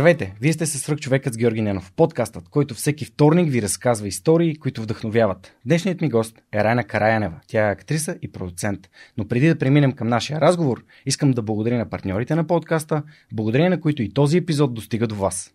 Здравейте! Вие сте се свръх човекът с Георги Ненов, подкастът, който всеки вторник ви разказва истории, които вдъхновяват. Днешният ми гост е Райна Караянева. Тя е актриса и продуцент. Но преди да преминем към нашия разговор, искам да благодаря на партньорите на подкаста, благодарение на които и този епизод достига до вас.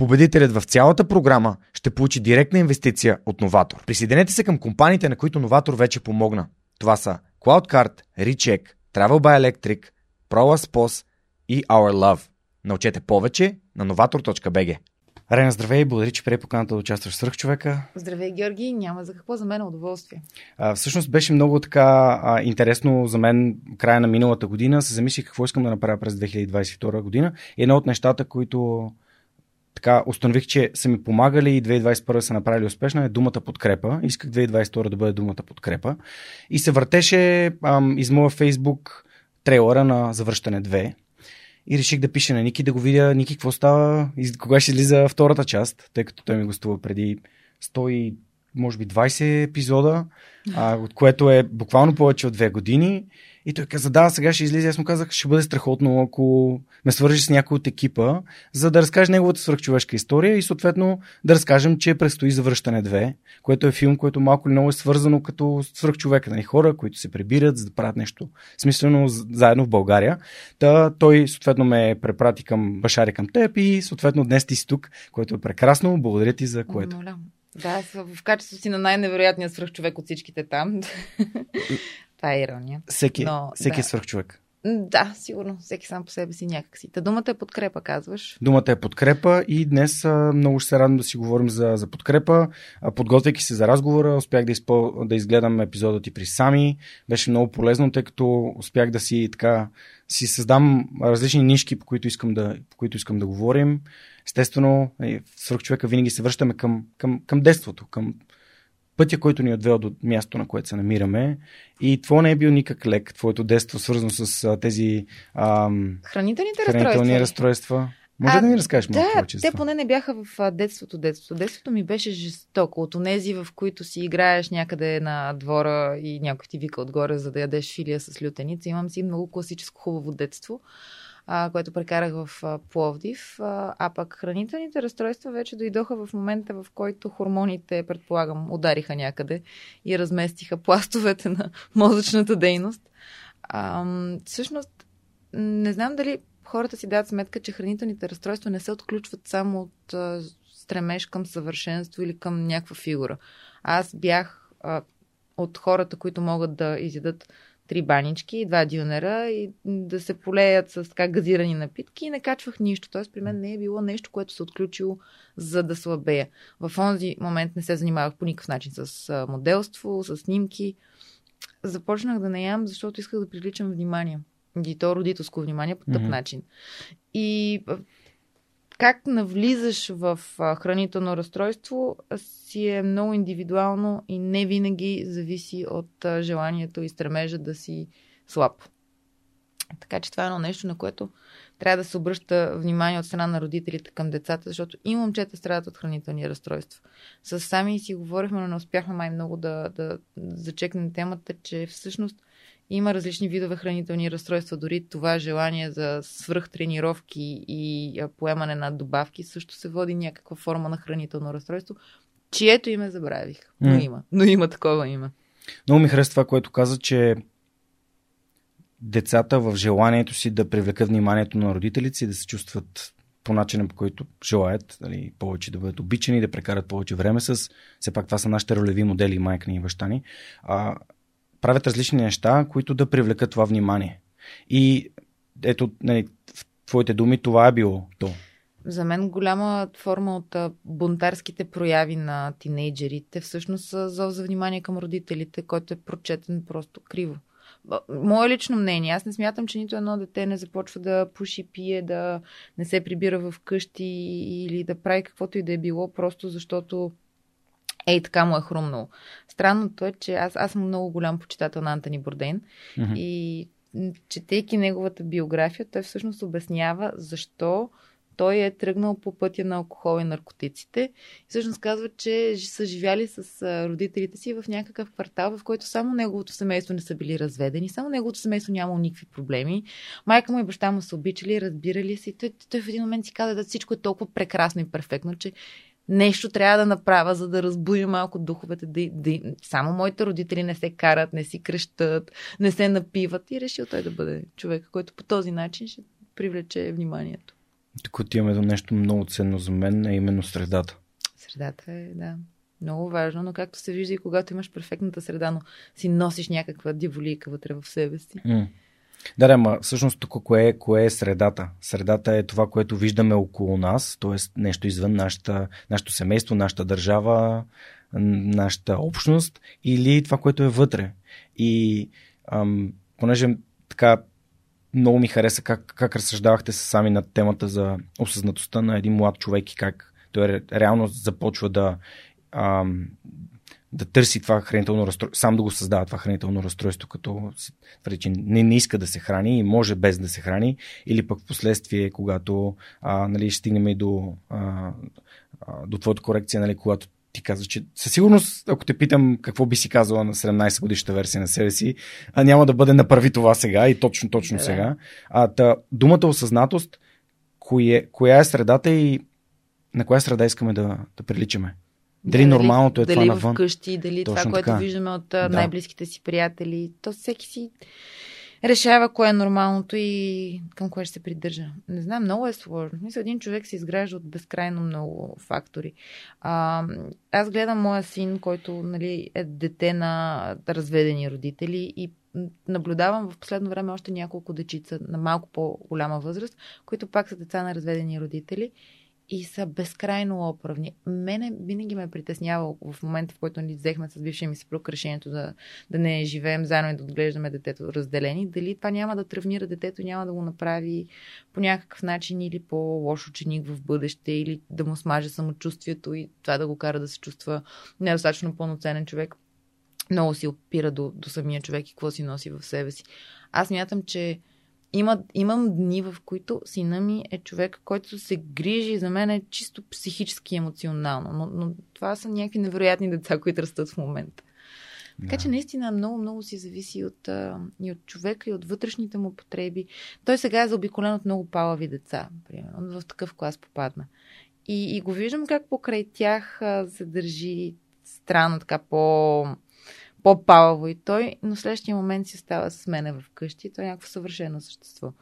Победителят в цялата програма ще получи директна инвестиция от Новатор. Присъединете се към компаниите, на които Новатор вече помогна. Това са CloudCard, Recheck, Travel by Electric, ProLaspos и Our Love. Научете повече на novator.bg. Рена, здравей, благодаря, че прие поканата да участваш в Свърхчовека. Здравей, Георги, няма за какво за мен е удоволствие. А, всъщност беше много така а, интересно за мен края на миналата година. Се замислих какво искам да направя през 2022 година. И едно от нещата, които така установих, че са ми помагали и 2021 са направили успешна е думата подкрепа. Исках 2022 да бъде думата подкрепа. И се въртеше ам, из моя фейсбук трейлера на завръщане 2. И реших да пиша на Ники, да го видя Ники какво става и кога ще излиза втората част, тъй като той ми гостува преди 100 и може би 20 епизода, а, от което е буквално повече от две години. И той каза, да, сега ще излиза. Аз му казах, ще бъде страхотно, ако ме свържи с някой от екипа, за да разкаже неговата свръхчовешка история и съответно да разкажем, че предстои завръщане 2, което е филм, който малко или много е свързано като свръхчовека. Нали? Хора, които се прибират, за да правят нещо смислено заедно в България. Та той съответно ме препрати към Башари към теб и съответно днес ти си тук, което е прекрасно. Благодаря ти за което. Да, в качеството си на най-невероятния свръхчовек от всичките там. Това е ирония. Всеки, Но, всеки да. е свръхчовек. Да, сигурно. Всеки сам по себе си някакси. Та думата е подкрепа, казваш. Думата е подкрепа и днес много ще се радвам да си говорим за, за подкрепа. Подготвяйки се за разговора, успях да, изпъл... да изгледам епизода ти при Сами. Беше много полезно, тъй като успях да си така си създам различни нишки, по които искам да, по които искам да говорим. Естествено, е, свърх човека винаги се връщаме към, към, към детството, към пътя, който ни е отвел до място, на което се намираме. И това не е бил никак лек, твоето детство, свързано с а, тези ам, хранителните хранителни разстройства. Може а, да ми разкажеш малко да, повече? те поне не бяха в детството. Детството Детството ми беше жестоко. От онези, в които си играеш някъде на двора и някой ти вика отгоре, за да ядеш филия с лютеница. Имам си много класическо хубаво детство а, което прекарах в а, Пловдив. А, а пък хранителните разстройства вече дойдоха в момента, в който хормоните, предполагам, удариха някъде и разместиха пластовете на мозъчната дейност. А, всъщност, не знам дали хората си дадат сметка, че хранителните разстройства не се отключват само от а, стремеж към съвършенство или към някаква фигура. Аз бях а, от хората, които могат да изядат три банички, два дюнера и да се полеят с така газирани напитки и не качвах нищо. Тоест при мен не е било нещо, което се отключило за да слабея. В онзи момент не се занимавах по никакъв начин с моделство, с снимки. Започнах да не ям, защото исках да привличам внимание. И то родителско внимание по тъп mm-hmm. начин. И как навлизаш в хранително разстройство си е много индивидуално и не винаги зависи от желанието и стремежа да си слаб. Така че това е едно нещо, на което трябва да се обръща внимание от страна на родителите към децата, защото и момчета страдат от хранителни разстройства. С сами си говорихме, но не успяхме май много да, да зачекнем темата, че всъщност има различни видове хранителни разстройства. Дори това желание за свръхтренировки и поемане на добавки също се води някаква форма на хранително разстройство. чието име забравих. Но М. има. Но има такова име. Много ми харесва това, което каза, че децата в желанието си да привлекат вниманието на родителите си, да се чувстват по начина, по който желаят, нали, повече да бъдат обичани, да прекарат повече време с. Все пак това са нашите ролеви модели, майка ни и баща ни. А, правят различни неща, които да привлекат това внимание. И ето, нали, в твоите думи това е било то. За мен голяма форма от бунтарските прояви на тинейджерите всъщност са зов за внимание към родителите, който е прочетен просто криво. Мое лично мнение. Аз не смятам, че нито едно дете не започва да пуши, пие, да не се прибира в къщи или да прави каквото и да е било, просто защото ей така му е хрумнало. Странното е, че аз, аз съм много голям почитател на Антони Бордейн Мгм. и четейки неговата биография, той всъщност обяснява защо той е тръгнал по пътя на алкохол и наркотиците. И всъщност казва, че са живяли с родителите си в някакъв квартал, в който само неговото семейство не са били разведени, само неговото семейство нямало никакви проблеми. Майка му и баща му са обичали, разбирали се. И той, той в един момент си каза, да всичко е толкова прекрасно и перфектно, че нещо трябва да направя, за да разбудя малко духовете. Да, да, само моите родители не се карат, не си крещат, не се напиват и решил той да бъде човек, който по този начин ще привлече вниманието. Тук отиваме до нещо много ценно за мен, а именно средата. Средата е, да, много важно, но както се вижда и когато имаш перфектната среда, но си носиш някаква диволийка вътре в себе си. М. Да, да, ма всъщност тук кое е, кое е средата? Средата е това, което виждаме около нас, т.е. нещо извън нашата, нашето семейство, нашата държава, нашата общност или това, което е вътре. И ам, понеже така много ми хареса как, как разсъждавахте сами над темата за осъзнатостта на един млад човек и как той ре- реално започва да ам, да търси това хранително разстройство, сам да го създава това хранително разстройство, като твърди, че не, не иска да се храни и може без да се храни, или пък в последствие, когато а, нали, ще стигнем и до, а, а, до твоята корекция, нали, когато ти казваш, че със сигурност, ако те питам какво би си казала на 17 годишната версия на себе си, а няма да бъде направи това сега и точно, точно Да. сега. А, та, думата осъзнатост, кое, коя е средата и на коя среда искаме да, да приличаме? Дали нормалното е дали това навън? къщи, дали Точно това, което така. виждаме от Да. да. най-близките си приятели. То всеки си решава кое е нормалното и към кое ще се придържа. Не знам, много е сложно. Мисля, един човек се изгражда от безкрайно много фактори. А, аз гледам моя син, който нали, е дете на разведени родители и наблюдавам в последно време още няколко дечица на малко по-голяма възраст, които пак са деца на разведени родители и са безкрайно оправни. Мене винаги ме е притеснявало в момента, в който ни взехме с бившия ми съпруг решението да, да не живеем заедно и да отглеждаме детето разделени. Дали това няма да травмира детето, няма да го направи по някакъв начин или по-лош ученик в бъдеще, или да му смаже самочувствието и това да го кара да се чувства недостатъчно пълноценен човек. Много си опира до, до самия човек и какво си носи в себе си. Аз мятам, че има, имам дни, в които сина ми е човек, който се грижи за мен е чисто психически и емоционално. Но, но това са някакви невероятни деца, които растат в момента. Така че наистина много, много си зависи от, а, и от човека, и от вътрешните му потреби. Той сега е заобиколен от много палави деца, примерно. В такъв клас попадна. И, и го виждам как покрай тях а, се държи странно, така по по-палаво и той, но следващия момент си става с мене в къщи. Той е някакво съвършено същество.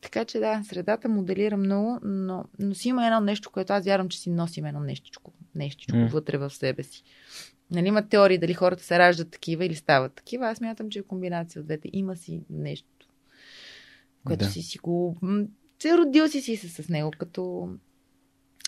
Така че да, средата моделира много, но, но си има едно нещо, което аз вярвам, че си носим едно нещичко, нещичко mm. вътре в себе си. Нали, има теории дали хората се раждат такива или стават такива. Аз мятам, че е комбинация от двете. Има си нещо, което Да. си си го... Се родил си си с него, като,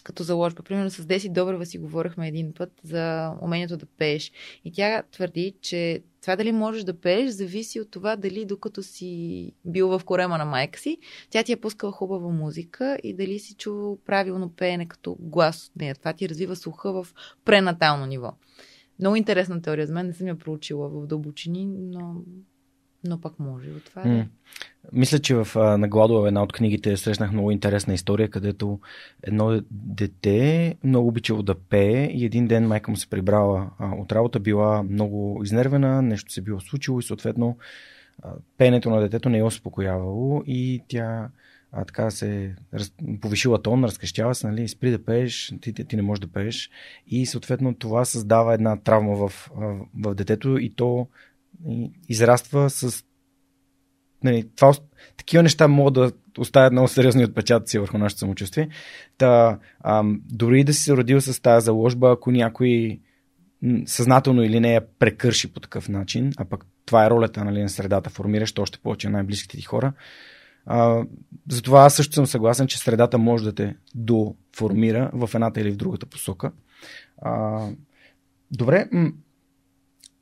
като заложба. Примерно с Деси Добрева си говорихме един път за умението да пееш. И тя твърди, че това дали можеш да пееш, зависи от това дали докато си бил в корема на майка си, тя ти е пускала хубава музика и дали си чувал правилно пеене като глас от нея. Това ти развива слуха в пренатално ниво. Много интересна теория за мен, не съм я проучила в дълбочини, но, но пак може. От това. М. Мисля, че в а, на Гладова една от книгите срещнах много интересна история, където едно дете много обичало да пее и един ден майка му се прибрала от работа, била много изнервена, нещо се било случило и съответно а, пеенето на детето не е успокоявало и тя а, така се раз, повишила тон, разкрещява се, нали, спри да пееш, ти, ти, ти не можеш да пееш. И съответно това създава една травма в, в детето и то израства с нали, това, такива неща могат да оставят много сериозни отпечатъци върху нашето самочувствие. Та, ам, дори да си се родил с тази заложба, ако някой съзнателно или не я прекърши по такъв начин, а пък това е ролята нали, на средата, формиращ още повече най-близките ти хора. А, затова аз също съм съгласен, че средата може да те доформира в едната или в другата посока. А, добре,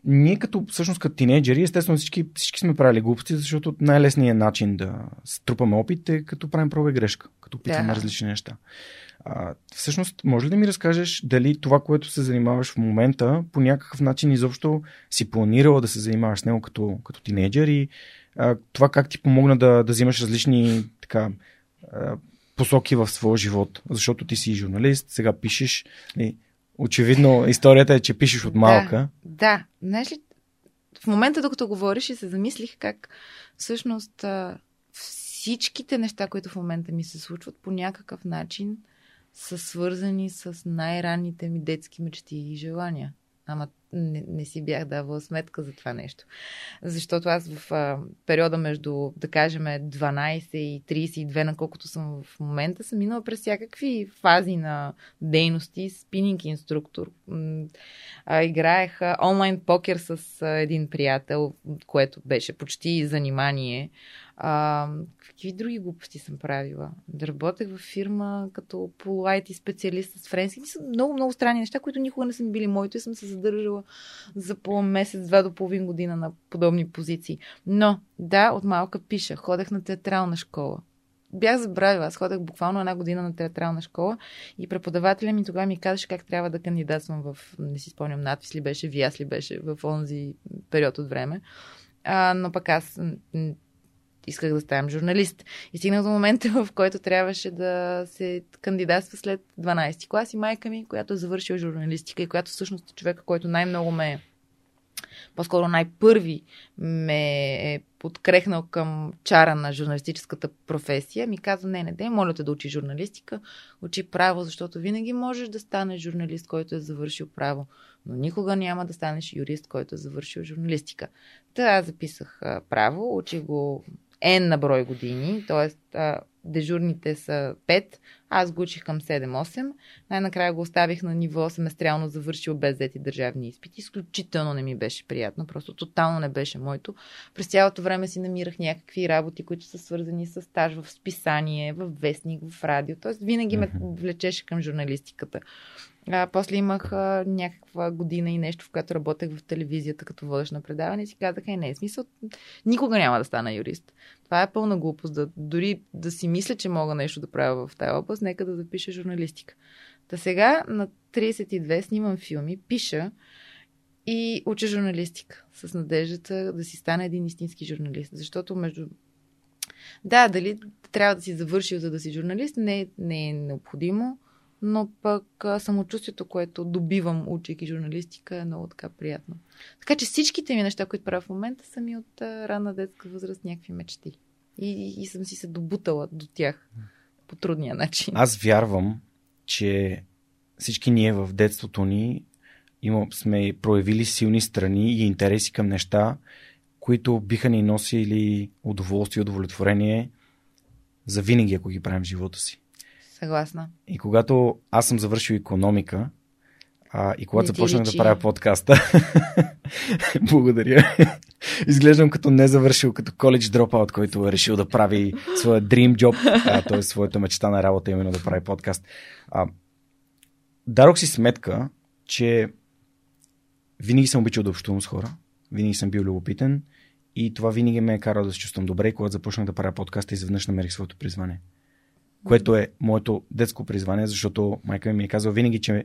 ние като, всъщност като тинейджери, естествено всички, всички сме правили глупости, защото най-лесният начин да струпаме опит е като правим проба и грешка, като питаме да. различни неща. А, всъщност, може ли да ми разкажеш дали това, което се занимаваш в момента, по някакъв начин изобщо си планирала да се занимаваш с него като, като тинейджър и а, това как ти помогна да, да взимаш различни така, а, посоки в своя живот? Защото ти си журналист, сега пишеш. И, очевидно, историята е, че пишеш от малка. Да, да. Знаеш ли, в момента, докато говориш и се замислих как всъщност всичките неща, които в момента ми се случват, по някакъв начин са свързани с най-ранните ми детски мечти и желания. Ама не, не си бях давала сметка за това нещо. Защото аз в а, периода между, да кажем, 12 и 32, на колкото съм в момента, съм минала през всякакви фази на дейности. Спининг инструктор. А, играех а, онлайн покер с а, един приятел, което беше почти занимание. А, какви други глупости съм правила? Да работех в фирма като полуайти специалист с френски. Са много, много странни неща, които никога не са били моите и съм се задържала за по месец, два до половин година на подобни позиции. Но, да, от малка пиша. Ходех на театрална школа. Бях забравила. Аз ходех буквално една година на театрална школа и преподавателя ми тогава ми казаше как трябва да кандидатствам в, не си спомням, надпис ли беше, вяс ли беше в онзи период от време. А, но пък аз исках да ставам журналист. И стигнах до момента, в който трябваше да се кандидатства след 12 ти клас и майка ми, която е завършила журналистика и която всъщност е човека, който най-много ме по-скоро най-първи ме е подкрехнал към чара на журналистическата професия, ми каза, не, не, не, моля те да учи журналистика, учи право, защото винаги можеш да станеш журналист, който е завършил право, но никога няма да станеш юрист, който е завършил журналистика. Та аз записах право, учих го N на брой години, т.е. дежурните са 5, аз го учих към 7-8. Най-накрая го оставих на ниво семестриално завършил без взети държавни изпити. Изключително не ми беше приятно, просто тотално не беше моето. През цялото време си намирах някакви работи, които са свързани с стаж в списание, в вестник, в радио. Т.е. винаги ме влечеше към журналистиката. А, после имах а, някаква година и нещо, в което работех в телевизията като водещ на предаване и си казах, е, не, смисъл, никога няма да стана юрист. Това е пълна глупост. Да, дори да си мисля, че мога нещо да правя в тази област, нека да запиша журналистика. Та сега на 32 снимам филми, пиша и уча журналистика с надеждата да си стане един истински журналист. Защото между да, дали трябва да си завършил, за да си журналист, не, не е необходимо но пък самочувствието, което добивам, учейки журналистика, е много така приятно. Така че всичките ми неща, които правя в момента, са ми от ранна детска възраст някакви мечти. И, и съм си се добутала до тях по трудния начин. Аз вярвам, че всички ние в детството ни има, сме проявили силни страни и интереси към неща, които биха ни носили удоволствие и удовлетворение за винаги, ако ги правим в живота си. Съгласна. И когато аз съм завършил економика, а, и когато започнах да правя подкаста, благодаря. Изглеждам като не завършил, като коледж дропаут, който е решил да прави своя dream job, т.е. своята мечта на работа, именно да прави подкаст. А, дарох си сметка, че винаги съм обичал да общувам с хора, винаги съм бил любопитен и това винаги ме е карало да се чувствам добре, когато започнах да правя подкаста и изведнъж намерих своето призвание което е моето детско призвание, защото майка ми е казала винаги, че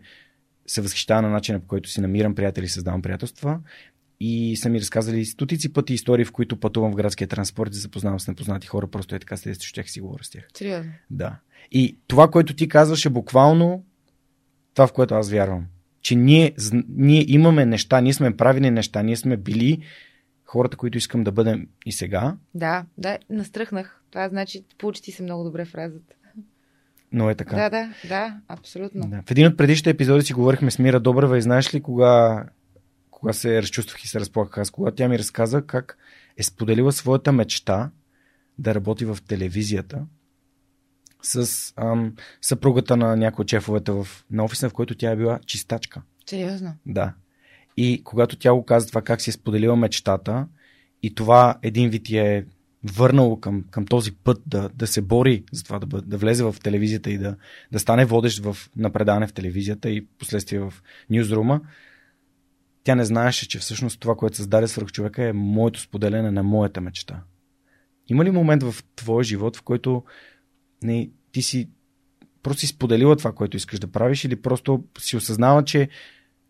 се възхищава на начина по който си намирам приятели и създавам приятелства. И са ми разказали стотици пъти истории, в които пътувам в градския транспорт и запознавам с непознати хора, просто е така се с тях си говоря с тях. Сериозно? Да. И това, което ти казваш е буквално това, в което аз вярвам. Че ние, ние имаме неща, ние сме правили неща, ние сме били хората, които искам да бъдем и сега. Да, да, настръхнах. Това значи, получи ти се много добре фразата. Но е така. Да, да, да, абсолютно. Да. В един от предишните епизоди си говорихме с Мира Добрева и знаеш ли кога, кога се разчувствах и се разплаках аз, кога тя ми разказа как е споделила своята мечта да работи в телевизията с ам, съпругата на някои от чефовете в, на офиса, в който тя е била чистачка. Сериозно? Да. И когато тя го каза това как си е споделила мечтата и това един вид е върнало към, към този път да, да се бори за това да, бъде, да влезе в телевизията и да, да стане водещ в, на предаване в телевизията и последствие в нюзрума, тя не знаеше, че всъщност това, което създаде свърх човека е моето споделяне на моята мечта. Има ли момент в твоя живот, в който не, ти си просто си споделила това, което искаш да правиш или просто си осъзнава, че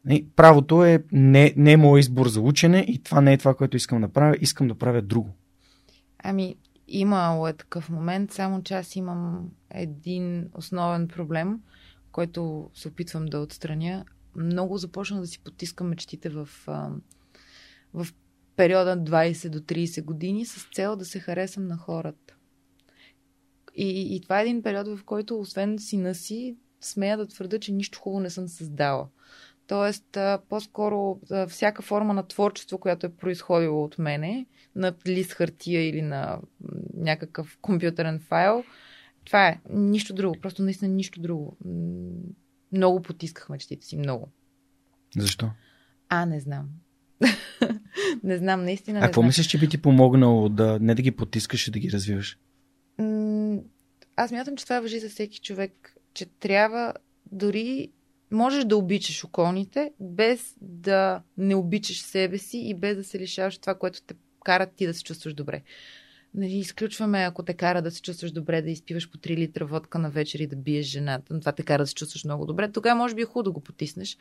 не, правото е не, не е моят избор за учене и това не е това, което искам да правя, искам да правя друго. Ами, имало е такъв момент, само че аз имам един основен проблем, който се опитвам да отстраня. Много започна да си потискам мечтите в, в периода 20 до 30 години с цел да се харесам на хората. И, и това е един период, в който, освен сина си, смея да твърда, че нищо хубаво не съм създала. Тоест, по-скоро всяка форма на творчество, която е произходила от мене, на лист хартия или на някакъв компютърен файл, това е. Нищо друго. Просто наистина нищо друго. Много потисках мечтите си. Много. Защо? А, не знам. не знам, наистина. А не какво знам. мислиш, че би ти помогнало да не да ги потискаш, а да ги развиваш? Аз мятам, че това въжи за всеки човек, че трябва дори можеш да обичаш околните, без да не обичаш себе си и без да се лишаваш това, което те кара ти да се чувстваш добре. Нали, изключваме, ако те кара да се чувстваш добре, да изпиваш по 3 литра водка на вечер и да биеш жената. Това те кара да се чувстваш много добре. Тогава може би е хубаво да го потиснеш.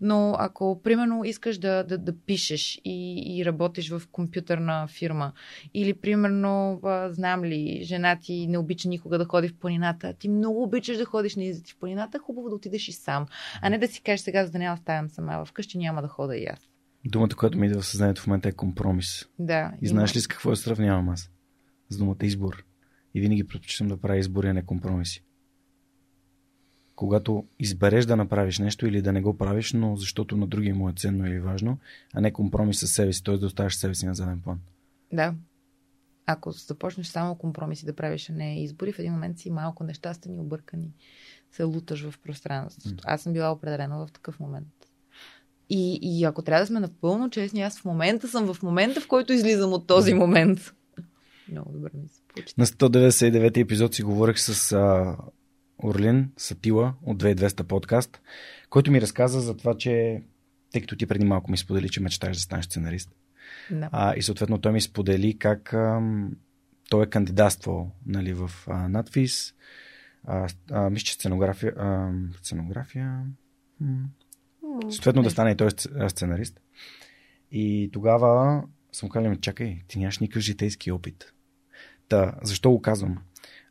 Но ако, примерно, искаш да, да, да пишеш и, и работиш в компютърна фирма, или, примерно, а, знам ли, жена ти не обича никога да ходи в планината, ти много обичаш да ходиш на в планината, хубаво да отидеш и сам. А не да си кажеш сега, за да не оставям сама. Вкъщи няма да хода и аз. Думата, която ми идва в съзнанието в момента е компромис. Да. И знаеш ли с какво я сравнявам аз? С думата избор. И винаги предпочитам да правя избори, а не компромиси. Когато избереш да направиш нещо или да не го правиш, но защото на другия му е ценно или важно, а не компромис с себе си, т.е. да оставаш себе си на заден план. Да. Ако започнеш само компромиси да правиш, а не избори, в един момент си малко нещастен и объркани. Се луташ в пространството. Аз съм била определена в такъв момент. И, и ако трябва да сме напълно честни, аз в момента съм в момента, в който излизам от този момент. Много добре ми се получи. На 199 епизод си говорих с а, Орлин Сатила от 2200 подкаст, който ми разказа за това, че тъй като ти преди малко ми сподели, че мечтаеш да станеш сценарист. Да. А, и съответно той ми сподели как а, той е кандидатствал нали, в а, надфис. А, а, мисля, че сценография. А, сценография. Съответно да стане и той сценарист. И тогава съм казал, ми, чакай, ти нямаш никакъв житейски опит. Та, защо го казвам?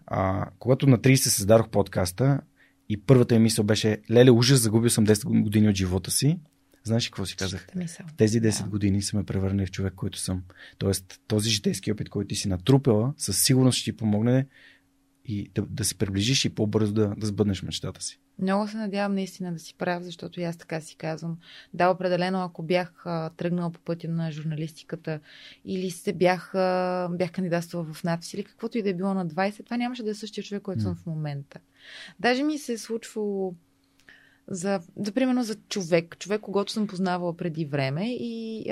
А, когато на 30 създадох подкаста и първата ми мисъл беше, леле, ужас, загубил съм 10 години от живота си. Знаеш ли какво си казах? В тези 10 да. години са ме превърнали в човек, който съм. Тоест, този житейски опит, който ти си натрупила, със сигурност ще ти помогне и да, да се приближиш и по-бързо да, да сбъднеш мечтата си. Много се надявам наистина да си прав, защото и аз така си казвам. Да, определено, ако бях а, тръгнала по пътя на журналистиката или се бях, а, бях кандидатствала в надпис или каквото и да е било на 20, това нямаше да е същия човек, който mm. съм в момента. Даже ми се е случвало за, за примерно за човек, човек, когато съм познавала преди време и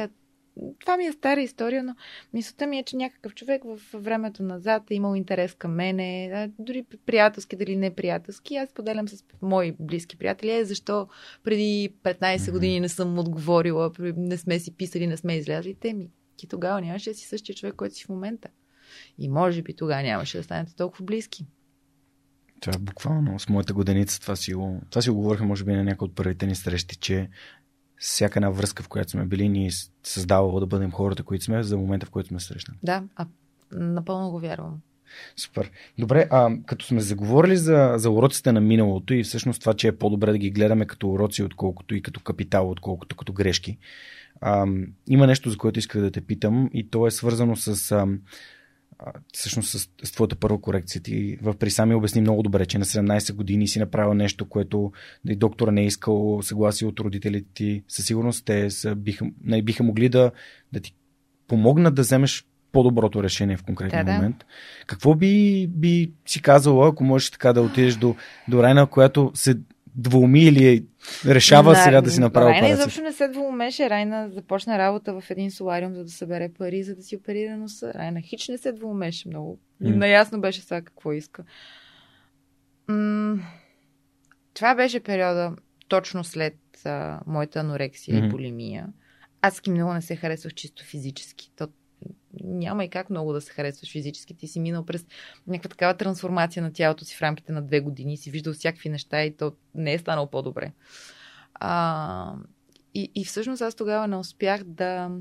това ми е стара история, но мисълта ми е, че някакъв човек в времето назад е имал интерес към мене, дори приятелски, дали не приятелски. Аз поделям с мои близки приятели, е, защо преди 15 години не съм отговорила, не сме си писали, не сме излязли. Те ми, ти тогава нямаше да си същия човек, който си в момента. И може би тогава нямаше да станете толкова близки. Това е буквално с моята годеница. Това си го, това си го говорихме, може би, на някои от първите ни срещи, че всяка една връзка, в която сме били, ни е създавало да бъдем хората, които сме за момента, в който сме срещнали. Да, а напълно го вярвам. Супер. Добре, а като сме заговорили за, за уроците на миналото и всъщност това, че е по-добре да ги гледаме като уроци, отколкото и като капитал, отколкото като грешки, а, има нещо, за което исках да те питам и то е свързано с а, всъщност с, с твоята първа корекция. Ти в Присами обясни много добре, че на 17 години си направил нещо, което и доктора не е искал съгласие от родителите ти. Със сигурност те са, биха, не, биха могли да, да ти помогнат да вземеш по-доброто решение в конкретния да, момент. Да. Какво би, би си казала, ако можеш така да отидеш до, до Райна, която се двуми или решава на, сега да си направи Райна изобщо не се двумеше. Райна започна работа в един солариум, за да събере пари, за да си оперира носа. Райна хич не се двумеше много. Mm. Наясно беше сега какво иска. М- това беше периода точно след а, моята анорексия mm-hmm. и булимия. Аз ки много не се харесвах чисто физически. То няма и как много да се харесваш физически. Ти си минал през някаква такава трансформация на тялото си в рамките на две години, си виждал всякакви неща и то не е станало по-добре. А, и, и всъщност аз тогава не успях да,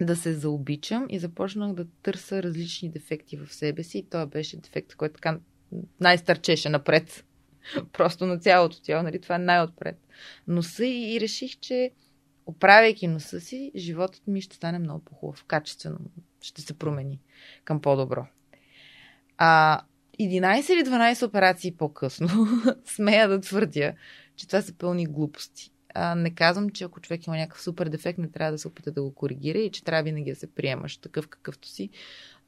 да се заобичам и започнах да търся различни дефекти в себе си. И това беше дефект, който така най-стърчеше напред. Просто на цялото тяло, нали? Това е най-отпред. Носа и, и реших, че оправяйки носа си, животът ми ще стане много по-хубав, качествено. Ще се промени към по-добро. А 11 или 12 операции по-късно, смея да твърдя, че това са пълни глупости. А, не казвам, че ако човек има някакъв супер дефект, не трябва да се опита да го коригира и че трябва винаги да се приемаш такъв какъвто си.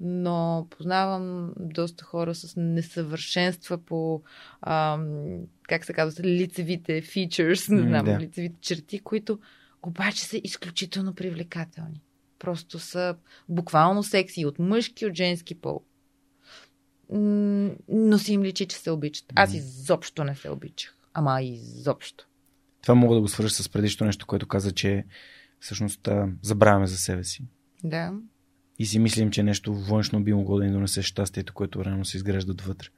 Но познавам доста хора с несъвършенства по, ам, как се казва, лицевите features, не знам, да. лицевите черти, които обаче са изключително привлекателни. Просто са буквално секси от мъжки, от женски пол. Но си им личи, че се обичат. Аз изобщо не се обичах. Ама изобщо. Това мога да го свържа с предишното нещо, което каза, че всъщност забравяме за себе си. Да. И си мислим, че нещо външно би могло да ни донесе щастието, което реално се изгражда отвътре.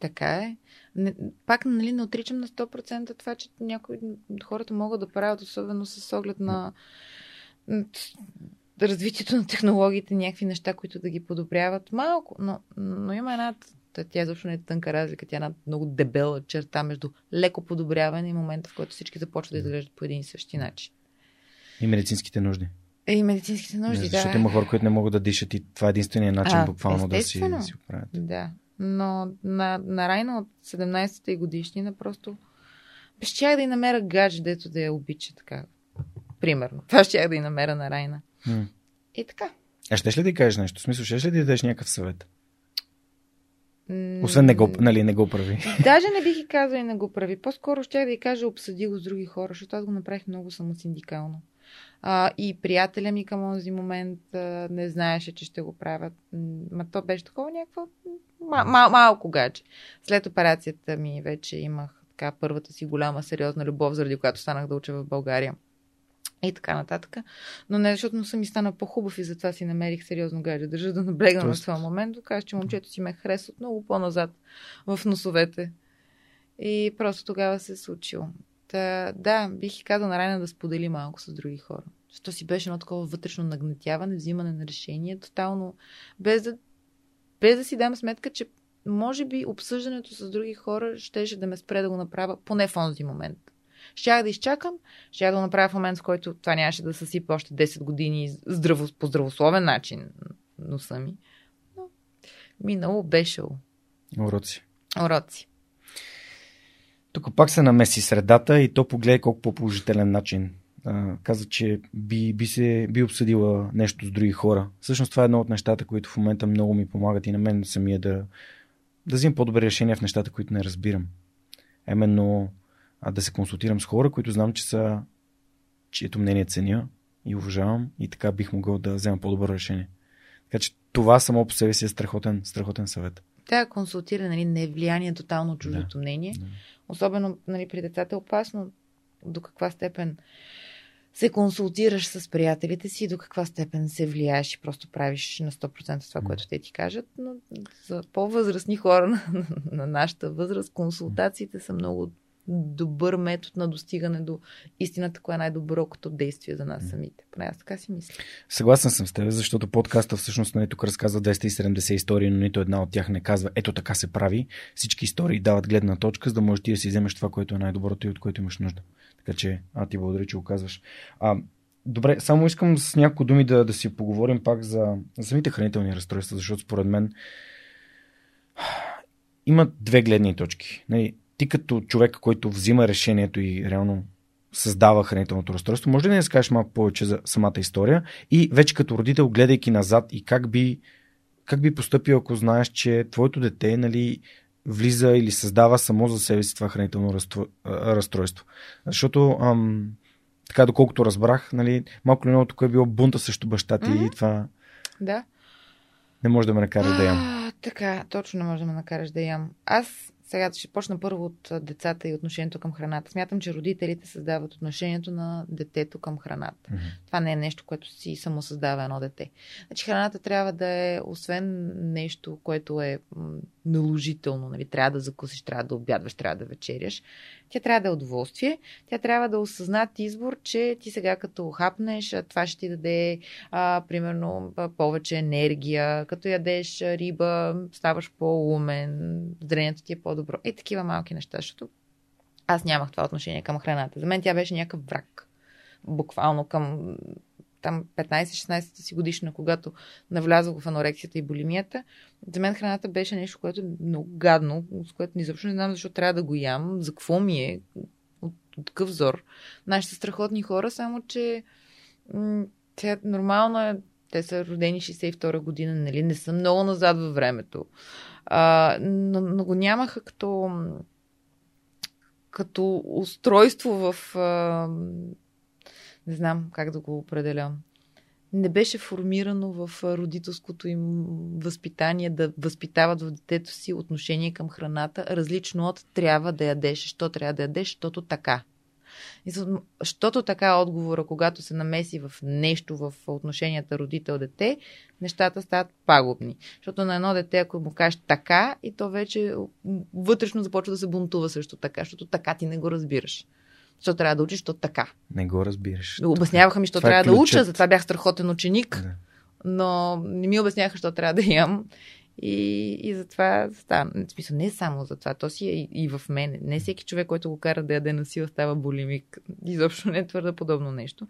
Така е. Не, пак нали, не отричам на 100% това, че някои хората могат да правят, особено с оглед на развитието на технологиите, някакви неща, които да ги подобряват. Малко, но, но има една тя изобщо не е тънка разлика, тя е една много дебела черта между леко подобряване и момента, в който всички започват да изглеждат по един и същи начин. И медицинските нужди. Е, и медицинските нужди, да. Защото има хора, които не могат да дишат и това е единствения начин а, буквално да си, да си оправят. Да но на, на Райна от 17-та годишнина просто щях да й намеря гадж, дето да я обича така. Примерно. Това щях да й намеря на Райна. М. И така. А ще ли да кажеш нещо? В смисъл, ще ли да дадеш някакъв съвет? Освен не го, нали, не го прави. Даже не бих и казала и не го прави. По-скоро ще да й кажа обсъди го с други хора, защото аз го направих много самосиндикално. А, и приятеля ми към този момент а, не знаеше, че ще го правят. Ма то беше такова някакво мал, мал, малко гадже. След операцията ми вече имах така първата си голяма сериозна любов, заради която станах да уча в България. И така нататък. Но не защото носа ми стана по-хубав и затова си намерих сериозно гадже. Държа да наблегна Тоест... на това момент. Докажа, че момчето си ме харесва много по-назад в носовете. И просто тогава се е случило. Та, да, бих казал на Райна да сподели малко с други хора. Защото си беше едно такова вътрешно нагнетяване, взимане на решение, тотално, без да, без да си дам сметка, че може би обсъждането с други хора щеше да ме спре да го направя, поне в онзи момент. Щях да изчакам, щях да го направя в момент, в който това нямаше да съсипа още 10 години здраво, по здравословен начин носа ми. Но минало беше. Уроци. Уроци. Тук пак се намеси средата и то погледай колко по-положителен начин. А, каза, че би, би, се, би обсъдила нещо с други хора. Всъщност това е едно от нещата, които в момента много ми помагат и на мен самия да, да взимам по-добре решения в нещата, които не разбирам. Именно а, да се консултирам с хора, които знам, че са чието мнение ценя и уважавам и така бих могъл да взема по-добро решение. Така че това само по себе си е страхотен, страхотен съвет. Да, консултиране, нали, не влияние тотално чуждото да. мнение. Да. Особено нали, при децата е опасно до каква степен се консултираш с приятелите си, до каква степен се влияеш и просто правиш на 100% това, което те ти кажат. Но за по-възрастни хора на, на нашата възраст консултациите са много добър метод на достигане до истината, кое е най-добро като действие за нас самите. Поне аз така си мисля. Съгласен съм с теб, защото подкаста всъщност на нали, тук разказва 270 истории, но нито една от тях не казва ето така се прави. Всички истории дават гледна точка, за да можеш ти да си вземеш това, което е най-доброто и от което имаш нужда. Така че, а ти благодаря, че го казваш. А, добре, само искам с няколко думи да, да си поговорим пак за, за самите хранителни разстройства, защото според мен има две гледни точки. Нали, ти като човек, който взима решението и реално създава хранителното разстройство, може ли да не скажеш малко повече за самата история и вече като родител, гледайки назад и как би, как би поступил, ако знаеш, че твоето дете нали, влиза или създава само за себе си това хранително разстройство. Защото ам, така доколкото разбрах, нали, малко ли много тук е било бунта срещу баща ти mm-hmm. и това да. не може да ме накара да ям. Така, точно не може да ме накараш да ям. Аз сега ще почна първо от децата и отношението към храната. Смятам, че родителите създават отношението на детето към храната. Mm-hmm. Това не е нещо, което си само създава едно дете. Значи храната трябва да е, освен нещо, което е наложително, нали, трябва да закусиш, трябва да обядваш, трябва да вечеряш. Тя трябва да е удоволствие. Тя трябва да осъзнат избор, че ти сега като хапнеш, това ще ти даде, а, примерно, повече енергия. Като ядеш риба, ставаш по-умен, зрението ти е по-добро. И такива малки неща, защото аз нямах това отношение към храната. За мен тя беше някакъв враг. Буквално към там 15-16 си годишна, когато навлязох в анорексията и болимията, за мен храната беше нещо, което е много гадно, с което изобщо не знам защо трябва да го ям, за какво ми е, от, от какъв взор. Нашите страхотни хора, само че тя нормално е, те са родени 62 година, нали, не са много назад във времето. А, но, но го нямаха като като устройство в а, не знам как да го определя. Не беше формирано в родителското им възпитание да възпитават в детето си отношение към храната, различно от трябва да ядеш. Що трябва да ядеш? Защото така. Защото така отговора, когато се намеси в нещо в отношенията родител-дете, нещата стават пагубни. Защото на едно дете, ако му кажеш така, и то вече вътрешно започва да се бунтува също така, защото така ти не го разбираш. Защо трябва да учиш, то така. Не го разбираш. Обясняваха ми, що това е трябва е да уча, затова бях страхотен ученик. Да. Но не ми обясняха, що трябва да ям. И, и затова става. В смисъл, не само за това, то си е и, и в мен. Не всеки човек, който го кара да яде на сила, става болимик. Изобщо не е твърде подобно нещо.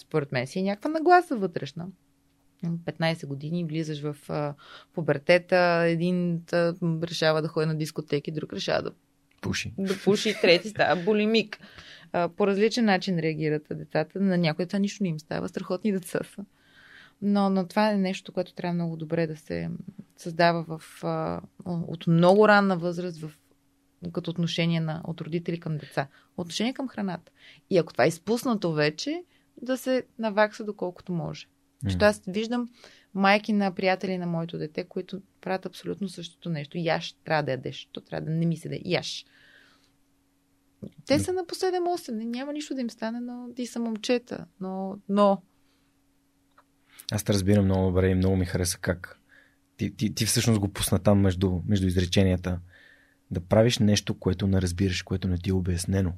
Според мен си е някаква нагласа вътрешна. 15 години влизаш в а, пубертета, един а, решава да ходи на дискотеки, друг решава да пуши. Да пуши, трети става болимик. А, по различен начин реагират децата. На някои деца нищо не им става. Страхотни деца са. Но, но това е нещо, което трябва много добре да се създава в, а, от много ранна възраст в, като отношение на, от родители към деца. Отношение към храната. И ако това е изпуснато вече, да се навакса доколкото може. Защото аз виждам майки на приятели на моето дете, които правят абсолютно същото нещо. Яш трябва да ядеш. То трябва да не ми се да яш. Те са на по 7-8. Няма нищо да им стане, но ти са момчета. Но, но... Аз те разбирам много добре и много ми хареса как ти, ти, ти всъщност го пусна там между, между изреченията. Да правиш нещо, което не разбираш, което не ти е обяснено.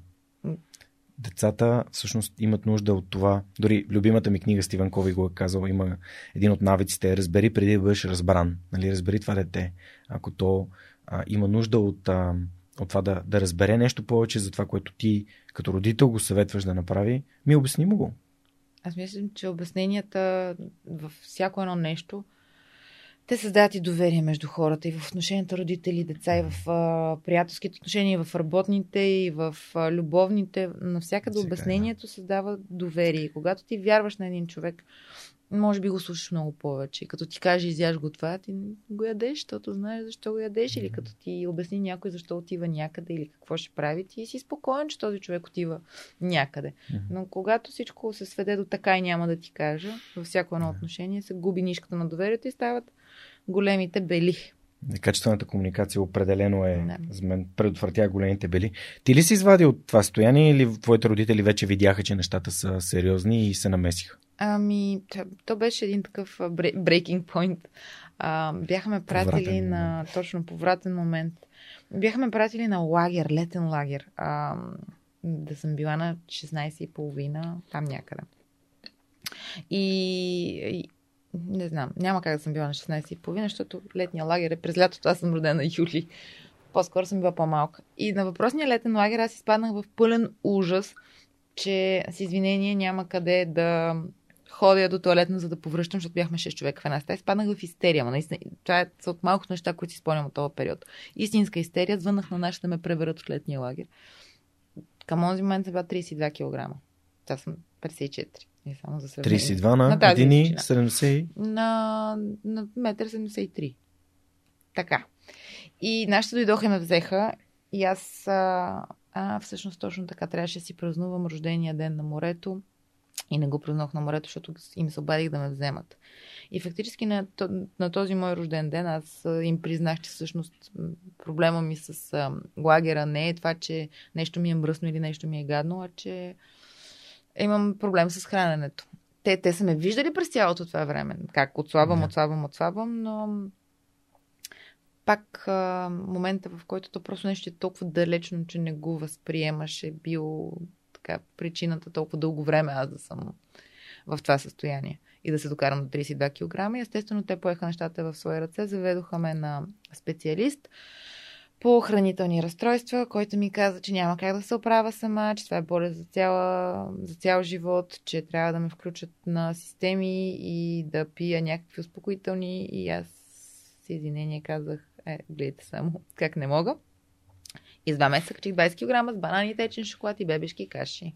Децата всъщност имат нужда от това. Дори любимата ми книга Стивен Кови го е казал, има един от навиците. Разбери преди да бъдеш разбран. Нали, разбери това дете. Ако то а, има нужда от, а, от това да, да разбере нещо повече за това, което ти като родител го съветваш да направи, ми обясни му го. Аз мисля, че обясненията във всяко едно нещо те създават и доверие между хората и в отношенията родители, деца, и в а, приятелските отношения, и в работните, и в а, любовните. Навсякъде обяснението създава доверие. И когато ти вярваш на един човек, може би го слушаш много повече. Като ти каже, изяж го това, ти го ядеш, защото знаеш защо го ядеш. Или като ти обясни някой защо отива някъде или какво ще прави, ти си спокоен, че този човек отива някъде. Но когато всичко се сведе до така и няма да ти кажа, във всяко едно отношение се губи нишката на доверието и стават големите бели. Качествената комуникация определено е, да. за мен, предотвратя големите бели. Ти ли си извади от това стояние или твоите родители вече видяха, че нещата са сериозни и се намесиха? Ами, то беше един такъв breaking point. А, бяхме пратили Повратен на, момент. точно повратен момент, бяхме пратили на лагер, летен лагер. А, да съм била на 16 и половина, там някъде. И, и не знам, няма как да съм била на 16 и половина, защото летния лагер е през лятото, аз съм родена юли. По-скоро съм била по-малка. И на въпросния летен лагер аз изпаднах в пълен ужас, че с извинение няма къде да ходя до туалетна, за да повръщам, защото бяхме 6 човека в една стая. Изпаднах в истерия. Ма, наистина, това е от малкото неща, които си спомням от този период. Истинска истерия. Звънах на нашите да ме преберат от летния лагер. Към този момент съм била 32 кг. Сега съм 54. И само за сравнение. 32 на, На тази 1,70. На, на 1,73 м. Така. И нашите дойдоха и ме взеха. И аз, а, а, всъщност точно така, трябваше да си празнувам рождения ден на морето. И не го празнувах на морето, защото им се обадих да ме вземат. И фактически на, на този мой рожден ден аз им признах, че всъщност проблема ми с а, лагера не е това, че нещо ми е мръсно или нещо ми е гадно, а че имам проблем с храненето. Те, те са ме виждали през цялото това време. Как отслабвам, Да. отслабвам, отслабвам, но пак а, момента, в който то просто нещо е толкова далечно, че не го възприемаш, е бил така причината толкова дълго време аз да съм в това състояние и да се докарам до 32 кг. Естествено те поеха нещата в свои ръце, заведоха ме на специалист по хранителни разстройства, който ми каза, че няма как да се оправя сама, че това е болест за, цяла, за цял живот, че трябва да ме включат на системи и да пия някакви успокоителни. И аз с извинение казах, е, гледайте само как не мога. И с два месеца качих 20 кг с банани, течен шоколад и бебешки каши.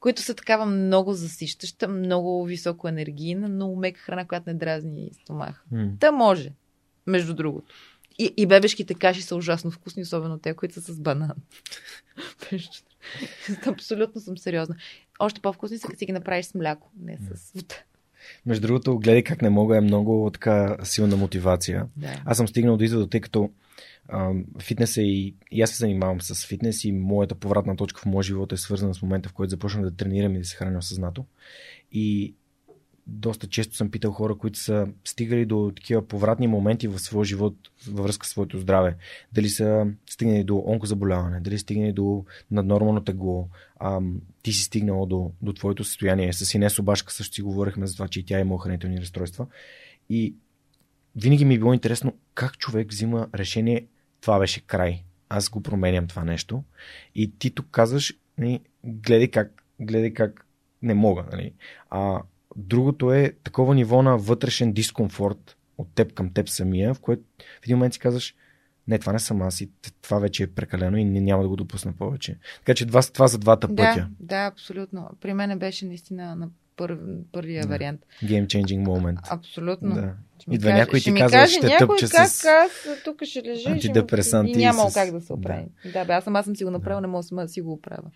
Които са такава много засищаща, много високо енергийна, много мека храна, която не дразни стомаха. М. Та може, между другото. И, и бебешките каши са ужасно вкусни, особено те, които са с банан. Абсолютно съм сериозна. Още по-вкусни са, като си ги направиш с мляко, не с вода. Между другото, гледай как не мога е много така силна мотивация. Да. Аз съм стигнал до извода, тъй като фитнеса и, и аз се занимавам с фитнес и моята повратна точка в моя живот е свързана с момента, в който започнах да тренирам и да се храня осъзнато. И доста често съм питал хора, които са стигали до такива повратни моменти в своя живот във връзка с своето здраве. Дали са стигнали до онкозаболяване, дали стигнали до наднормално тегло, ти си стигнал до, до твоето състояние. С Инес Обашка също си говорихме за това, че и тя има хранителни разстройства. И винаги ми е било интересно как човек взима решение, това беше край. Аз го променям това нещо. И ти тук казваш, нали, гледай как, гледай как не мога. Нали. А другото е такова ниво на вътрешен дискомфорт от теб към теб самия, в което в един момент си казваш, не, това не съм аз и това вече е прекалено и няма да го допусна повече. Така че това, това за двата Да, пътя. да, абсолютно. При мен беше наистина на пър, първия Да. вариант. Game changing moment. Абсолютно. Да. Ще Идва каже- някой ще ти казва, ще някой тъпче как с аз тук ще лежа и ще антидепресанти и нямало с- как да се оправи. Да, бе, аз сама съм си го направила, не мога сама да си го оправя.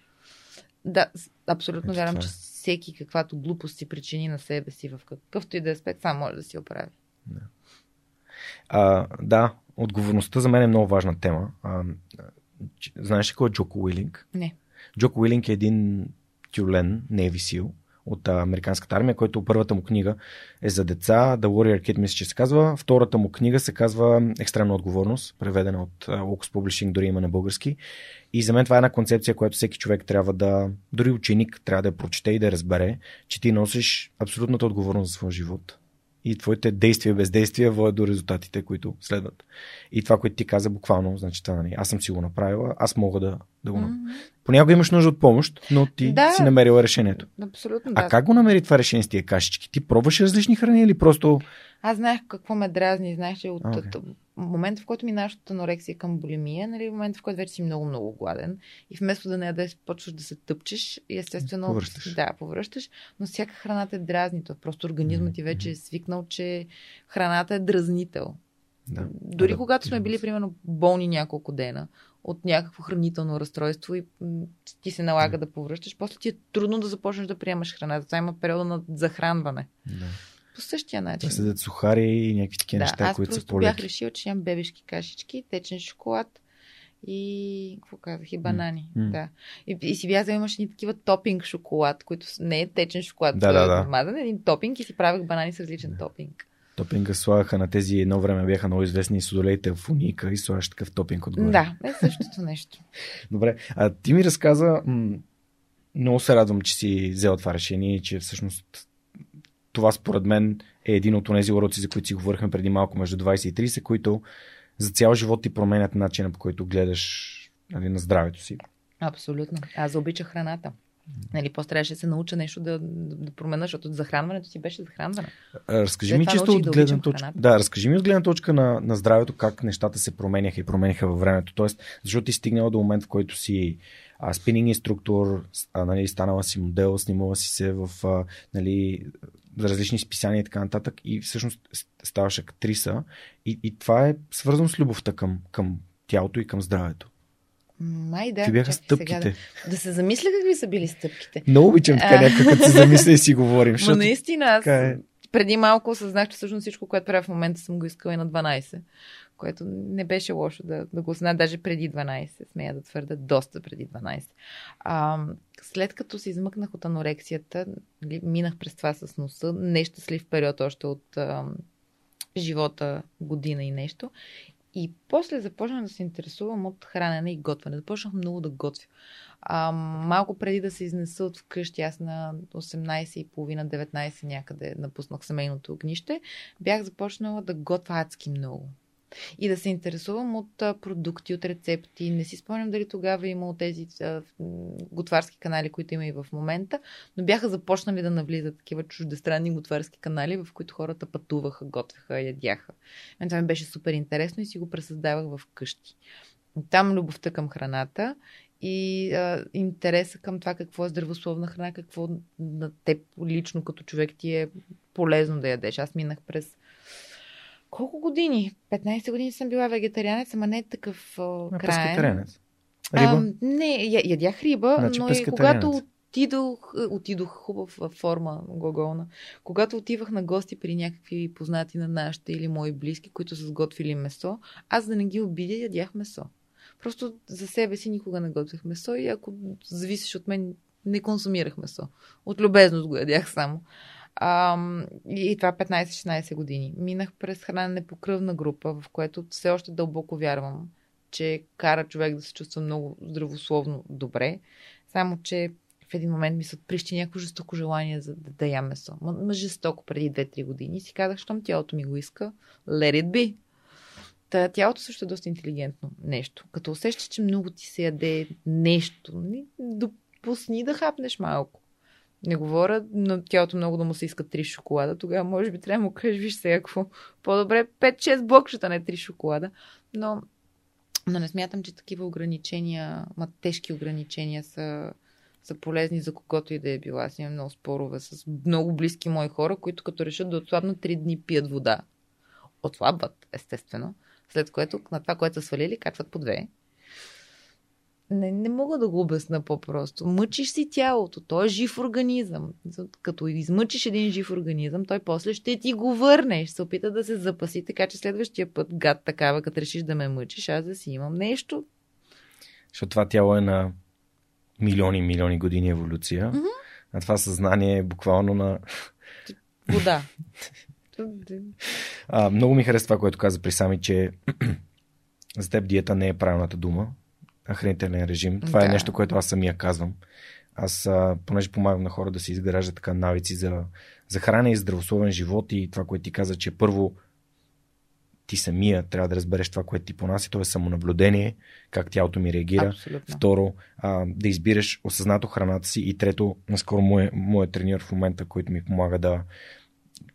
Да, абсолютно вярвам, че е. всеки каквато глупост си причини на себе си в какъвто и да е аспект, сам може да си оправи. А, да, отговорността за мен е много важна тема. А, знаеш ли кой е Джоко Уилинг? Не. Джоко Уилинг е един тюлен, Navy SEAL от американската армия, който първата му книга е за деца, The Warrior Kid мисля, че се казва. Втората му книга се казва Екстремна отговорност, преведена от Locus Publishing, дори има на български. И за мен това е една концепция, която всеки човек трябва да, дори ученик, трябва да я прочете и да разбере, че ти носиш абсолютната отговорност за своя живот. И твоите действия бездействия водят до резултатите, които следват. И това, което ти каза, буквално, значи това, нали, аз съм си го направила, аз мога да, да го направя. Мгм. Понякога имаш нужда от помощ, но ти Да. си намерила решението. Абсолютно, А да. как го намери това решение с тия кашички? Ти пробваш различни храни или просто... Аз знаех какво ме дразни. Знаех, че от okay. момента, в който минаваш от анорексия към булимия, нали, в момента, в който вече си много-много гладен и вместо да не ядеш, почваш да се тъпчеш и естествено... Повръщаш. Да, повръщаш, но всяка храна те дразни. То просто организмът ти вече е свикнал, че храната е дразнител. Да. Дори Да, когато сме да. били, примерно, болни няколко дена от някакво хранително разстройство и ти се налага да повръщаш, после ти е трудно да започнеш да приемаш храна. Затова има периода на захранване. да. По същия начин. Да седят сухари и някакви такива Да, неща, аз които са просто бях решила, че ям бебешки кашички, течен шоколад и какво казах, и банани. М. Да. И, и си бях взела, имаше ни такива топинг шоколад, които не е течен шоколад, Да, да, а да. мазан, един топинг и си правех банани с различен топинг. Топинга слагаха на тези едно време бяха много известни судолейте в уника и слагаш такъв топинг отгоре. Да, е същото нещо. Добре, а ти ми разказа, м- много се радвам, че си взел това решение и че всъщност това според мен е един от тези уроци, за които си говорихме преди малко, между 20 и 30, които за цял живот ти променят начина по който гледаш нали, на здравето си. Абсолютно. Аз обичах храната. Нали, после трябваше да се науча нещо да, да, да променя, защото захранването си беше захранване. Разкажи След ми чисто от да гледна обичам точка. Да, разкажи ми от гледна точка на, на здравето как нещата се променяха и промениха във времето. Тоест, защото ти стигнала до момент, в който си а, спининг инструктор, а, нали, станала си модел, снимала си се в а, нали, различни списания и така нататък и всъщност ставаш актриса и, и това е свързано с любовта към, към тялото и към здравето. Май да. Какви бяха стъпките? Да, да се замисля какви са били стъпките. Много обичам така някак, като се замисля и си говорим. Защото... наистина, аз е. преди малко осъзнах, че всъщност всичко, което правя в момента, съм го искала и на 12. Което не беше лошо да, да го знае, даже преди 12, смея да твърда, доста преди 12. А, след като се измъкнах от анорексията, нали, минах през това с носа, нещастлив период още от а, живота, година и нещо. И после започнах да се интересувам от хранене и готвене. Започнах много да готвя. А, малко преди да се изнеса от вкъщи, аз на 18 и половина, 19 някъде напуснах семейното огнище, бях започнала да готвя адски много. И да се интересувам от продукти, от рецепти. Не си спомням дали тогава е имало тези готварски канали, които има и в момента, но бяха започнали да навлизат такива чуждестранни готварски канали, в които хората пътуваха, готвеха, ядяха. Мен това ми беше супер интересно и си го пресъздавах в къщи. Там любовта към храната и а, интереса към това какво е здравословна храна, какво на теб лично като човек ти е полезно да ядеш. Аз минах през колко години? 15 години съм била вегетарианец, ама не е такъв а, А, краен. А, не, я, ядях риба, Значи но и когато отидох, отидох хубав форма глаголна, когато отивах на гости при някакви познати на нашите или мои близки, които са сготвили месо, аз да не ги обидя, ядях месо. Просто за себе си никога не готвих месо и ако зависиш от мен, не консумирах месо. От любезност го ядях само. А, и, това 15-16 години. Минах през хранене по кръвна група, в което все още дълбоко вярвам, че кара човек да се чувства много здравословно добре. Само, че в един момент ми се отприщи някакво жестоко желание за да, да ям месо. Ма, жестоко преди 2-3 години. И си казах, щом тялото ми го иска, let it be. Та, тялото също е доста интелигентно нещо. Като усещаш, че много ти се яде нещо, ни- допусни да хапнеш малко. Не говоря на тялото много да му се иска 3 шоколада. Тогава може би трябва да му кажеш, виж сега какво. По-добре 5-6 блокчета, не 3 шоколада. Но, но не смятам, че такива ограничения, ма тежки ограничения са, са полезни за когото и да е била. Аз имам много спорове с много близки мои хора, които като решат да отслабнат 3 дни пият вода. Отслабват, естествено. След което на това, което са свалили, качват по две. Не, не мога да го обясна по-просто. Мъчиш си тялото. Той е жив организъм. Като измъчиш един жив организъм, той после ще ти го върне. Ще се опита да се запаси, така че следващия път, гад такава, като решиш да ме мъчиш, аз да си имам нещо. Защото това тяло е на милиони, милиони години еволюция. Мгм. А това съзнание е буквално на... Вода. А, много ми хареса това, което каза при Сами, че за теб диета не е правилната дума, хранителен режим. Това е Да. нещо, което аз самия казвам. Аз, а, понеже помагам на хора да се изграждат така навици за, за хранене и здравословен живот и това, което ти каза, че първо ти самия трябва да разбереш това, което ти понася, то е самонаблюдение, как тялото ми реагира. Абсолютно. Второ, а, да избираш осъзнато храната си. И трето, наскоро моят мое треньор в момента, който ми помага да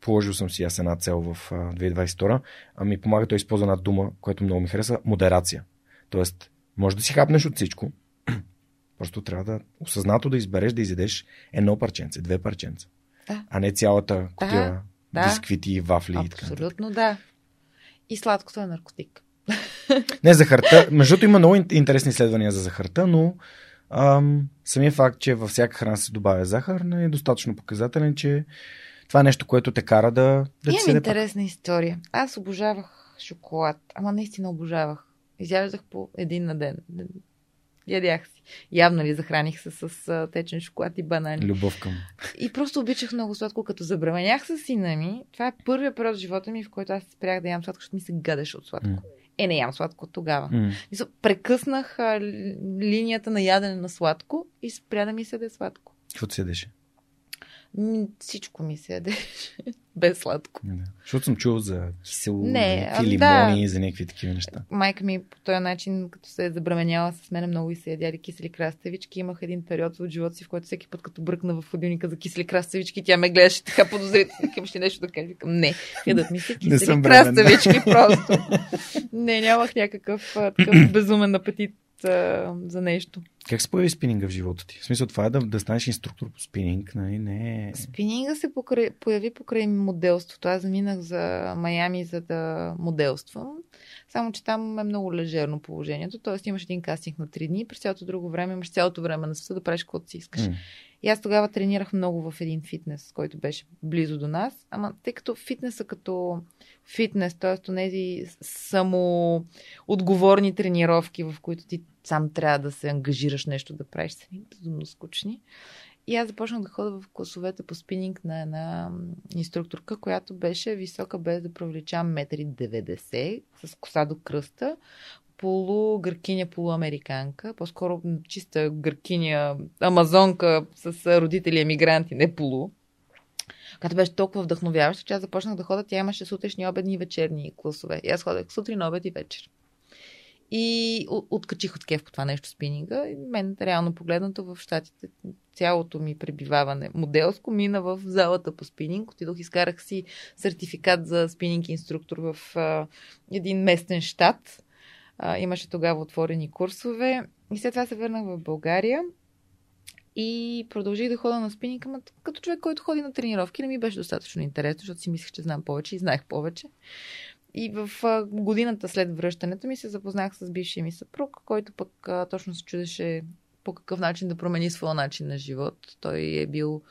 положил съм си аз една цел в а, 2022, а ми помага той използва една дума, която много ми хареса, модерация. Тоест, може да си хапнеш от всичко, просто трябва да осъзнато да избереш да изядеш едно парченце, две парченца, Да. а не цялата кутия да. бисквити, вафли и така. Абсолютно да. И сладкото е наркотик. Не, захарта. Между другото има много ин- интересни изследвания за захарта, но ам, самия факт, че във всяка храна се добавя захар, не е достатъчно показателен, че това е нещо, което те кара да, да Имам интересна история. Аз обожавах шоколад. Ама наистина обожавах. Изяждах по един на ден. Ядях си. Явно ли захраних се с течен шоколад и банани. Любов към. И просто обичах много сладко, като забременях с сина ми. Това е първият период в живота ми, в който аз спрях да ям сладко, защото ми се гадеше от сладко. М. Е, не ям сладко тогава. М. Мисля, Прекъснах а, линията на ядене на сладко и спря да ми се яде сладко. Какво ти седеше? Всичко ми се яде без сладко. Да. Защото съм чувал за кисело, Не, за някакви ами да. лимони, за някакви такива неща. Майка ми по този начин, като се е забременяла с мен много и се ядяли кисели краставички, имах един период от живота си, в който всеки път, като бръкна в ходилника за кисели краставички, тя ме гледаше така подозрително. Викам, ще нещо да кажа. Викам, не, ядат ми се кисели краставички просто. не, нямах някакъв такъв безумен апетит а, за нещо. Как се появи спининга в живота ти? В смисъл това е да, да станеш инструктор по спининг, нали? Не. Спининга се покрай, появи покрай моделството. Аз заминах за Майами, за да моделствам. Само, че там е много лежерно положението. Тоест имаш един кастинг на 3 дни, през цялото друго време имаш цялото време на света да правиш каквото си искаш. М. И аз тогава тренирах много в един фитнес, който беше близо до нас. Ама тъй като фитнеса като фитнес, т.е. тези само отговорни тренировки, в които ти сам трябва да се ангажираш нещо да правиш, са ми безумно скучни. И аз започнах да ходя в класовете по спининг на една инструкторка, която беше висока без да провличам 1,90 м, с коса до кръста, полугъркиня, полуамериканка, по-скоро чиста гъркиня, амазонка с родители емигранти, не полу. Която беше толкова вдъхновяваща, че аз започнах да ходя. Тя имаше сутрешни, обедни и вечерни класове. И аз ходех сутрин, обед и вечер. И откачих от кеф по това нещо спининга. И мен, реално погледнато в щатите, цялото ми пребиваване моделско мина в залата по спининг. Отидох, изкарах си сертификат за спининг инструктор в а, един местен щат. А, имаше тогава отворени курсове. И след това се върнах в България и продължих да хода на спининг, ама като човек, който ходи на тренировки, не ми беше достатъчно интересно, защото си мислех, че знам повече и знаех повече. И в годината след връщането ми се запознах с бившия ми съпруг, който пък а, точно се чудеше по какъв начин да промени своя начин на живот. Той е бил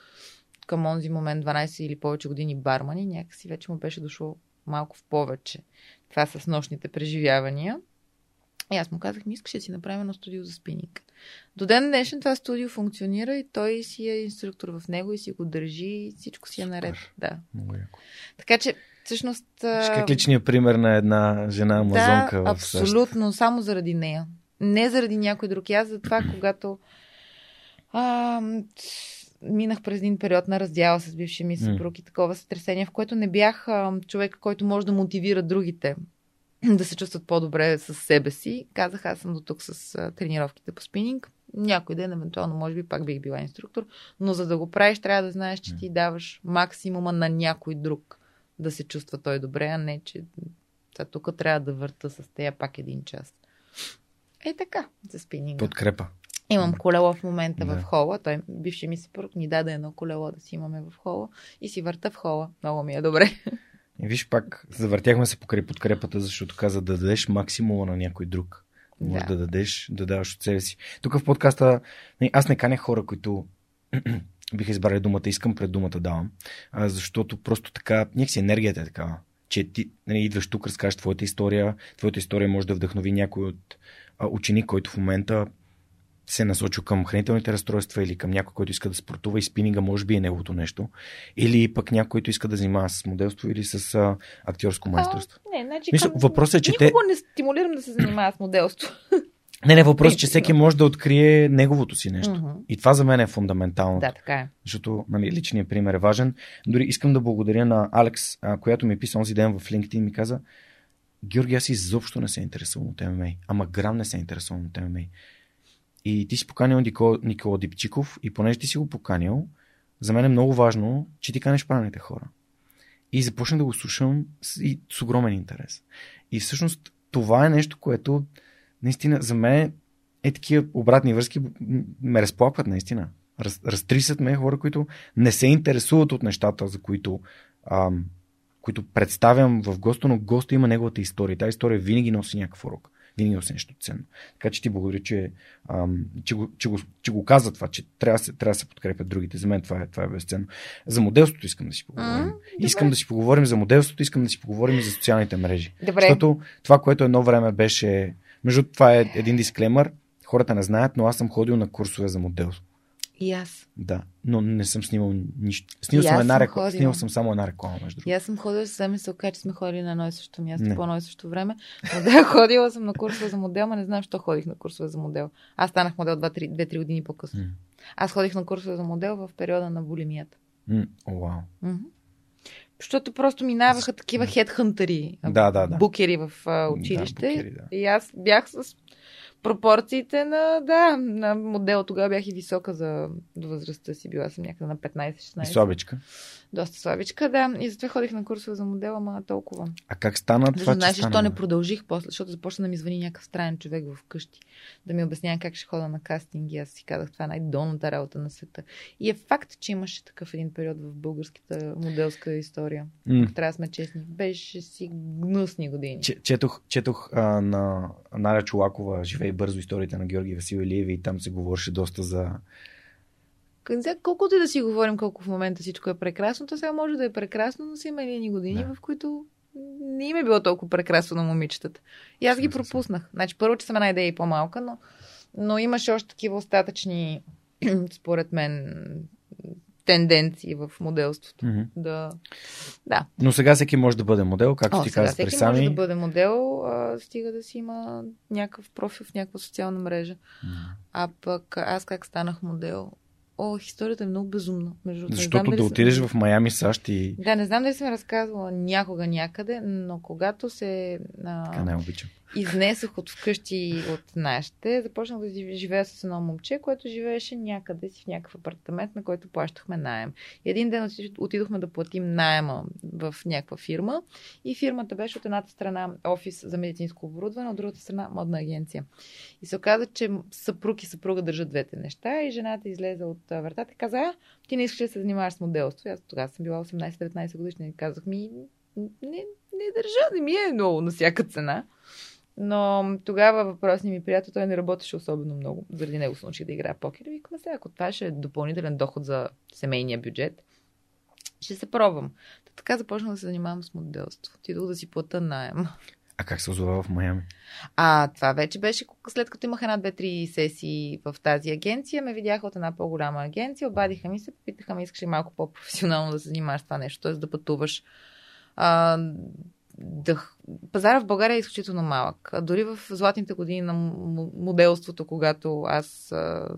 към онзи момент 12 или повече години барман и някакси вече му беше дошло малко в повече. Това с нощните преживявания. И аз му казах, ми искаш да си направим едно студио за спининг. До ден днешен това студио функционира и той си е инструктор в него и си го държи и всичко си е Супер. наред. Да. Много яко. Така че, всъщност... Как личният пример на една жена амазонка да, в САЩ. абсолютно, само заради нея. Не заради някой друг. И Аз затова, когато а, минах през един период на раздяла с бившия ми съпруг и такова сътресение, в което не бях а, човек, който може да мотивира другите да се чувстват по-добре с себе си. Казах, аз съм до тук с а, тренировките по спининг. Някой ден, евентуално, може би пак бих била инструктор, но за да го правиш, трябва да знаеш, че ти даваш максимума на някой друг да се чувства той добре, а не, че тук трябва да върта с тея пак един час. Е така, за спининга. Подкрепа. Имам колело в момента Да. в хола. Той, бивши ми съпруг, ни даде едно колело да си имаме в хола и си върта в хола. Много ми е добре. И виж пак, завъртяхме се покрай подкрепата, защото каза да дадеш максимума на някой друг. Може да, Да. да дадеш, да даваш от себе си. Тук в подкаста не, аз не каня хора, които биха избрали думата искам пред думата давам, а, защото просто така, някакси енергията е такава, че ти нали, идваш тук, разкажеш твоята история, твоята история може да вдъхнови някой от а, ученик, който в момента се е насочил към хранителните разстройства или към някой, който иска да спортува и спининга може би е неговото нещо. Или пък някой, който иска да занимава с моделство или с а, актьорско майсторство. А, не, значи, Мисля, към... въпросът е, че те- Никого не стимулирам да се занимава с моделство. Не, не, въпрос че всеки може да открие неговото си нещо. Мгм. И това за мен е фундаментално. да, така е. Защото нали, личният пример е важен. Дори искам да благодаря на Алекс, а, която ми писа онзи ден в LinkedIn и ми каза Георги, аз изобщо не се интересувам от ММА. Ама грам не се интересувам от ММА. И ти си поканил Никола, Никола Дипчиков и понеже ти си го поканил, за мен е много важно, че ти канеш правилните хора. И започна да го слушам с, и с огромен интерес. И всъщност това е нещо, което наистина за мен е такива обратни връзки ме разплакват наистина. Раз, разтрисат ме хора, които не се интересуват от нещата, за които, ам, които представям в госта, но госта има неговата история. Тази история винаги носи някакъв урок. Винаги носи нещо ценно. Така че ти благодаря, че, ам, че, го, че, го, че го каза това, че трябва да се, трябва да се подкрепят другите. За мен това е, това е безценно. За моделството искам да си поговорим. М, искам добре. да си поговорим за моделството, искам да си поговорим и за социалните мрежи. Добре. Защото това, което едно време беше. Между това е един дисклемър. хората не знаят, но аз съм ходил на курсове за модел. И аз. Да, но не съм снимал нищо. Снимал съм една реклама. Снимал съм само една реклама, между И аз съм ходила с ми се че сме ходили на едно и също място Не. по едно и също време. Но да, ходила съм на курсове за модел, но не знам, защо ходих на курсове за модел. Аз станах модел 2-3 години по-късно. Аз ходих на курсове за модел в периода на булимията. О, вау. Мгм. Защото просто минаваха такива хедхънтъри, Да, да, да. букери в училище. Да, букери, да. И аз бях с пропорциите на, да, на модел. Тогава бях и висока за до възрастта си. Била съм някъде на 15-16. И слабичка. Доста слабичка, да. И затова ходих на курсове за модела, ама толкова. А как стана това, Защото че знаеш, стана? защо не продължих после, защото започна да ми звъни някакъв странен човек в къщи, да ми обяснява как ще хода на кастинги. Аз си казах, това е най-долната работа на света. И е факт, че имаше такъв един период в българската моделска история. Ако трябва да сме честни. Беше си гнусни години. Че- Четох, четох а, на Наля Чулакова Живей бързо историята на Георги Васил Илиеви и там се говореше доста за... Колкото и да си говорим колко в момента всичко е прекрасно, то сега може да е прекрасно, но са има едни години, Да. в които не им е било толкова прекрасно на момичетата. И аз ги пропуснах. Значи, първо, че съм една идея и по-малка, но, но имаше още такива остатъчни, според мен, тенденции в моделството. Мгм. Да. да. Но сега всеки може да бъде модел, както О, ти каза всеки при може сами. да бъде модел, а, стига да си има някакъв профил в някаква социална мрежа. М. А пък аз как станах модел? О, историята е много безумна. Между Защото да съм- отидеш в Майами, САЩ и... Да, не знам дали съм разказвала някога някъде, но когато се Така а, не обичам. Изнесох от вкъщи от нашите, започнах да жи- живея с едно момче, което живееше някъде си в някакъв апартамент, на който плащахме найем. И един ден отид- отидохме да платим найема в някаква фирма и фирмата беше от едната страна офис за медицинско оборудване, от другата страна модна агенция. И се оказа, че съпруг и съпруга държат двете неща и жената излезе от вратата и каза, а, ти не искаш да се занимаваш с моделство? Аз тогава съм била 18-19 годишна и казах ми, не, не държа, не ми е много на всяка цена. Но тогава въпросният ми приятел, той не работеше особено много. Заради него се научих да играя покер. И викаме сега, ако това ще е допълнителен доход за семейния бюджет, ще се пробвам. Та така започнах да се занимавам с моделство. Отидох да си плата найем. А как се озова в Майами? А това вече беше след като имах една-две-три сесии в тази агенция, ме видяха от една по-голяма агенция, обадиха ми се, попитаха ме, искаш ли малко по-професионално да се занимаваш с това нещо, т.е. да пътуваш. А, да, пазара в България е изключително малък. А дори в златните години на моделството, когато аз а,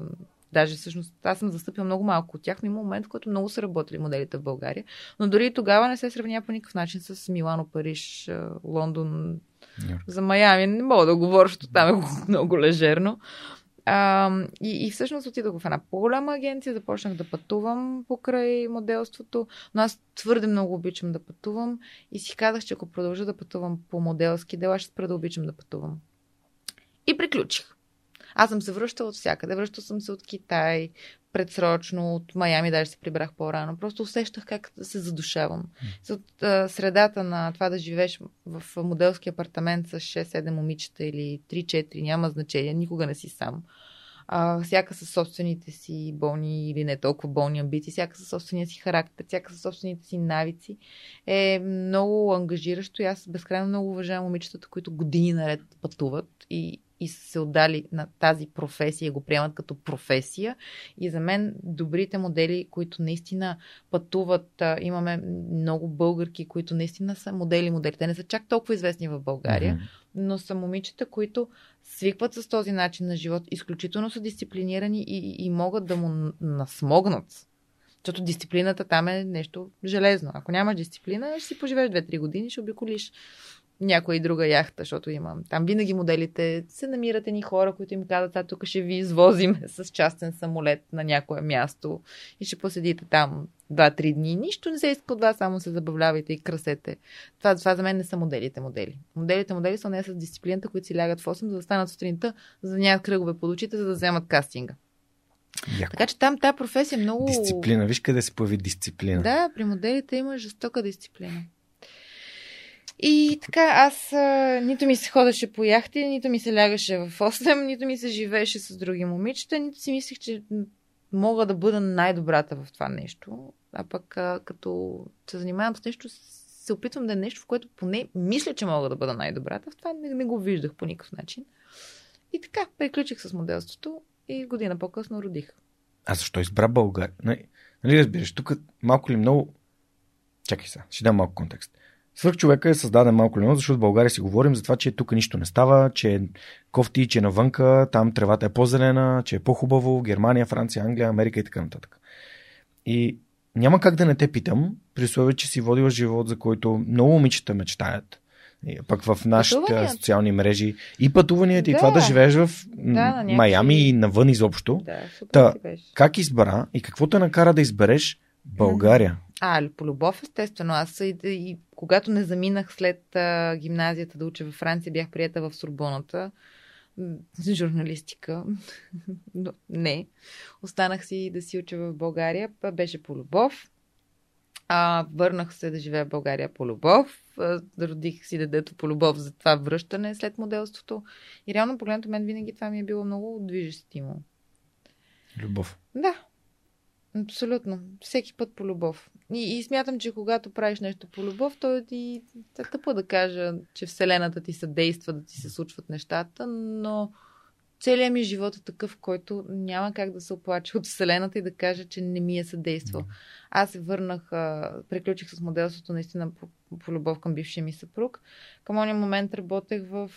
даже всъщност аз съм застъпила много малко от тях, но има момент, в който много са работили моделите в България. Но дори и тогава не се сравнява по никакъв начин с Милано, Париж, Лондон, Нью-Йорк. за Майами не мога да говоря, защото там е много лежерно. А, и, и всъщност отидох в една по-голяма агенция, започнах да пътувам покрай моделството, но аз твърде много обичам да пътувам и си казах, че ако продължа да пътувам по моделски дела, ще спра да обичам да пътувам. И приключих. Аз съм се връщала от всякъде. Връщал съм се от Китай, предсрочно, от Майами даже се прибрах по-рано. Просто усещах как се задушавам. От а, средата на това да живееш в моделски апартамент с 6-7 момичета или 3-4, няма значение, никога не си сам. А, всяка със собствените си болни или не толкова болни амбиции, всяка със собствения си характер, всяка със собствените си навици е много ангажиращо и аз безкрайно много уважавам момичетата, които години наред пътуват и, и са се отдали на тази професия и го приемат като професия. И за мен добрите модели, които наистина пътуват, имаме много българки, които наистина са модели модели. Те не са чак толкова известни в България, Мгм. но са момичета, които свикват с този начин на живот, изключително са дисциплинирани и, и, могат да му насмогнат. Защото дисциплината там е нещо железно. Ако нямаш дисциплина, ще си поживееш 2-3 години, ще обиколиш някоя и друга яхта, защото имам. Там винаги моделите се намират едни хора, които им казват, а тук ще ви извозим с частен самолет на някое място и ще поседите там 2-3 дни. Нищо не се иска от вас, само се забавлявайте и красете. Това, това за мен не са моделите модели. Моделите модели са не с дисциплината, които си лягат в 8, за да станат сутринта, за да нямат кръгове под очите, за да вземат кастинга. Яко. Така че там тази професия е много... Дисциплина. Виж къде се появи дисциплина. Да, при моделите има жестока дисциплина. И така, аз нито ми се ходеше по яхти, нито ми се лягаше в 8, нито ми се живееше с други момичета, нито си мислех, че мога да бъда най-добрата в това нещо. А пък а, като се занимавам с нещо, се опитвам да е нещо, в което поне мисля, че мога да бъда най-добрата. В това не, не го виждах по никакъв начин. И така, приключих с моделството и година по-късно родих. А защо избра България? Нали, нали разбираш, тук малко ли много... Чакай сега, ще дам малко контекст. Свърх човека е създаден малко ли защото в България си говорим за това, че тук нищо не става, че е кофти, че е навънка, там тревата е по-зелена, че е по-хубаво, Германия, Франция, Англия, Америка и така нататък. И няма как да не те питам, при условие, че си водила живот, за който много момичета мечтаят. И пък в нашите социални мрежи и пътуванията, да. и това да живееш в да, Майами и навън изобщо. Да, Та, как избра и какво те накара да избереш България? А, по любов, естествено. Аз и, и когато не заминах след а, гимназията да уча във Франция, бях прията в Сурбоната журналистика. Но не. Останах си да си уча в България. Беше по любов. А, върнах се да живея в България по любов. Родих си детето по любов за това връщане след моделството. И реално погледнато мен винаги това ми е било много движещ стимул. Любов. Да. Абсолютно. Всеки път по любов. И, и смятам, че когато правиш нещо по любов, то е и тъпо да кажа, че Вселената ти съдейства да ти се случват нещата, но целият ми живот е такъв, който няма как да се оплаче от Вселената и да каже, че не ми е съдействал. Аз се върнах, приключих с моделството наистина по, по любов към бившия ми съпруг. Към ония момент работех в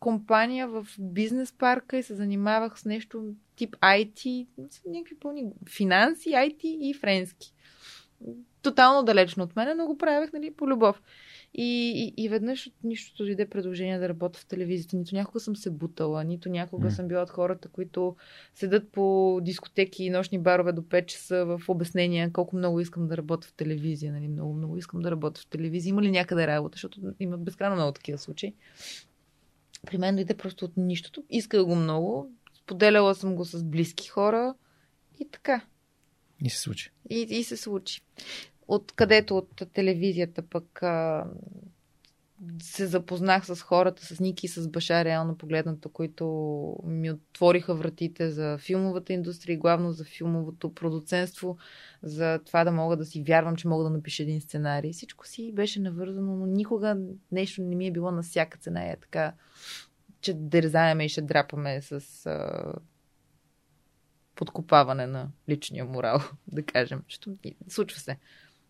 компания в бизнес парка и се занимавах с нещо тип IT, някакви пълни финанси, IT и френски. Тотално далечно от мене, но го правях нали, по любов. И, и, и веднъж от нищото дойде предложение да работя в телевизията. Нито някога съм се бутала, нито някога mm. съм била от хората, които седат по дискотеки и нощни барове до 5 часа в обяснения колко много искам да работя в телевизия. Нали? Много, много искам да работя в телевизия. Има ли някъде работа? Защото има безкрайно много такива случаи. При мен дойде просто от нищото. Исках го много. Споделяла съм го с близки хора. И така. И се случи. И, и се случи. Откъдето от телевизията пък а, се запознах с хората, с Ники и с Баша, реално погледнато, които ми отвориха вратите за филмовата индустрия, главно за филмовото продуценство, за това да мога да си вярвам, че мога да напиша един сценарий. Всичко си беше навързано, но никога нещо не ми е било на всяка цена. Е така, че дързаеме и ще драпаме с а, подкопаване на личния морал, да кажем. Защото случва се.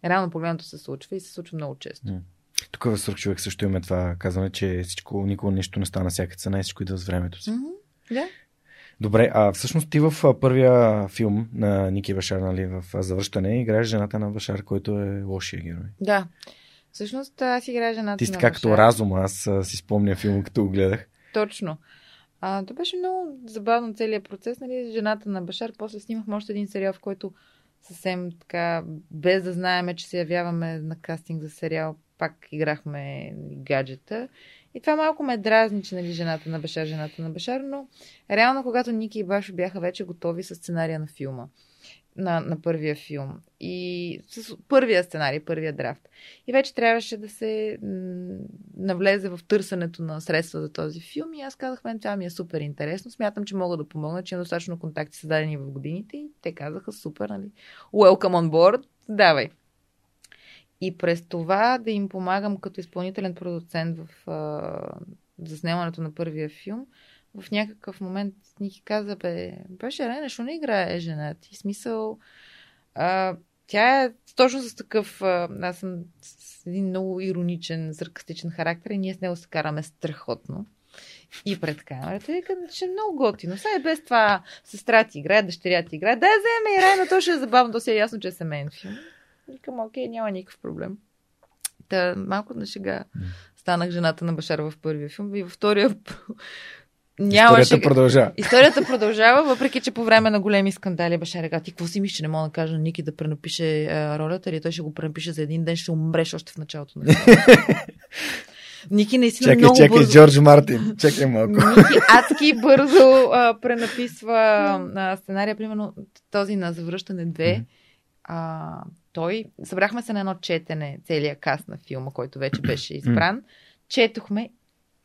Реално погледното се случва и се случва много често. Mm. Тук в Сръх човек също имаме това казване, че всичко, никога нищо не стана на всяка цена и всичко идва с времето си. Mm-hmm. Да. Добре, а всъщност ти в първия филм на Ники Башар, нали, в Завръщане, играеш жената на Башар, който е лошия герой. Да. Всъщност аз играя жената Ти си така като разум, аз си спомня филма, като го гледах. Точно. А, това беше много забавно целият процес. Нали? Жената на Башар. После снимахме още един сериал, в който съвсем така, без да знаеме, че се явяваме на кастинг за сериал, пак играхме гаджета. И това малко ме дразни, че нали, жената на Башар, жената на Башар, но реално, когато Ники и Башо бяха вече готови с сценария на филма, на, на първия филм и с първия сценарий, първия драфт. И вече трябваше да се навлезе в търсенето на средства за този филм и аз казах, мен това ми е супер интересно, смятам, че мога да помогна, че имам достатъчно контакти създадени в годините и те казаха, супер, нали, welcome on board, давай. И през това да им помагам като изпълнителен продуцент в а, заснемането на първия филм, в някакъв момент Ники каза, бе, беше Рена, защо не играе жена ти? Смисъл, а, тя е точно с такъв, а, аз съм с един много ироничен, саркастичен характер и ние с него се караме страхотно. И пред камерата вика, че е много готино. Сега е без това сестра ти играе, дъщеря ти играе. Да, вземе и Райна, то ще е забавно, то си е ясно, че е семейен филм. Викам, окей, няма никакъв проблем. Та, малко на шега станах жената на Башар в първия филм и във втория Нямаше... Историята продължава. Историята продължава, въпреки че по време на големи скандали беше рега. Ти какво си мислиш, че не мога да кажа на Ники да пренапише а, ролята или той ще го пренапише за един ден, ще умреш още в началото на Ники наистина чакай, много чакай, бързо... Джордж Мартин. Чакай малко. Ники адски бързо а, пренаписва а, сценария, примерно този на Завръщане 2. Mm-hmm. А, той, събрахме се на едно четене, целият каст на филма, който вече беше избран. Четохме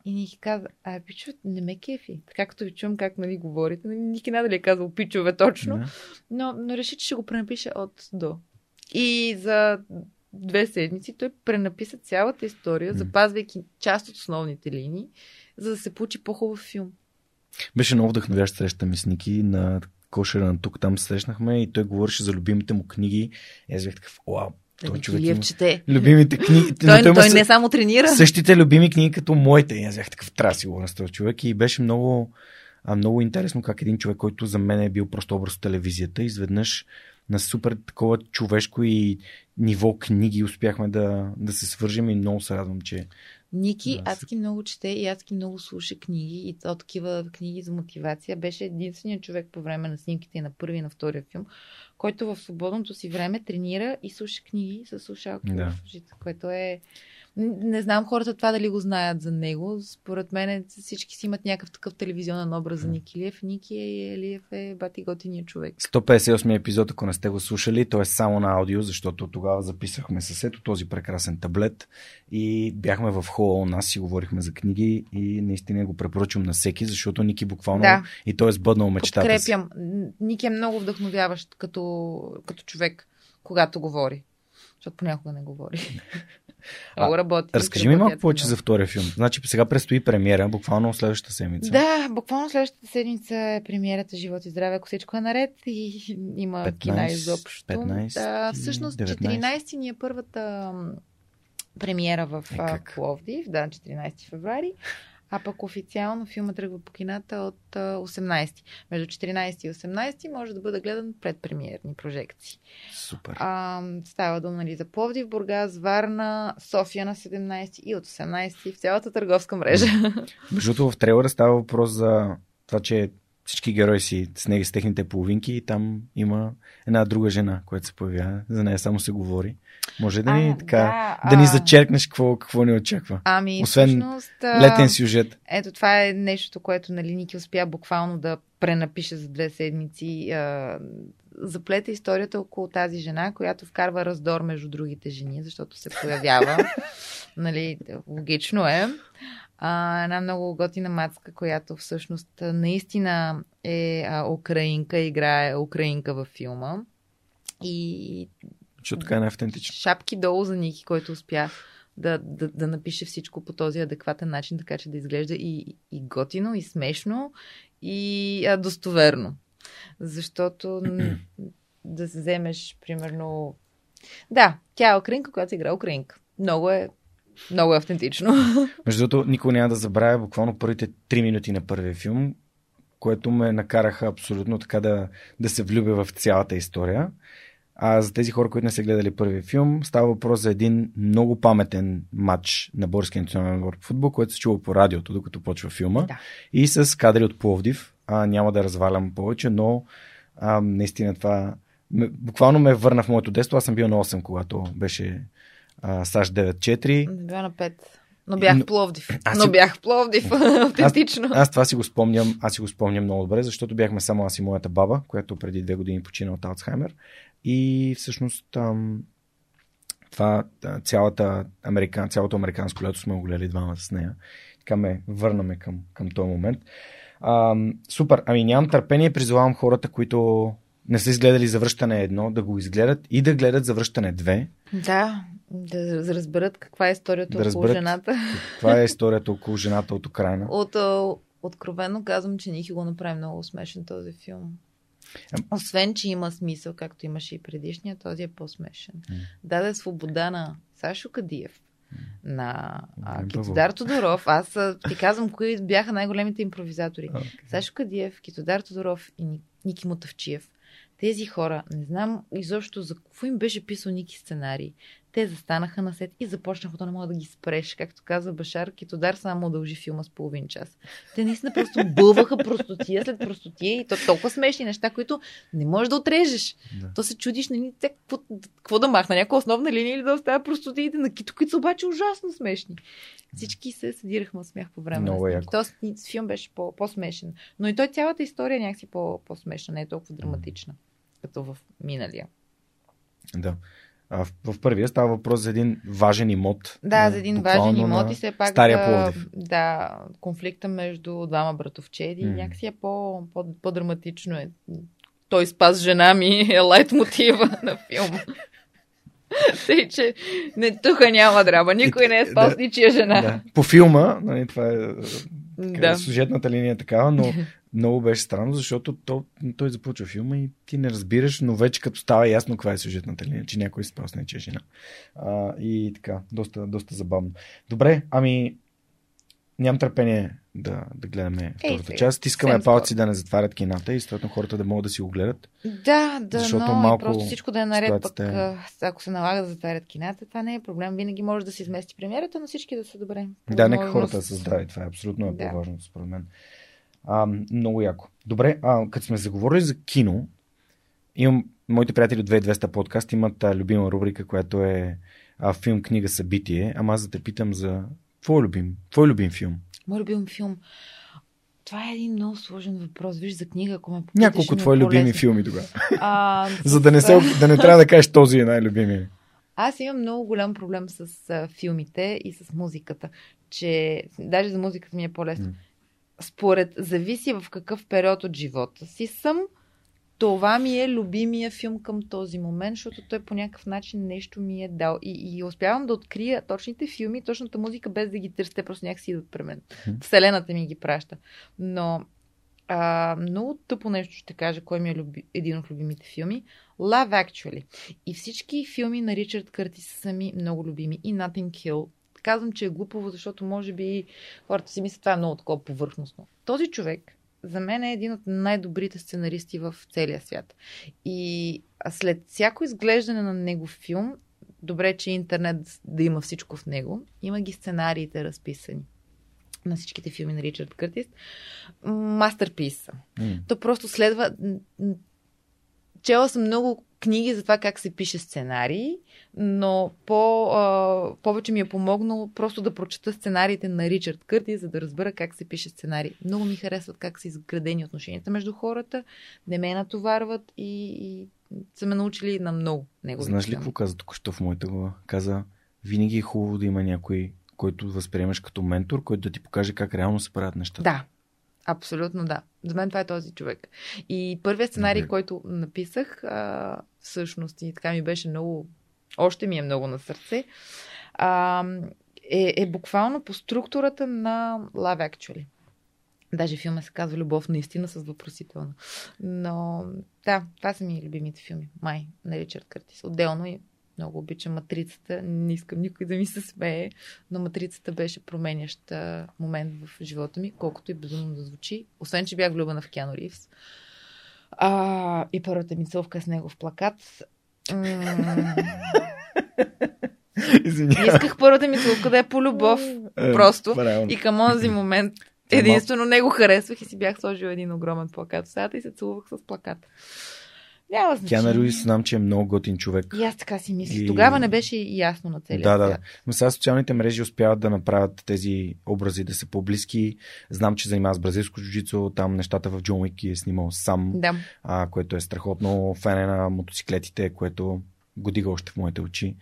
и Ники каза, а, пичо, не ме кефи. Така като ви чувам как нали говорите. Нали, Ники надали е казал пичове точно. Но, но реши, че ще го пренапише от до. И за две седмици той пренаписа цялата история, mm. запазвайки част от основните линии. за да се получи по-хубав филм. Беше много вдъхновящ среща ми с Ники на кошера на тук. Там се срещнахме и той говореше за любимите му книги. И аз бях такъв, вау, той Ники човек Илиев има чете. любимите книги. Той, той съ- не само тренира. същите любими книги като моите. И аз бях такъв, трябва да си говоря с този човек. И беше много, а, много интересно как един човек, който за мен е бил просто образ от телевизията, изведнъж на супер такова човешко и ниво книги успяхме да, да се свържем и много се радвам, че Ники Да, адски много чете и адски много слуша книги и то такива книги за мотивация. Беше единственият човек по време на снимките на първи и на втория филм, който в свободното си време тренира и слуша книги с слушалки Да. в ушите, което е... Не знам хората това дали го знаят за него. Според мен всички си имат някакъв такъв телевизионен образ за Ники Илиев. Ники Илиев е бати готиния човек. 158 епизод, ако не сте го слушали, то е само на аудио, защото тогава записахме с ето този прекрасен таблет и бяхме в хола у нас и говорихме за книги и наистина го препоръчвам на всеки, защото Ники буквално Да. и той е сбъднал мечтата си. Подкрепям. Н- Ники е много вдъхновяващ като, като човек, когато говори. Защото понякога не говори. Много работи. Разкажи ми малко повече за втория филм. Значи сега предстои премиера, буквално следващата седмица. Да, буквално следващата седмица е премиерата Живот и здраве, ако всичко е наред и има 15, кина изобщо. 15, да, всъщност 19. 14 ни е първата премиера в Е, а? Пловдив, да, 14 февруари. А пък официално филма тръгва по кината от а, 18. Между 14 и 18 може да бъде гледан пред премиерни прожекции. Супер. А, става дума нали, за Пловдив, Бургас, Варна, София на 17 и от 18 в цялата търговска мрежа. Другото, в трейлера става въпрос за това, че всички герои си с неги с техните половинки и там има една друга жена, която се появява. За нея само се говори. Може да ни, А, така, да, да, ни зачеркнеш какво, какво ни очаква. Ами, Освен всъщност, Летен сюжет. Ето това е нещо, което нали, Ники успя буквално да пренапише за две седмици. А, заплете историята около тази жена, която вкарва раздор между другите жени, защото се появява. нали, логично е. А, една много готина мацка, която всъщност наистина е а, украинка, играе украинка във филма. И Защото така е най-автентично. шапки долу за Ники, който успя да, да, да напише всичко по този адекватен начин, така че да изглежда и, и готино, и смешно, и а, достоверно. Защото да се вземеш, примерно... Да, тя е украинка, която игра украинка. Много е, много е автентично. Между другото, никога няма да забравя буквално първите три минути на първия филм, което ме накараха абсолютно така да, да се влюбя в цялата история. А за тези хора, които не са гледали първия филм, става въпрос за един много паметен матч на Българския национален отбор по футбол, който се чува по радиото, докато почва филма. Да. И с кадри от Пловдив. А, няма да развалям повече, но а, наистина това буквално ме върна в моето детство. Аз съм бил на 8, когато беше а, САЩ 9-4. Не бях на пет. Но бях в Пловдив. Аз Но бях в Пловдив. Автентично. Аз това си го спомням, аз си го спомням много добре, защото бяхме само аз и моята баба, която преди две години почина от Алцхаймер. И всъщност ам, това цялата американ, цялото американско лято сме го гледали двама с нея. Така ме върнаме към, към този момент. Ам, супер, ами нямам търпение, призовавам хората, които не са изгледали завръщане едно, да го изгледат и да гледат завръщане две. Да, да разберат каква е историята Да около жената. Това е историята около жената от Украина. От, откровено казвам, че Ники го направи много смешен този филм. Освен, че има смисъл, както имаше и предишния, този е по-смешен. М. Даде свобода на Сашо Кадиев, на а, Китодар Тодоров. Аз а, ти казвам, кои бяха най-големите импровизатори. Okay. Сашо Кадиев, Китодар Тодоров и Ни- Ники Мотавчиев. Тези хора, не знам изобщо за какво им беше писал Ники сценарий. Те застанаха на сет и започнаха да не мога да ги спреш. Както казва Башар, Китодар само удължи филма с половин час. Те наистина просто бълваха простотия след простотия и то толкова смешни неща, които не можеш да отрежеш. Да. То се чудиш, нали, какво, какво да махна, някаква основна линия или да оставя простотиите на Кито, които са обаче ужасно смешни. Всички се съдираха от смях по време Много на ни- филм беше по- по-смешен. Но и той цялата история е някакси по- по-смешна, не е толкова драматична, като в миналия. Да. А в, в първия става въпрос за един важен имот. Да, за един важен имот и все пак Стария да, Пловдив. да, конфликта между двама братовчеди М. някакси е по, по, по-драматично. Е. Той спас жена ми е лайт мотива на филма. Тъй, че не, тук няма драма. Никой не е спас Да. ничия жена. Да. По филма, нали, това е Да. сюжетната линия е такава, но много беше странно, защото то, той започва филма и ти не разбираш, но вече като става ясно каква е сюжетната линия, че някой спал с жена. А, и така, доста, доста забавно. Добре, ами нямам търпение да, да гледаме втората сега, част. Искаме съвсем палци скоро. да не затварят кината и съответно хората да могат да си го гледат. Да, да, Защото но малко и просто всичко да е наред, пък ситуацията е- а, ако се налага да затварят кината, това не е проблем. Винаги може да се измести премиерата, но всички да са добре. Да, нека хората да са здрави. Това е абсолютно е Да. по-важно, според мен. А, много яко. Добре, а, като сме заговорили за кино, имам, моите приятели от 2200 подкаст имат а, любима рубрика, която е а, филм, книга, събитие. Ама аз да те питам за твой любим, твой любим филм. Мой любим филм. Това е един много сложен въпрос. Виж за книга, ако ме попиташ, Няколко е твои любими филми тогава. А, За да не, се, да не трябва да кажеш този е най-любимия. Аз имам много голям проблем с а, филмите и с музиката, че даже за музиката ми е по-лесно. Според зависи в какъв период от живота си съм, това ми е любимия филм към този момент, защото той по някакъв начин нещо ми е дал. И, и успявам да открия точните филми, точната музика, без да ги търся, просто някакси идват при мен. Вселената ми ги праща. Но а, много тъпо нещо ще кажа, кой ми е люби, един от любимите филми. Love Actually. И всички филми на Ричард Къртис са ми много любими. И Nothing Kill. Казвам, че е глупово, защото може би хората си мислят, това е много такова повърхностно. Този човек за мен е един от най-добрите сценаристи в целия свят. И след всяко изглеждане на негов филм, добре, че интернет да има всичко в него, има ги сценариите разписани на всичките филми на Ричард Къртис. Мастерпис са. М. То просто следва. Чела съм много книги за това как се пише сценарий, но по, а, повече ми е помогнало просто да прочета сценариите на Ричард Кърти, за да разбера как се пише сценарий. Много ми харесват как са изградени отношенията между хората, не ме натоварват и, и са ме научили на много него. Знаеш ли какво каза току-що в моята глава? Каза, винаги е хубаво да има някой, който възприемаш като ментор, който да ти покаже как реално се правят нещата. Да, абсолютно да. За мен това е този човек. И първият сценарий, Добре. който написах, а, всъщност и така ми беше много, още ми е много на сърце, а, е, е буквално по структурата на Love Actually. Даже филма се казва Любов наистина с въпросително. Но да, това са ми любимите филми. Май, на Ричард Къртис. Отделно и много обичам Матрицата. Не искам никой да ми се смее, но Матрицата беше променящ момент в живота ми, колкото и безумно да звучи. Освен, че бях влюбена в Киано Ривз. А, и първата ми целувка с негов плакат. М, Извинявай. Исках първата ми целувка да е по любов. Е, Просто. правилно. И към онзи момент е единствено него харесвах и си бях сложил един огромен плакат в стаята и се целувах с плаката. Няма значение. Киана Руис знам, че е много готин човек. И аз така си мисля. И- Тогава не беше ясно на целия Да, да, свят. Но сега социалните мрежи успяват да направят тези образи да са по-близки. Знам, че занимава с бразилско джуджицу, там нещата в Джон Уик е снимал сам, Да. а, което е страхотно. Фен е на мотоциклетите, което годига още в моите очи.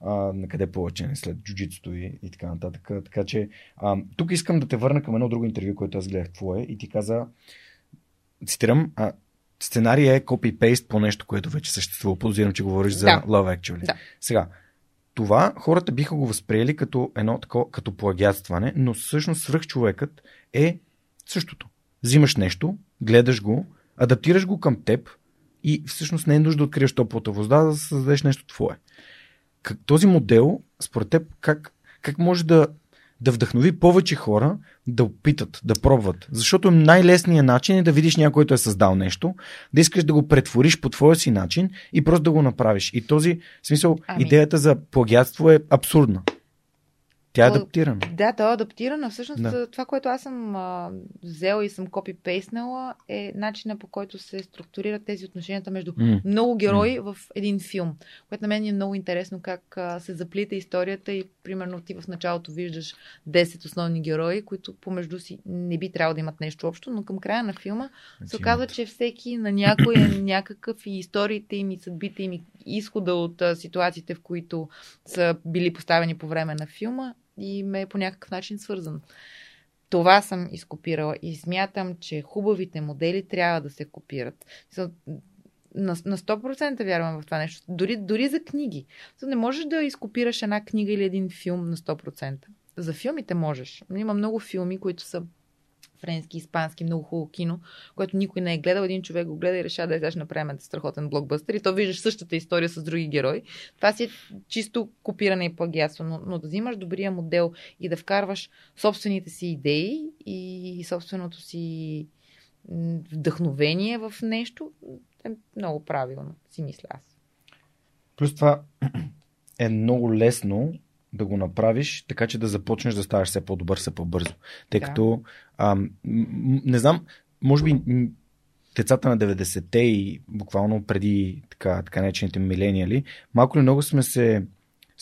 А, на къде повече не след джуджицото и, и така нататък. Така че а, тук искам да те върна към едно друго интервю, което аз гледах твое и ти каза, цитирам, а, сценария е копи-пейст по нещо, което вече съществува. Подозирам, че говориш за Да. Love Actually. Да. Сега, това хората биха го възприели като едно такова, като плагиатстване, но всъщност свръхчовекът е същото. Взимаш нещо, гледаш го, адаптираш го към теб и всъщност не е нужда да откриеш топлата вода, за да създадеш нещо твое. Как, този модел, според теб, как, как може да, да вдъхнови повече хора да опитат, да пробват? Защото най-лесният начин е да видиш някой, който е създал нещо, да искаш да го претвориш по твоя си начин и просто да го направиш. И този в смисъл, Ами- идеята за плагиатство е абсурдна. Тя е адаптирана. Да, то е адаптирано. Всъщност Да. това, което аз съм а, взела и съм копипейснала е начина по който се структурират тези отношенията между М. много герои в един филм. Което на мен е много интересно как а, се заплита историята и примерно ти в началото виждаш 10 основни герои, които помежду си не би трябвало да имат нещо общо, но към края на филма се оказва, че всеки на някой е някакъв и историите им и съдбите им и изхода от а, ситуациите, в които са били поставени по време на филма и ме е по някакъв начин свързан. Това съм изкопирала и смятам, че хубавите модели трябва да се копират. На, на 100% вярвам в това нещо. Дори, дори за книги. Не можеш да изкопираш една книга или един филм на 100%. За филмите можеш. Има много филми, които са френски, испански, много хубаво кино, което никой не е гледал. Един човек го гледа и решава да ще направим страхотен блокбъстър. И то виждаш същата история с други герои. Това си е чисто копиране и плагиатство. Но, но да взимаш добрия модел и да вкарваш собствените си идеи и собственото си вдъхновение в нещо е много правилно, си мисля аз. Плюс това е много лесно да го направиш, така че да започнеш да ставаш все по-добър, все по-бързо. Тъй да. като, а, не знам, може би децата на 90-те и буквално преди така, така наречените милениали, малко ли много сме се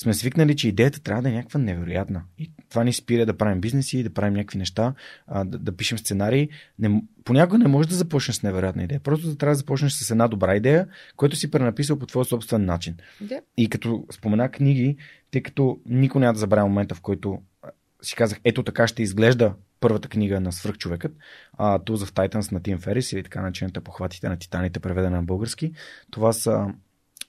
сме свикнали, че идеята трябва да е някаква невероятна. И това ни спира да правим бизнеси, да правим някакви неща, да, да пишем сценарии. Не, понякога не можеш да започнеш с невероятна идея. Просто да трябва да започнеш с една добра идея, която си пренаписал по твой собствен начин. Yeah. И като спомена книги, тъй като никой няма да забравя момента, в който си казах, ето така ще изглежда първата книга на свръхчовекът, uh, Tools of Titans на Тим Ферис или така начината похватите на титаните, преведена на български. Това са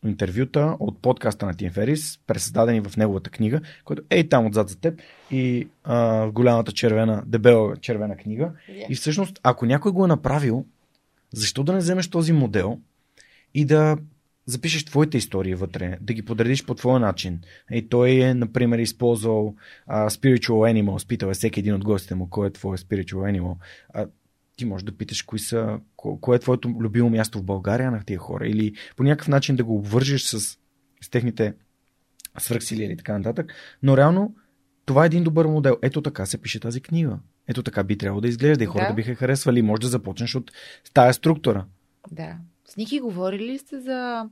интервюта от подкаста на Тим Ферис, пресъздадени в неговата книга, който е и там отзад за теб и а, голямата червена, дебела червена книга. Yeah. И всъщност, ако някой го е направил, защо да не вземеш този модел и да запишеш твоите истории вътре, да ги подредиш по твой начин. И той е, например, използвал а, Spiritual Animal, спитал е всеки един от гостите му, кой е твой Spiritual Animal. А, ти можеш да питаш кои са, кое е твоето любимо място в България на тия хора или по някакъв начин да го обвържеш с, с техните свръхсили или така нататък. Но реално това е един добър модел. Ето така се пише тази книга. Ето така би трябвало да изглежда и хората да. биха харесвали. Може да започнеш от тая структура. Да. С Ники говорили ли сте за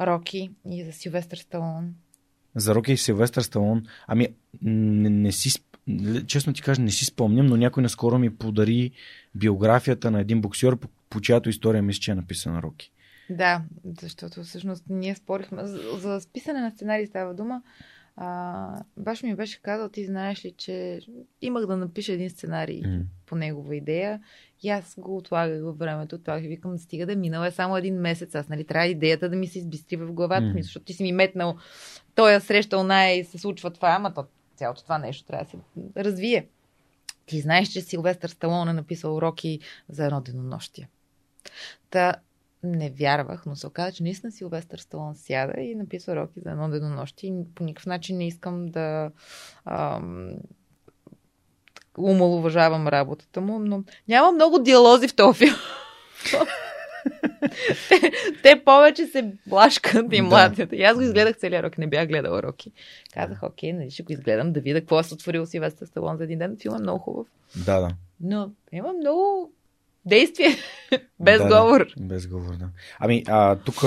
Роки и за Силвестър Сталон? За Роки и Силвестър Сталон? Ами, не, не си честно ти кажа, не си спомням, но някой наскоро ми подари биографията на един боксер, по, по чиято история мисля, че е написана Роки. Да, защото всъщност ние спорихме. За, за списане на сценарий става дума. А, баш ми беше казал, ти знаеш ли, че имах да напиша един сценарий mm. по негова идея и аз го отлагах във времето. Това ви викам, стига да минал е само един месец. Аз, нали, трябва идеята да ми се избистри в главата mm. ми, защото ти си ми метнал, той е срещал най и се случва това, ама то цялото това нещо трябва да се развие. Ти знаеш, че Силвестър Сталон е написал уроки за едно денонощие. Та не вярвах, но се оказа, че наистина Силвестър Сталон сяда и написва уроки за едно денонощие. По никакъв начин не искам да ам, умалуважавам работата му, но няма много диалози в този филм. Те, те повече се блашкат и младят. Да. И аз го изгледах целия рок, не бях гледала Роки. Казах, окей, нали ще го изгледам да видя какво е сътворил Силвестър Сталон за един ден. Филм е много хубав. Да, да. Но има много действие. без да, говор. Да, без говор, да. Ами, а, тук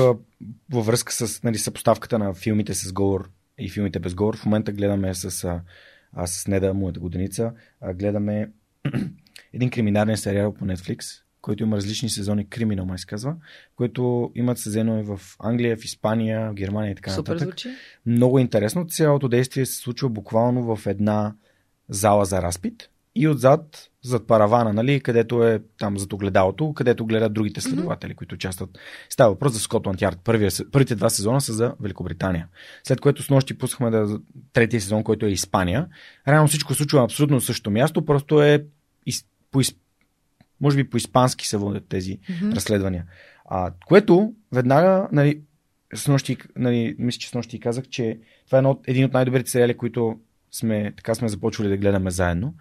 във връзка с нали, съпоставката на филмите с говор и филмите без говор, в момента гледаме с, а, а, с Неда, моята годеница, а, гледаме един криминален сериал по Netflix, който има различни сезони, Криминал май се казва, който имат сезонове в Англия, в Испания, в Германия и така Супер нататък. Звучи. Много интересно. Цялото действие се случва буквално в една зала за разпит и отзад, зад паравана, нали, където е там зад огледалото, където гледат другите следователи, mm-hmm. които участват. Става въпрос за Скотланд Ярд. първите два сезона са за Великобритания. След което с нощи пускахме да, третия сезон, който е Испания. Реално всичко случва абсолютно същото място, просто е из, по, може би по-испански се водят тези mm-hmm. разследвания. А, което веднага, нали, с нощи, нали, мисля, че с нощи казах, че това е едно, един от най-добрите сериали, които сме, така сме започвали да гледаме заедно.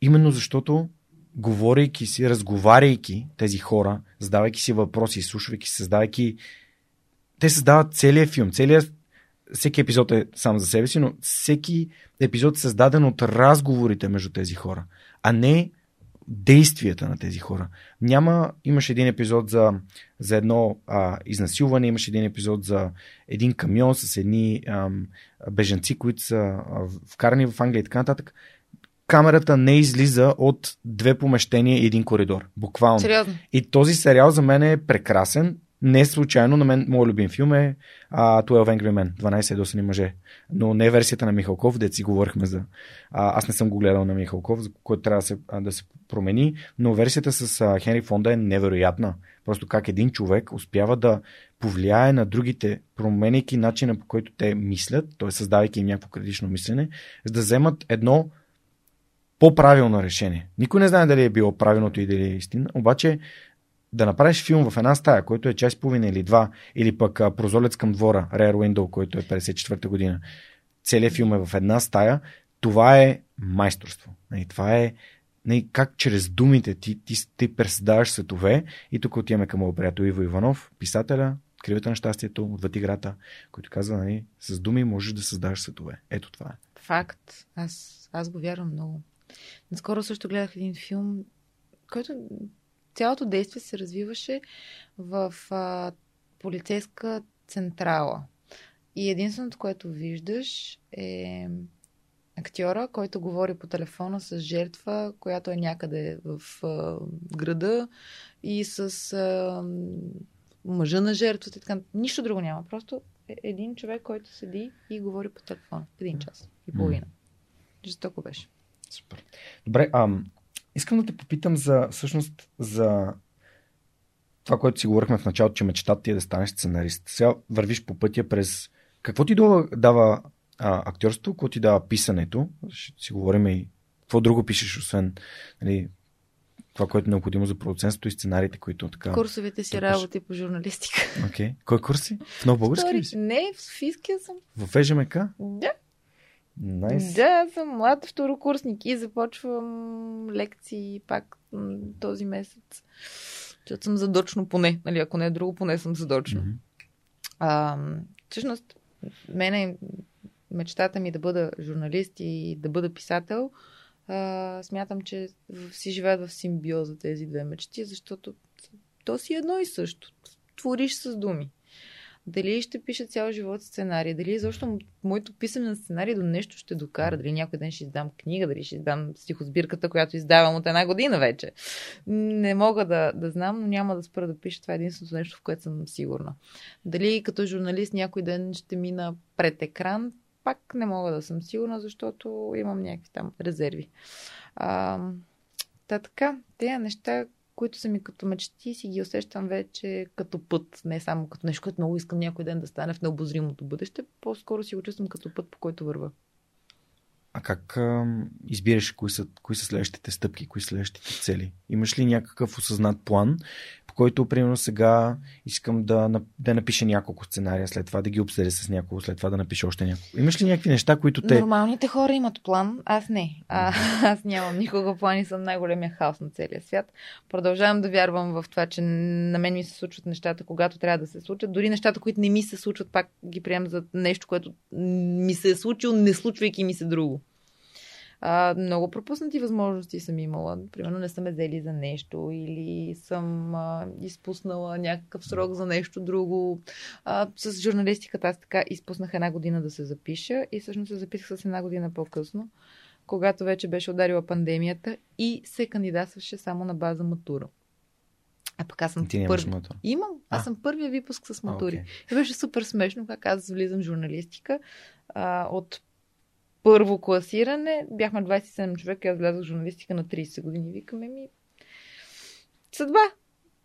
Именно защото говорейки си, разговаряйки тези хора, задавайки си въпроси, слушайки, създавайки те създават целият филм, целият всеки епизод е сам за себе си, но всеки епизод е създаден от разговорите между тези хора, а не действията на тези хора. Няма, имаш един епизод за, за едно а, изнасилване, имаш един епизод за един камион с едни ам, бежанци, които са а, вкарани в Англия и така нататък. Камерата не излиза от две помещения и един коридор. Буквално. Сериозно? И този сериал за мен е прекрасен. Не случайно, на мен, моят любим филм е а, 12 Angry Men, 12 ядосани мъже. Но не версията на Михалков, де си говорихме за... А, аз не съм го гледал на Михалков, за който трябва да се, да се промени, но версията с а, Хенри Фонда е невероятна. Просто как един човек успява да повлияе на другите, променяйки начина по който те мислят, т.е. създавайки им някакво критично мислене, за да вземат едно по-правилно решение. Никой не знае дали е било правилното и дали е истина, обаче да направиш филм в една стая, който е час и половина или два, или пък а, Прозолец към двора, Rare Window, който е 54-та година, целият филм е в една стая, това е майсторство. И нали, това е не, как чрез думите ти, ти, ти преседаваш светове и тук отиваме към моят приятел Иво Иванов, писателя, Кривата на щастието, отвъд играта, който казва, нали, с думи можеш да създаваш светове. Ето това е. Факт. Аз, аз го вярвам много. Наскоро също гледах един филм, който цялото действие се развиваше в а, полицейска централа. И единственото, което виждаш е актьора, който говори по телефона с жертва, която е някъде в а, града и с а, мъжа на жертвата така. Нищо друго няма. Просто е един човек, който седи и говори по телефона. Един час и половина. Жестоко беше. Супер. Добре, ам, искам да те попитам за, всъщност, за това, което си говорихме в началото, че мечтата ти е да станеш сценарист. Сега вървиш по пътя през... Какво ти дава, а, актьорство, какво ти дава писането? Ще си говорим и какво друго пишеш, освен нали, това, което е необходимо за продуцентството и сценариите, които така... Курсовете си работи по журналистика. Окей. Okay. Кой курси? В Нов Български ли си? Не, в Софийския съм. В ЕЖМК? Да. Nice. Да, съм млад второкурсник и започвам лекции пак този месец. Защото съм задочно поне. Нали, ако не е друго, поне съм задочно. Mm-hmm. А, всъщност, мене мечтата ми да бъда журналист и да бъда писател, а, смятам, че си живеят в симбиоза тези две мечти, защото то си едно и също. Твориш с думи. Дали ще пише цял живот сценарий, дали изобщо моето писане на сценарий до нещо ще докара, дали някой ден ще издам книга, дали ще издам стихосбирката, която издавам от една година вече. Не мога да, да знам, но няма да спра да пиша. Това е единственото нещо, в което съм сигурна. Дали като журналист някой ден ще мина пред екран, пак не мога да съм сигурна, защото имам някакви там резерви. А, та така, тези неща, които са ми като мечти, си ги усещам вече като път, не само като нещо, което много искам някой ден да стане в необозримото бъдеще, по-скоро си го чувствам като път, по който върва. А как а, избираш кои са, кои са следващите стъпки, кои са следващите цели? Имаш ли някакъв осъзнат план, по който, примерно, сега искам да, да напиша няколко сценария, след това да ги обсъдя с някого, след това да напиша още няколко? Имаш ли някакви неща, които те... Нормалните хора имат план, аз не. А, аз нямам никога план и съм най-големия хаос на целия свят. Продължавам да вярвам в това, че на мен ми се случват нещата, когато трябва да се случат. Дори нещата, които не ми се случват, пак ги приемам за нещо, което ми се е случило, не случвайки ми се друго. А, много пропуснати възможности съм имала. Примерно не съм взели за нещо или съм а, изпуснала някакъв срок за нещо друго. А, с журналистиката аз така изпуснах една година да се запиша и всъщност се записах с една година по-късно, когато вече беше ударила пандемията и се кандидатстваше само на база матура. А пък аз съм Ти първи. матура? Имам. Аз а. съм първия випуск с матури. Okay. И беше супер смешно, как аз влизам в журналистика. А, от първо класиране. Бяхме 27 човека и аз влязох в журналистика на 30 години. Викаме ми съдба.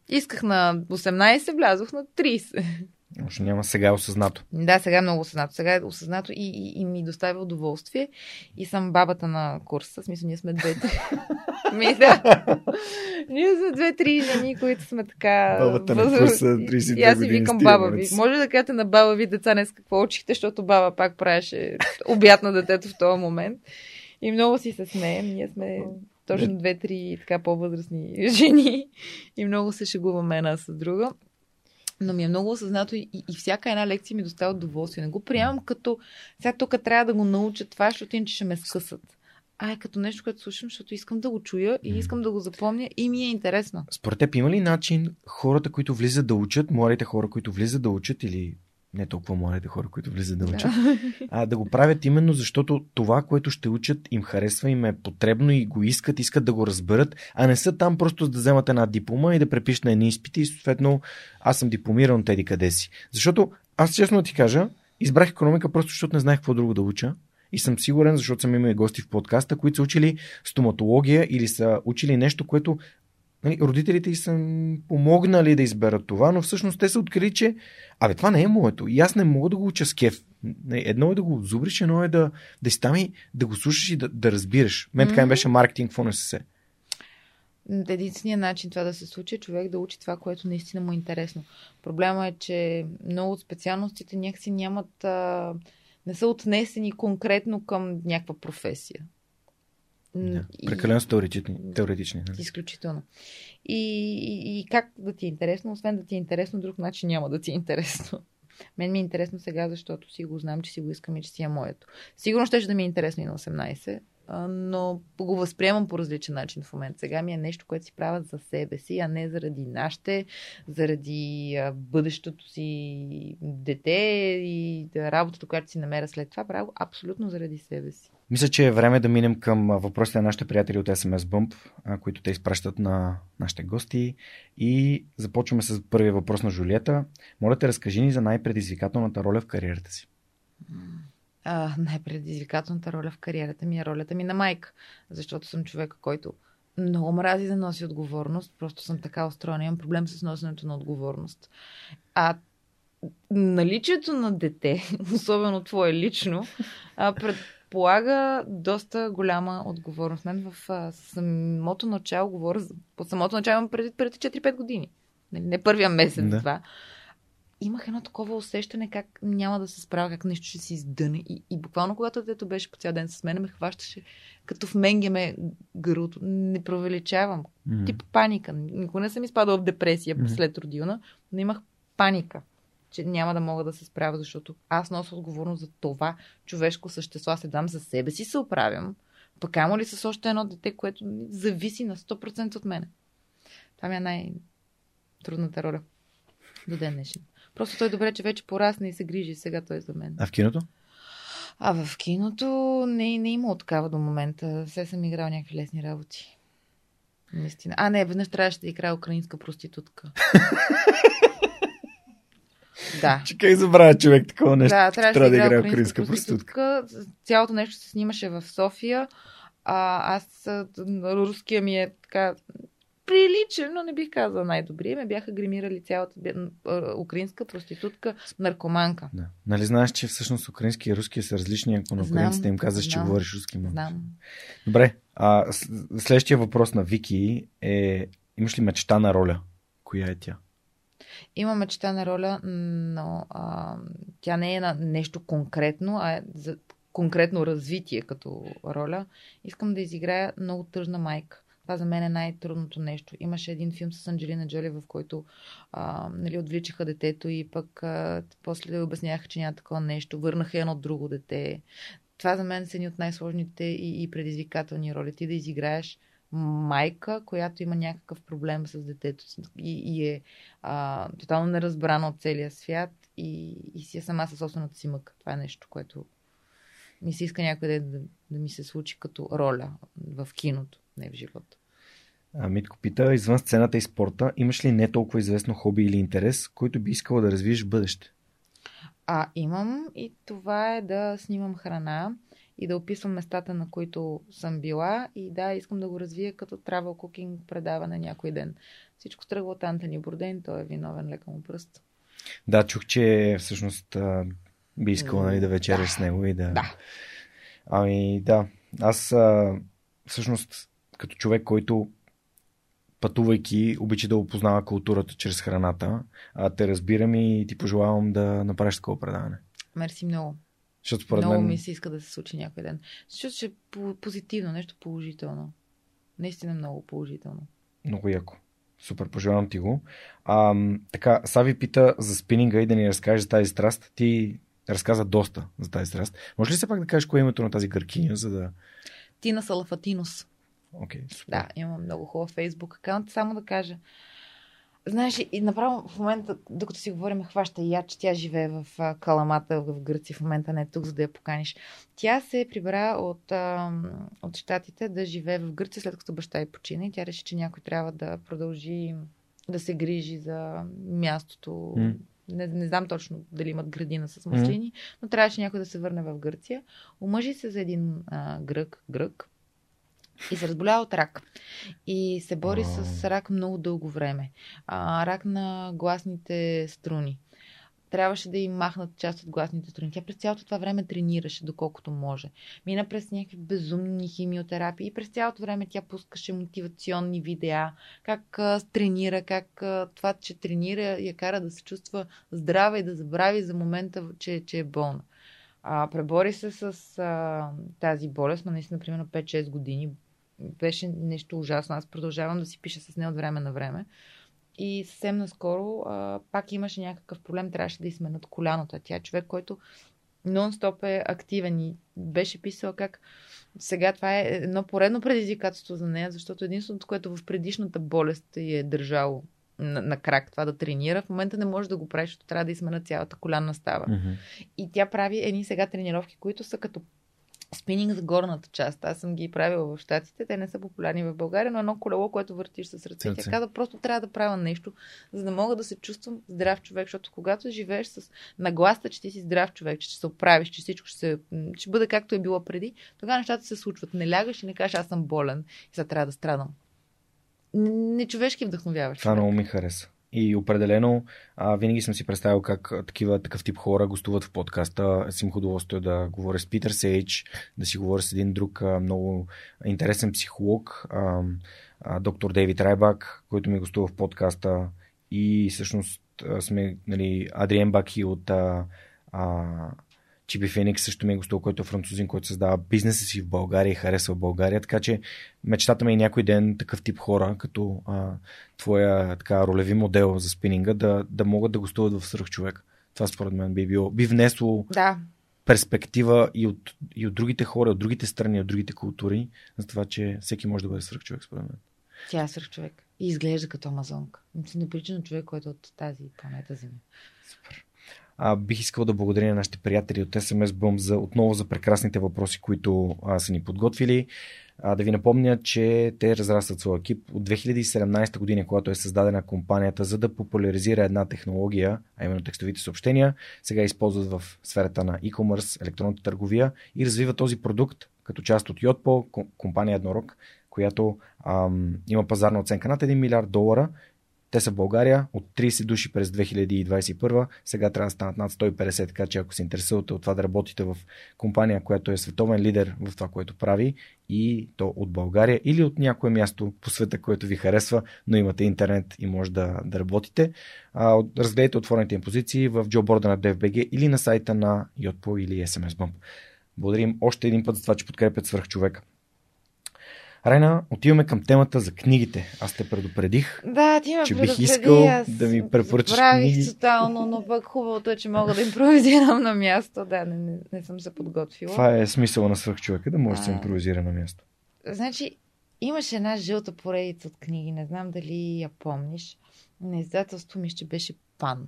Исках на 18, влязох на 30. Още няма сега е осъзнато. Да, сега е много осъзнато. Сега е осъзнато и, и, и ми доставя удоволствие. И съм бабата на курса. В смисъл, ние сме двете. ми, да. ние сме две-три жени, които сме така... Бабата на курса 32 И аз си викам баба ви. Може да кажете на баба ви деца днес какво учихте, защото баба пак правеше обяд на детето в този момент. И много си се смеем. Ние сме точно две-три така по-възрастни жени и много се шегуваме една с друга но ми е много осъзнато и, и всяка една лекция ми доставя удоволствие. Не го приемам като сега тук трябва да го науча това, защото иначе ще ме скъсат. А е като нещо, което слушам, защото искам да го чуя и искам да го запомня и ми е интересно. Според теб има ли начин хората, които влизат да учат, младите хора, които влизат да учат или не толкова младите хора, които влизат да учат, да. а да го правят именно защото това, което ще учат, им харесва, им е потребно и го искат, искат да го разберат, а не са там просто да вземат една диплома и да препишат на едни изпити и съответно аз съм дипломиран теди къде си. Защото аз честно ти кажа, избрах економика просто защото не знаех какво друго да уча. И съм сигурен, защото съм имал гости в подкаста, които са учили стоматология или са учили нещо, което нали, родителите й са помогнали да изберат това, но всъщност те са открили, че абе, това не е моето. И аз не мога да го уча с кеф. Едно е да го зубриш, едно е да, да си там и да го слушаш и да, да разбираш. Мен така ми беше маркетинг в НСС. Единственият начин това да се случи е човек да учи това, което наистина му е интересно. Проблема е, че много от специалностите някакси нямат. А, не са отнесени конкретно към някаква професия. Да, прекалено теоретични. теоретични нали? Изключително. И, и, и как да ти е интересно, освен да ти е интересно, друг начин няма да ти е интересно. Мен ми е интересно сега, защото си го знам, че си го искам и че си е моето. Сигурно ще да ми е интересно и на 18, но го възприемам по различен начин в момента. Сега ми е нещо, което си правят за себе си, а не заради нашите, заради бъдещото си дете и работата, която си намеря след това. Правя абсолютно заради себе си. Мисля, че е време да минем към въпросите на нашите приятели от SMS Bump, които те изпращат на нашите гости. И започваме с първия въпрос на Жулиета. Моля те, разкажи ни за най-предизвикателната роля в кариерата си. А, най-предизвикателната роля в кариерата ми е ролята ми на майка, защото съм човека, който много мрази да носи отговорност. Просто съм така устроена. Имам проблем с носенето на отговорност. А наличието на дете, особено твое лично, пред, полага доста голяма отговорност. Мен в а, самото начало говоря, по самото начало имам преди, преди 4-5 години. Нали, не първия месец, да. това. Имах едно такова усещане как няма да се справя, как нещо ще си издъне. И, и буквално, когато детето беше по цял ден с мен, ме хващаше като в менгеме гърлото. Не провеличавам. Mm-hmm. Тип паника. Никога не съм изпадала в депресия mm-hmm. след родилна, но имах паника че няма да мога да се справя, защото аз нося отговорност за това човешко същество. Аз дам за себе си се оправям. Пък ама ли с още едно дете, което зависи на 100% от мене. Това ми е най-трудната роля до ден днешен. Просто той е добре, че вече порасна и се грижи сега той за мен. А в киното? А в киното не, не има такава до момента. Все съм играл някакви лесни работи. Наистина. А, не, веднъж трябваше да играя украинска проститутка. Да. Че как забравя човек такова нещо? Да, трябваше трябва да, да играе украинска проститутка. Цялото нещо се снимаше в София. А, аз, руския ми е така приличен, но не бих казала най-добрия. Ме бяха гримирали цялата украинска проститутка, наркоманка. Да. Нали знаеш, че всъщност украински и руски са различни, ако на украинците им казваш, че говориш руски. Ма. Знам. Добре. А, следващия въпрос на Вики е имаш ли мечта на роля? Коя е тя? Има мечта на роля, но а, тя не е на нещо конкретно, а е за конкретно развитие като роля. Искам да изиграя много тъжна майка. Това за мен е най-трудното нещо. Имаше един филм с Анджелина Джоли, в който а, нали, отвличаха детето и пък а, после обясняха, че няма такова нещо. Върнаха едно друго дете. Това за мен са едни от най-сложните и, и предизвикателни роли. Ти да изиграеш майка, която има някакъв проблем с детето и, и е а, тотално неразбрана от целия свят и, и си е сама със собствената си мъка. Това е нещо, което ми се иска някъде да, да ми се случи като роля в киното, не в живота. А, Митко пита, извън сцената и спорта, имаш ли не толкова известно хоби или интерес, който би искала да развиеш в бъдеще? А, имам и това е да снимам храна и да описвам местата, на които съм била и да, искам да го развия като travel cooking предаване някой ден. Всичко тръгва от Антони Бурден, той е виновен лека му пръст. Да, чух, че всъщност би искала нали, да вечеряш да. с него и да... Да. Ами да, аз а, всъщност като човек, който пътувайки, обича да опознава културата чрез храната, а те разбирам и ти пожелавам да направиш такова предаване. Мерси много. Защото според Много мен... ми се иска да се случи някой ден. Защото ще е позитивно, нещо положително. Наистина много положително. Много яко. Супер, пожелавам ти го. А, така, Сави пита за спининга и да ни разкажеш за тази страст. Ти разказа доста за тази страст. Може ли се пак да кажеш кое е името на тази гъркиня, за да... Тина Салафатинус. Окей, okay, супер. Да, имам много хубав фейсбук аккаунт. Само да кажа, Знаеш, и направо в момента, докато си говорим, хваща я, че тя живее в Каламата в Гърция, в момента не е тук, за да я поканиш. Тя се прибра от, от щатите да живее в Гърция, след като баща й почина и тя реши, че някой трябва да продължи да се грижи за мястото. Mm. Не, не знам точно дали имат градина с маслини, mm. но трябваше някой да се върне в Гърция. Омъжи се за един а, грък, грък, и се разболя от рак. И се бори с рак много дълго време. А, рак на гласните струни. трябваше да им махнат част от гласните струни. Тя през цялото това време тренираше, доколкото може. Мина през някакви безумни химиотерапии и през цялото време тя пускаше мотивационни видеа, как а, тренира, как а, това, че тренира, я кара да се чувства здрава и да забрави за момента, че, че е болна. А, пребори се с а, тази болест, но наистина, примерно 5-6 години. Беше нещо ужасно. Аз продължавам да си пиша с нея от време на време. И съвсем наскоро а, пак имаше някакъв проблем, трябваше да изменят коляното. Тя е човек, който нон-стоп е активен и беше писала как сега това е едно поредно предизвикателство за нея, защото единственото, което в предишната болест е държало на, на крак това да тренира, в момента не може да го прави, защото трябва да измена цялата колянна става. Mm-hmm. И тя прави едни сега тренировки, които са като спининг за горната част. Аз съм ги правила в Штатите. Те не са популярни в България, но едно колело, което въртиш с ръце. Тя каза, просто трябва да правя нещо, за да мога да се чувствам здрав човек, защото когато живееш с нагласта, че ти си здрав човек, че ще се оправиш, че всичко ще, се, ще бъде както е било преди, тогава нещата се случват. Не лягаш и не кажеш, аз съм болен и сега трябва да страдам. Нечовешки вдъхновяваш. Това много ми хареса. И определено а, винаги съм си представил как такива, такъв тип хора гостуват в подкаста. Аз имах удоволствие да говоря с Питър Сейдж, да си говоря с един друг а, много интересен психолог, а, а, доктор Дейвид Райбак, който ми гостува в подкаста. И всъщност сме нали, Адриен Баки от а, а, Чиби Феникс също ми е гостувал, който е французин, който създава бизнеса си в България и харесва България. Така че мечтата ми е някой ден такъв тип хора, като а, твоя така, ролеви модел за спининга, да, да могат да гостуват в Сръх човек. Това според мен би, било, би внесло да. перспектива и от, и от другите хора, от другите страни, от другите култури, за това, че всеки може да бъде Сръх човек, според мен. Тя е Сръх човек. И изглежда като амазонка. Мисля, на човек, който е от тази планета Земя. Супер. А, бих искал да благодаря на нашите приятели от SMS Bump за, отново за прекрасните въпроси, които а, са ни подготвили. А, да ви напомня, че те разрастват своя екип от 2017 година, когато е създадена компанията, за да популяризира една технология, а именно текстовите съобщения. Сега използват в сферата на e-commerce, електронната търговия и развива този продукт като част от Yotpo, компания Еднорог, която ам, има пазарна оценка над 1 милиард долара те са в България от 30 души през 2021, сега трябва да станат над 150, така че ако се интересувате от това да работите в компания, която е световен лидер в това, което прави и то от България или от някое място по света, което ви харесва, но имате интернет и може да, да работите, а, разгледайте отворените им позиции в джоборда на DFBG или на сайта на Yotpo или SMS Bump. Благодарим още един път за това, че подкрепят свърхчовека. Райна, отиваме към темата за книгите. Аз те предупредих, да, ти ме че бих искал аз да ми препоръчаш книги. тотално, но пък хубавото е, че мога да импровизирам на място. Да, не, не, не съм се подготвила. Това е смисъла на свръхчовека, да може да се импровизира на място. Значи, имаше една жълта поредица от книги, не знам дали я помниш. На издателство ми ще беше Пан.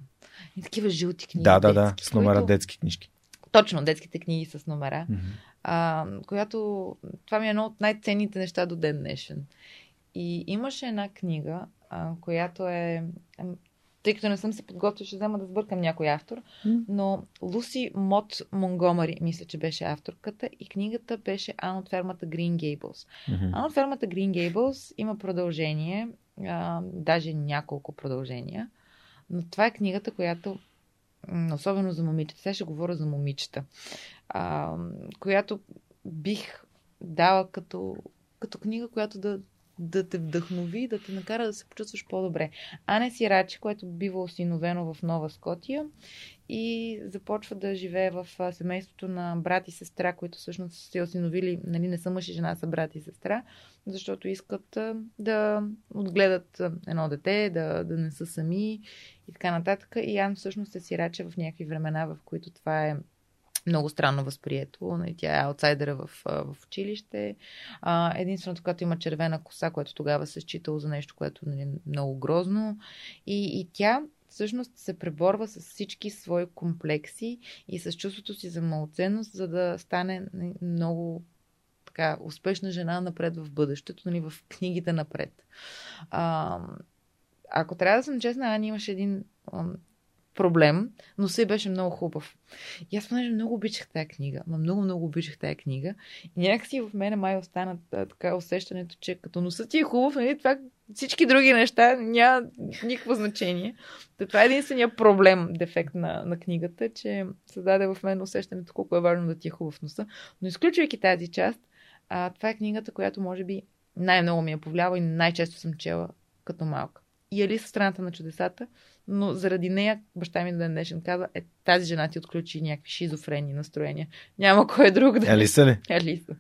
И такива жълти книги. Да, да, да, с номера които... детски книжки. Точно, детските книги с номера. Mm-hmm а, която това ми е едно от най-ценните неща до ден днешен. И имаше една книга, а, която е. Тъй като не съм се подготвила, ще взема да сбъркам някой автор, но Луси Мот Монгомари, мисля, че беше авторката, и книгата беше Ан от фермата Green Gables. Mm-hmm. Ан от фермата Green Gables има продължение, а, даже няколко продължения, но това е книгата, която особено за момичета. Сега ще говоря за момичета а, която бих дала като, като книга, която да, да те вдъхнови, да те накара да се почувстваш по-добре. Ане Сирачи, което бива осиновено в Нова Скотия и започва да живее в семейството на брат и сестра, които всъщност се осиновили, нали, не са мъж и жена, са брат и сестра, защото искат да отгледат едно дете, да, да не са сами и така нататък. И Ан всъщност е сирача в някакви времена, в които това е много странно възприето. Нали, тя е аутсайдера в, в училище. единственото, когато има червена коса, което тогава се считало за нещо, което нали, е много грозно. И, и тя всъщност се преборва с всички свои комплекси и с чувството си за малоценност, за да стане нали, много така успешна жена напред в бъдещето, нали, в книгите напред. А, ако трябва да съм честна, Ани имаше един проблем, но се беше много хубав. И аз понеже много обичах тази книга, ма много, много обичах тази книга. И някакси в мене май остана така усещането, че като носът ти е хубав, нали, това всички други неща няма никакво значение. То това е единствения проблем, дефект на, на книгата, че създаде в мен усещането колко е важно да ти е хубав носа. Но изключвайки тази част, а, това е книгата, която може би най-много ми е повлияла и най-често съм чела като малка. И Алиса страната на чудесата, но заради нея баща ми до ден днешен каза, е, тази жена ти отключи някакви шизофрени настроения. Няма кой друг да... Алиса ли? Алиса.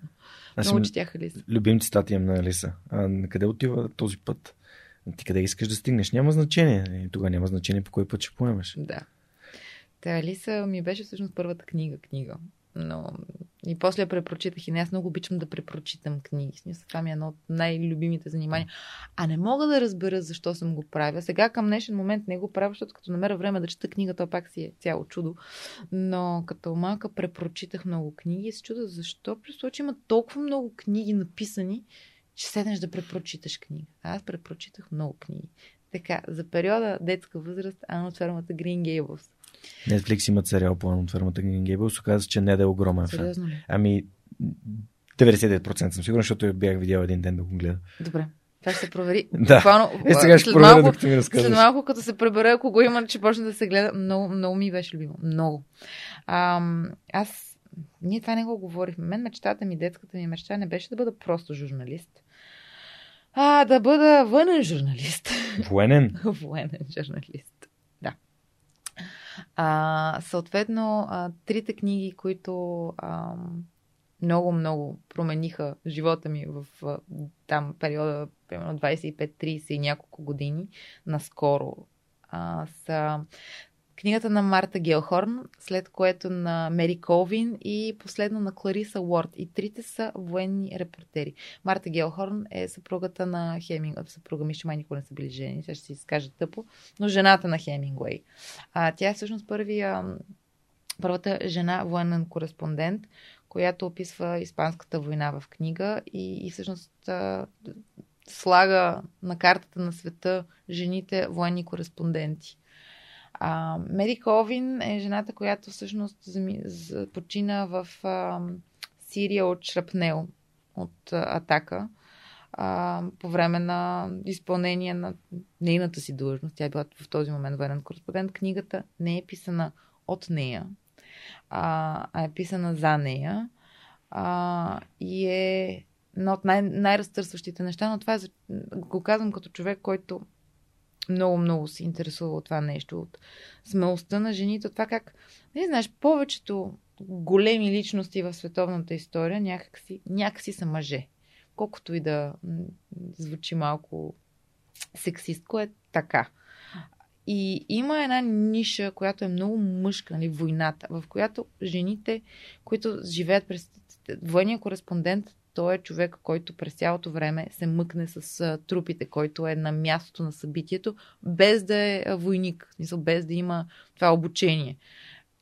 Аз Много четях Алиса. любим цитати имам на Алиса. А на къде отива този път? Ти къде искаш да стигнеш? Няма значение. Тогава няма значение по кой път ще поемаш. Да. Та Алиса ми беше всъщност първата книга, книга. Но и после я препрочитах и не, аз много обичам да препрочитам книги. Смисъл, това ми е едно от най-любимите занимания. А не мога да разбера защо съм го правя. Сега към днешен момент не го правя, защото като намеря време да чета книгата, пак си е цяло чудо. Но като малка препрочитах много книги и се чуда защо при случай има толкова много книги написани, че седнеш да препрочиташ книга. Аз препрочитах много книги. Така, за периода детска възраст, Ана от фермата Green Gables. Netflix имат сериал по от фермата Gables. Оказа, че не да е огромен фен. Сериозно ли? Ами, 99% съм сигурен, защото бях видял един ден да го гледа. Добре. Това ще се провери. Да. Буквално, Е, сега ще проверя, малко, докато ми разкажеш. След малко, като се пребера, ако го има, че почне да се гледа, много, много ми беше любимо. Много. Ам, аз, ние това не го говорихме. Мен мечтата ми, детската ми мечта не беше да бъда просто журналист, а да бъда вънен журналист. Военен? Военен журналист. А, съответно, а, трите книги, които а, много, много промениха живота ми в а, там периода, примерно 25-30 и няколко години, наскоро, а, са книгата на Марта Гелхорн, след което на Мери Колвин и последно на Клариса Уорд. И трите са военни репортери. Марта Гелхорн е съпругата на Хемингуей. Съпруга ми, ще май никога не са били жени, сега ще си изкажа тъпо, но жената на Хемингуей. А, тя е всъщност първия, първата жена военен кореспондент, която описва Испанската война в книга и, и всъщност слага на картата на света жените военни кореспонденти. А, Мери Ковин е жената, която всъщност почина в а, Сирия от шрапнел, от а, атака, а, по време на изпълнение на нейната си длъжност. Тя е била в този момент военен кореспондент. Книгата не е писана от нея, а, а е писана за нея а, и е едно от най- най-разтърсващите неща, но това е, го казвам като човек, който много, много се интересува от това нещо, от смелостта на жените, от това как, не знаеш, повечето големи личности в световната история някакси, някакси са мъже. Колкото и да звучи малко сексистко, е така. И има една ниша, която е много мъжка, нали, войната, в която жените, които живеят през военния кореспондент, той е човек, който през цялото време се мъкне с трупите, който е на мястото на събитието, без да е войник, без да има това обучение.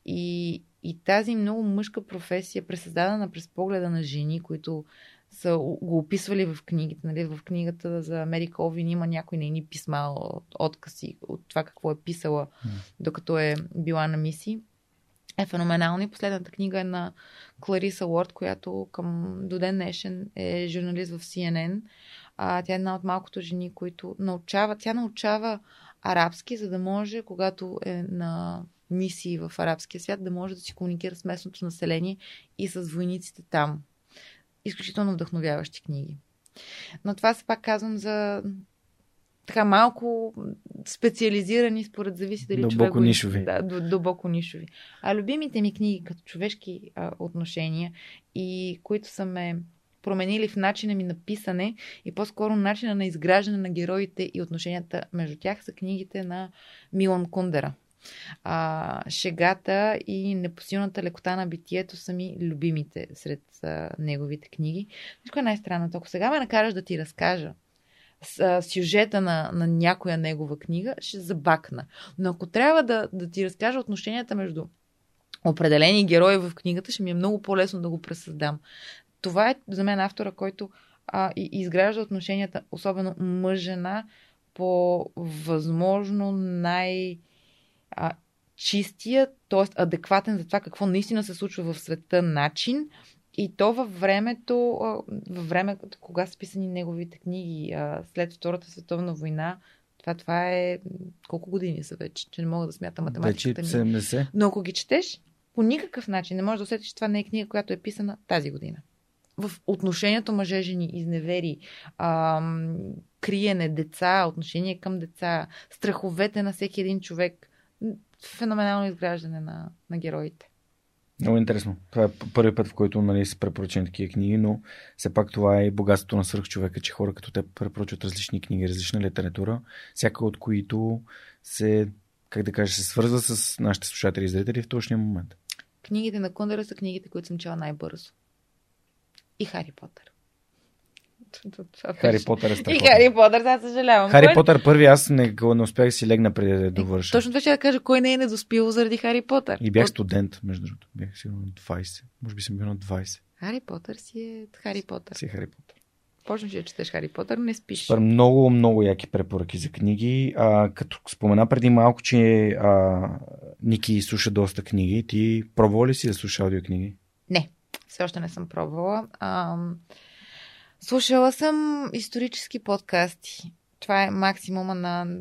И, и тази много мъжка професия, пресъздадена през погледа на жени, които са го описвали в книгите. Нали? В книгата за Мери Колвин има някои нейни писма, откази от това какво е писала, докато е била на мисии е феноменална. И последната книга е на Клариса Уорд, която към до ден днешен е журналист в CNN. А, тя е една от малкото жени, които научава, тя научава арабски, за да може, когато е на мисии в арабския свят, да може да си комуникира с местното население и с войниците там. Изключително вдъхновяващи книги. Но това се пак казвам за така малко специализирани, според зависи дали дълбоко човек... нишови. Да, дълбоко нишови. А любимите ми книги като човешки а, отношения и които са ме променили в начина ми на писане и по-скоро начина на изграждане на героите и отношенията между тях са книгите на Милан Кундера. А, шегата и непосилната лекота на битието са ми любимите сред а, неговите книги. Всичко е най-странното. Ако сега ме накараш да ти разкажа сюжета на, на някоя негова книга, ще забакна. Но ако трябва да, да ти разкажа отношенията между определени герои в книгата, ще ми е много по-лесно да го пресъздам. Това е за мен автора, който а, и, изгражда отношенията, особено мъж-жена, по възможно най- а, чистия, т.е. адекватен за това какво наистина се случва в света начин. И то във времето, във време, кога са писани неговите книги, след Втората световна война, това, това е... Колко години са вече, че не мога да смятам математиката вече 70. Ми. Но ако ги четеш, по никакъв начин не можеш да усетиш, че това не е книга, която е писана тази година. В отношението мъже-жени, изневери, ам, криене, деца, отношение към деца, страховете на всеки един човек. Феноменално изграждане на, на героите. Много интересно. Това е първи път, в който нали, се препоръчват такива книги, но все пак това е богатството на свърхчовека, че хора като те препоръчват различни книги, различна литература, всяка от които се, как да кажа, се свързва с нашите слушатели и зрители в точния момент. Книгите на Кундера са книгите, които съм чела най-бързо. И Хари Потър. Хари Потър е страхотно. И Хари Потър, аз съжалявам. Хари кой... Потър първи, аз не, не успях да си легна преди да довърша. Точно това ще да кажа, кой не е недоспил заради Хари Потър. И бях студент, между другото. Бях сигурно 20. Може би съм бил на 20. Хари Потър си е Хари Потър. Си е Хари Потър. Почнеш да четеш Хари Потър, не спиш. Супер, много, много яки препоръки за книги. А, като спомена преди малко, че а, Ники слуша доста книги, ти пробвала ли си да слуша аудиокниги? Не, все още не съм пробвала. А, слушала съм исторически подкасти. Това е максимума на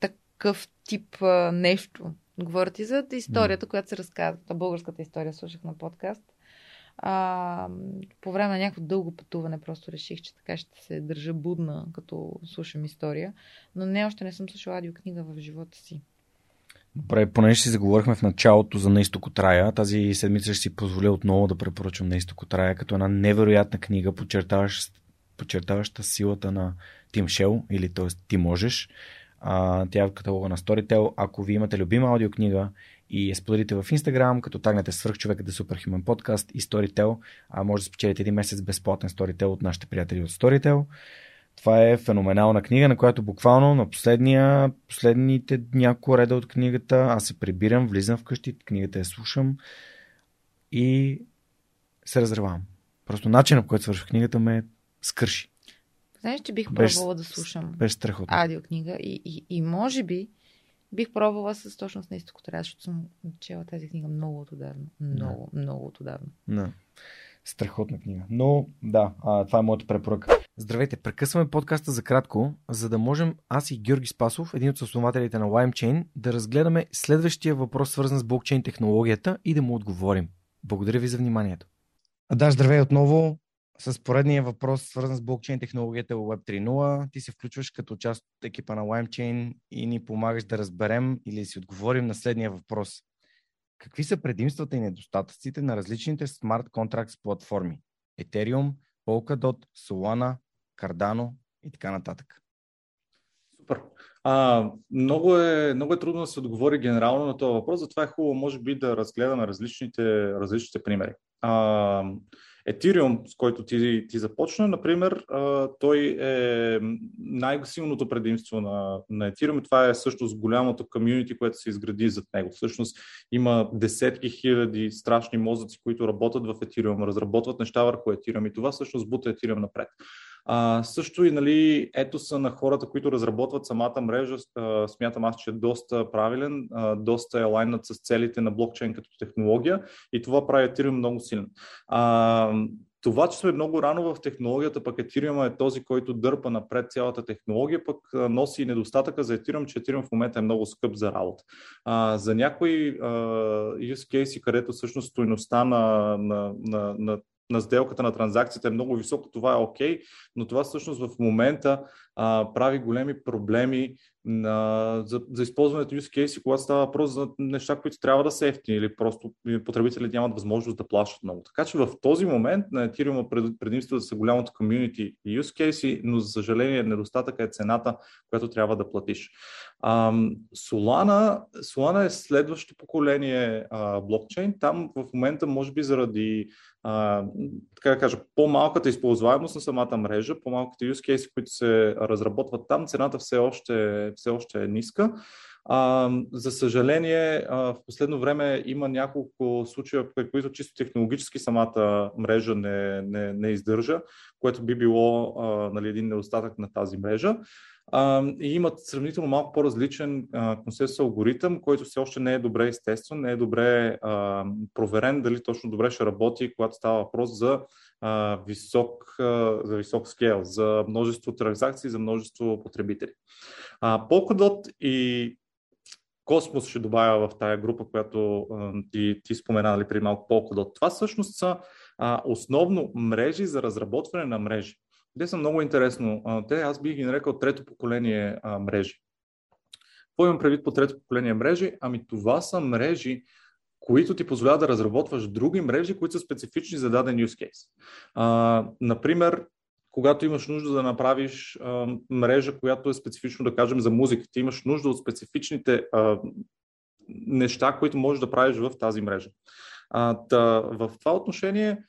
такъв тип а, нещо. Говоря ти за историята, mm. която се разказва. Българската история слушах на подкаст. А, по време на някакво дълго пътуване просто реших, че така ще се държа будна, като слушам история. Но не, още не съм слушала аудиокнига в живота си. Добре, понеже си заговорихме в началото за Наисток от рая, тази седмица ще си позволя отново да препоръчам Наисток от рая, като една невероятна книга, подчертаваща, подчертаваща силата на Тим Шел, или т.е. ти можеш. А, тя е в каталога на Storytel. Ако ви имате любима аудиокнига и я споделите в Instagram, като тагнете свърхчовека да Суперхюмен подкаст и Storytel, а може да спечелите един месец безплатен Storytel от нашите приятели от Storytel. Това е феноменална книга, на която буквално на последния, последните няколко реда от книгата аз се прибирам, влизам вкъщи, книгата я слушам и се разревам. Просто начинът, по който свърших книгата ме скърши. Знаеш, че бих без, пробвала да слушам без страхотно. аудиокнига и, и, и може би бих пробвала с точност на изтоко защото съм чела тази книга много отдавна. Много, no. много отдавна. No. Страхотна книга. Но да, а, това е моята препоръка. Здравейте, прекъсваме подкаста за кратко, за да можем аз и Георги Спасов, един от основателите на LimeChain, да разгледаме следващия въпрос, свързан с блокчейн технологията и да му отговорим. Благодаря ви за вниманието. Да, здравей отново с поредния въпрос, свързан с блокчейн технологията в Web 3.0. Ти се включваш като част от екипа на LimeChain и ни помагаш да разберем или да си отговорим на следния въпрос. Какви са предимствата и недостатъците на различните смарт контракт платформи? Ethereum, Polkadot, Solana, Cardano и така нататък. Супер. А, много, е, много е трудно да се отговори генерално на този въпрос, затова е хубаво, може би, да разгледаме различните, различните примери. А, Ethereum, с който ти, ти започна, например, той е най-силното предимство на, на Ethereum това е също голямото комьюнити, което се изгради зад него. Всъщност има десетки хиляди страшни мозъци, които работят в Ethereum, разработват неща върху Ethereum и това всъщност бута Ethereum напред. А, също и нали, етоса на хората, които разработват самата мрежа, смятам аз, че е доста правилен, доста е лайнат с целите на блокчейн като технология и това прави Ethereum много силен. А, това, че сме много рано в технологията, пък Ethereum е този, който дърпа напред цялата технология, пък носи и недостатъка за Ethereum, че Ethereum в момента е много скъп за работа. А, за някои а, use case, където всъщност стоеността на, на, на, на на сделката на транзакцията е много високо, това е окей, okay, но това всъщност в момента а, прави големи проблеми на, за, за използването use case, когато става въпрос за неща, които трябва да са ефтини или просто потребителите нямат възможност да плащат много. Така че в този момент на Ethereum предимство да са голямото community и use case, но за съжаление недостатъка е цената, която трябва да платиш. Um, Solana, Solana е следващото поколение а, блокчейн. Там в момента, може би заради а, така да кажа, по-малката използваемост на самата мрежа, по-малките use case, които се разработват там, цената все още, все още е ниска. А, за съжаление, а, в последно време има няколко случая, при които чисто технологически самата мрежа не, не, не издържа, което би било а, нали, един недостатък на тази мрежа. А, и имат сравнително малко по-различен консенсус алгоритъм, който все още не е добре естествен, не е добре а, проверен дали точно добре ще работи, когато става въпрос за висок, а, за висок скейл, за множество транзакции, за множество потребители. А, Polkadot и Космос ще добавя в тая група, която ти, ти спомена нали, преди малко Polkadot. Това всъщност са а, основно мрежи за разработване на мрежи. Те са много интересно. Те, аз бих ги нарекал трето поколение а, мрежи. Какво имам предвид по трето поколение мрежи? Ами това са мрежи, които ти позволяват да разработваш други мрежи, които са специфични за даден use case. А, например, когато имаш нужда да направиш а, мрежа, която е специфично, да кажем, за музика, ти имаш нужда от специфичните а, неща, които можеш да правиш в тази мрежа. А, та, в това отношение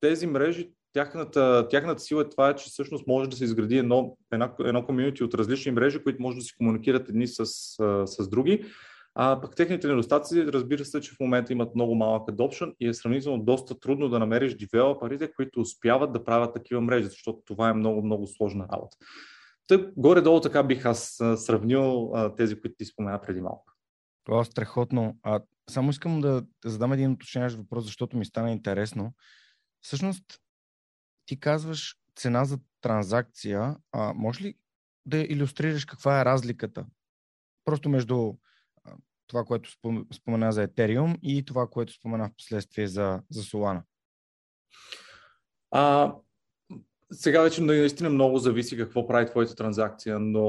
тези мрежи, тяхната, тяхната сила е това, че всъщност може да се изгради едно, едно, едно комьюнити от различни мрежи, които може да си комуникират едни с, с други. А пък техните недостатъци, разбира се, че в момента имат много малък adoption и е сравнително доста трудно да намериш девелоперите, които успяват да правят такива мрежи, защото това е много, много сложна работа. Тък, горе-долу така бих аз сравнил а, тези, които ти спомена преди малко. Това е страхотно. А, само искам да задам един уточняващ въпрос, защото ми стана интересно. Всъщност, ти казваш цена за транзакция. А, може ли да иллюстрираш каква е разликата? Просто между това, което спомена за Ethereum и това, което спомена в последствие за, за Solana? А, сега вече наистина много зависи какво прави твоята транзакция, но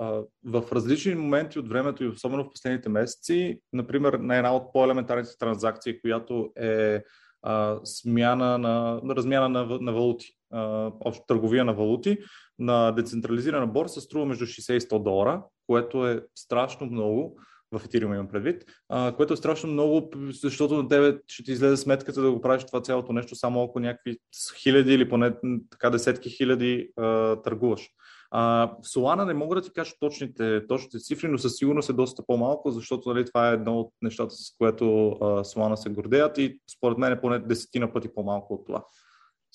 а, в различни моменти от времето и особено в последните месеци, например на една от по-елементарните транзакции, която е а, смяна на, на размяна на, на валути, а, общо търговия на валути, на децентрализирана борса струва между 60 и 100 долара, което е страшно много в Ethereum имам предвид, а, което е страшно много, защото на тебе ще ти излезе сметката да го правиш това цялото нещо само ако някакви хиляди или поне така десетки хиляди а, търгуваш. А, в Solana не мога да ти кажа точните, точните цифри, но със сигурност е доста по-малко, защото нали, това е едно от нещата, с което а, Solana се гордеят и според мен е поне десетина пъти по-малко от това.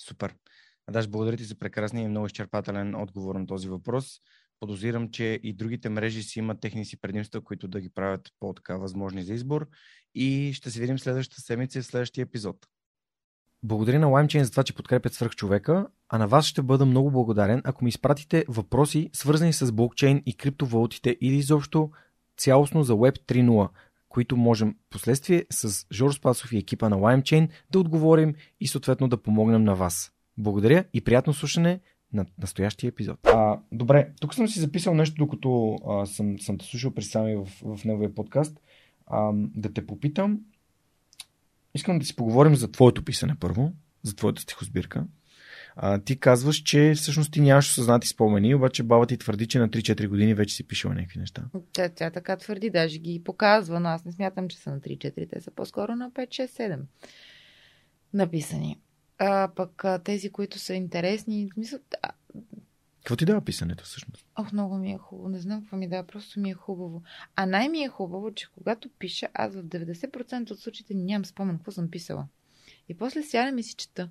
Супер. Адаш, благодаря ти за прекрасния и много изчерпателен отговор на този въпрос подозирам, че и другите мрежи си имат техни си предимства, които да ги правят по-така възможни за избор. И ще се видим следващата седмица в следващия епизод. Благодаря на LimeChain за това, че подкрепят свърх човека, а на вас ще бъда много благодарен, ако ми изпратите въпроси, свързани с блокчейн и криптовалутите или изобщо цялостно за Web 3.0, които можем последствие с Жор Спасов и екипа на LimeChain да отговорим и съответно да помогнем на вас. Благодаря и приятно слушане на настоящия епизод. А, добре, тук съм си записал нещо, докато а, съм, съм те слушал през сами в, в неговия подкаст. А, да те попитам. Искам да си поговорим за твоето писане първо, за твоята стихосбирка. А, ти казваш, че всъщност ти нямаш осъзнати спомени, обаче баба ти твърди, че на 3-4 години вече си пишела някакви неща. Тя, тя така твърди, даже ги показва, но аз не смятам, че са на 3-4, те са по-скоро на 5-6-7 написани. А, пък а, тези, които са интересни, мисля, а... Какво ти дава писането всъщност? Ох, много ми е хубаво. Не знам какво ми дава, просто ми е хубаво. А най-ми е хубаво, че когато пиша, аз в 90% от случаите нямам спомен какво съм писала. И после сядам и си чета.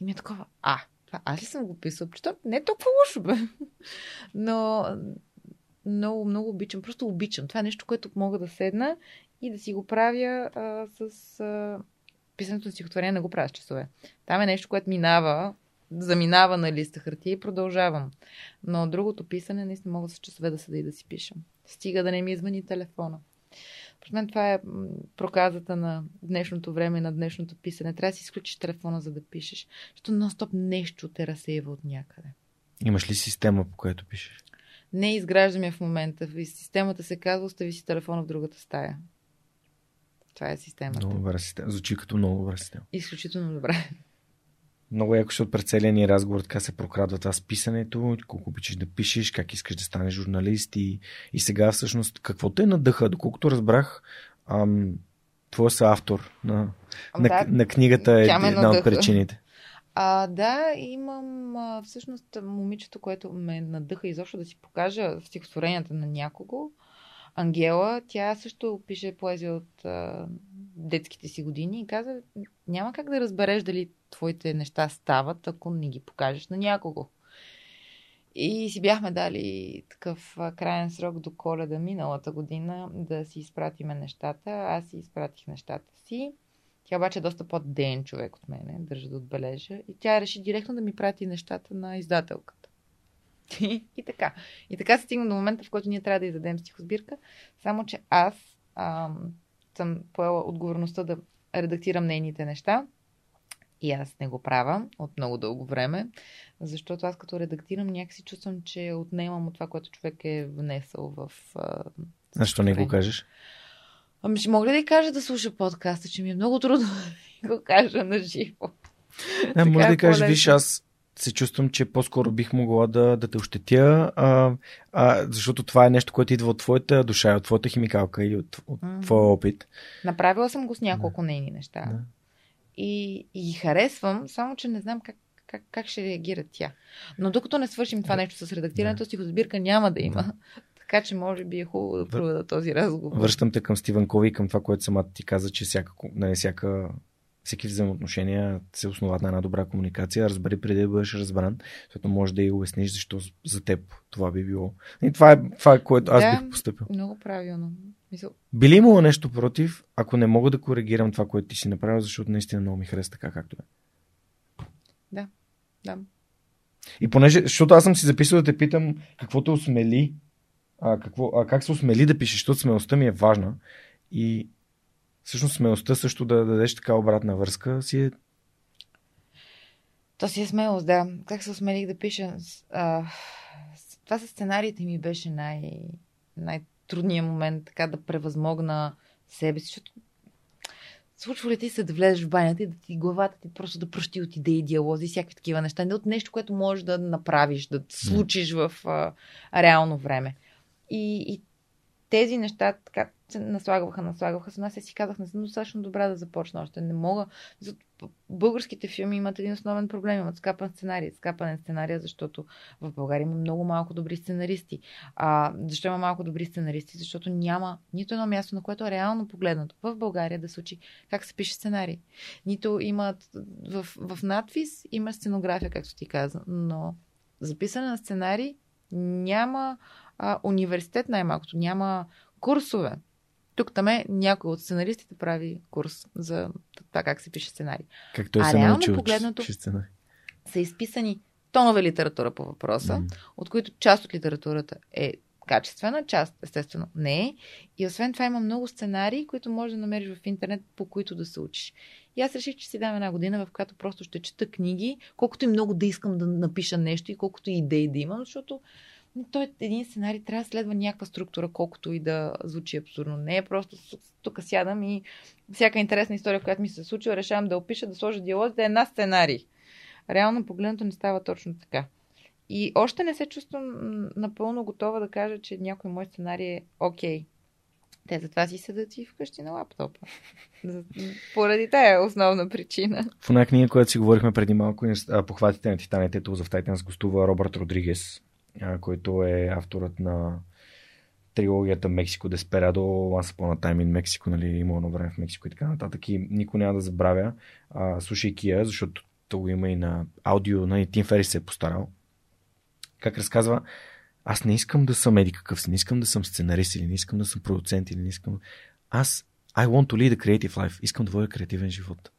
И ми е такова, а, това аз ли съм го писала? Че не е толкова лошо, бе. Но много, много обичам. Просто обичам. Това е нещо, което мога да седна и да си го правя а, с а, писането на стихотворение не го правя с часове. Там е нещо, което минава, заминава на листа хартия и продължавам. Но другото писане наистина мога с часове да седа и да си пишем. Стига да не ми извъни телефона. Според мен това е проказата на днешното време и на днешното писане. Трябва да си изключиш телефона, за да пишеш. Защото нон-стоп нещо те разсеява от някъде. Имаш ли система, по която пишеш? Не изграждам я в момента. Системата се казва, остави си телефона в другата стая. Това е системата. Много добра система. Звучи като много добра система. Изключително добре. Много яко, защото пред целия ни разговор така се прокрадва това с писането, колко обичаш да пишеш, как искаш да станеш журналист и, и сега всъщност какво те надъха? Доколкото разбрах, ам, твой са автор на, на, да, на книгата е една от причините. А, да, имам а, всъщност момичето, което ме надъха изобщо да си покажа стихотворенията на някого Ангела, тя също пише поезия от а, детските си години и каза, няма как да разбереш дали твоите неща стават, ако не ги покажеш на някого. И си бяхме дали такъв крайен срок до коледа миналата година да си изпратиме нещата. Аз си изпратих нещата си. Тя обаче е доста по-ден човек от мене, държа да отбележа. И тя реши директно да ми прати нещата на издателката. и така. И така се стигна до момента, в който ние трябва да издадем стихосбирка. Само, че аз ам, съм поела отговорността да редактирам нейните неща. И аз не го правя от много дълго време, защото аз като редактирам някакси чувствам, че отнемам от това, което човек е внесъл в... Защо не го кажеш? Ами ще мога ли да кажа да слуша подкаста, че ми е много трудно да го кажа на живо. Не, може да кажеш, виж, аз се чувствам, че по-скоро бих могла да, да те ощетя, а, а, защото това е нещо, което идва от твоята душа, от твоята химикалка и от, от mm-hmm. твоя опит. Направила съм го с няколко да. нейни неща. Да. И, и ги харесвам, само че не знам как, как, как ще реагира тя. Но докато не свършим това нещо с редактирането, да. стихосбирка няма да има. Да. Така че може би е хубаво да проведа този разговор. Връщам те към Стивен Кови и към това, което самата ти каза, че всяка, не, всяка всеки взаимоотношения се основат на една добра комуникация. Разбери преди да бъдеш разбран, защото може да и обясниш защо за теб това би било. И това е, това е което аз да, бих поступил. Много правилно. Мисъл... Би ли имало нещо против, ако не мога да коригирам това, което ти си направил, защото наистина много ми хареса така, както е? Да, да. И понеже, защото аз съм си записал да те питам какво те осмели, а, какво, а как се осмели да пишеш, защото смелостта ми е важна. И всъщност смелостта също да дадеш така обратна връзка си е... То си е смелост, да. Как се осмелих да пиша? А, това с сценариите ми беше най, най-трудният момент, така да превъзмогна себе си, защото случва ли ти се да влезеш в банята и да ти главата ти просто да прощи от идеи, диалози, всякакви такива неща, не от нещо, което можеш да направиш, да случиш в а, реално време. И, и тези неща така се наслагваха, наслагваха се нас и си казах, не съм достатъчно добра да започна още. Не мога. Българските филми имат един основен проблем. Имат скапан сценарий. Скапан сценария, защото в България има много малко добри сценаристи. А, защо има малко добри сценаристи? Защото няма нито едно място, на което е реално погледнато в България да се учи как се пише сценарий. Нито имат в, в надвис има сценография, както ти каза, но записане на сценарий няма а, университет най-малкото, няма курсове. Тук там е някой от сценаристите прави курс за това как се пише сценарий. Как той а се реално погледнато са изписани тонове литература по въпроса, mm. от които част от литературата е качествена, част естествено не е. И освен това има много сценарии, които можеш да намериш в интернет, по които да се учиш. И аз реших, че си дам една година, в която просто ще чета книги, колкото и много да искам да напиша нещо и колкото и идеи да имам, защото той един сценарий трябва да следва някаква структура, колкото и да звучи абсурдно. Не е просто тук сядам и всяка интересна история, която ми се случва, решавам да опиша, да сложа диалог, да е една сценарий. Реално погледнато не става точно така. И още не се чувствам напълно готова да кажа, че някой мой сценарий е окей. Okay. Те затова си седат и вкъщи на лаптопа. Поради тая основна причина. В една книга, която си говорихме преди малко, похватите на Титаните, Tools of Titans, гостува Робърт Родригес, който е авторът на трилогията Мексико Десперадо, Once Upon a Time in Mexico, нали, има едно време в Мексико и така нататък. И никой няма да забравя, а, слушайки я, защото то има и на аудио, на нали, Тим Ферис се е постарал. Как разказва, аз не искам да съм еди какъв си, не искам да съм сценарист или не искам да съм продуцент или не искам... Аз I want to lead a creative life. Искам да водя креативен живот.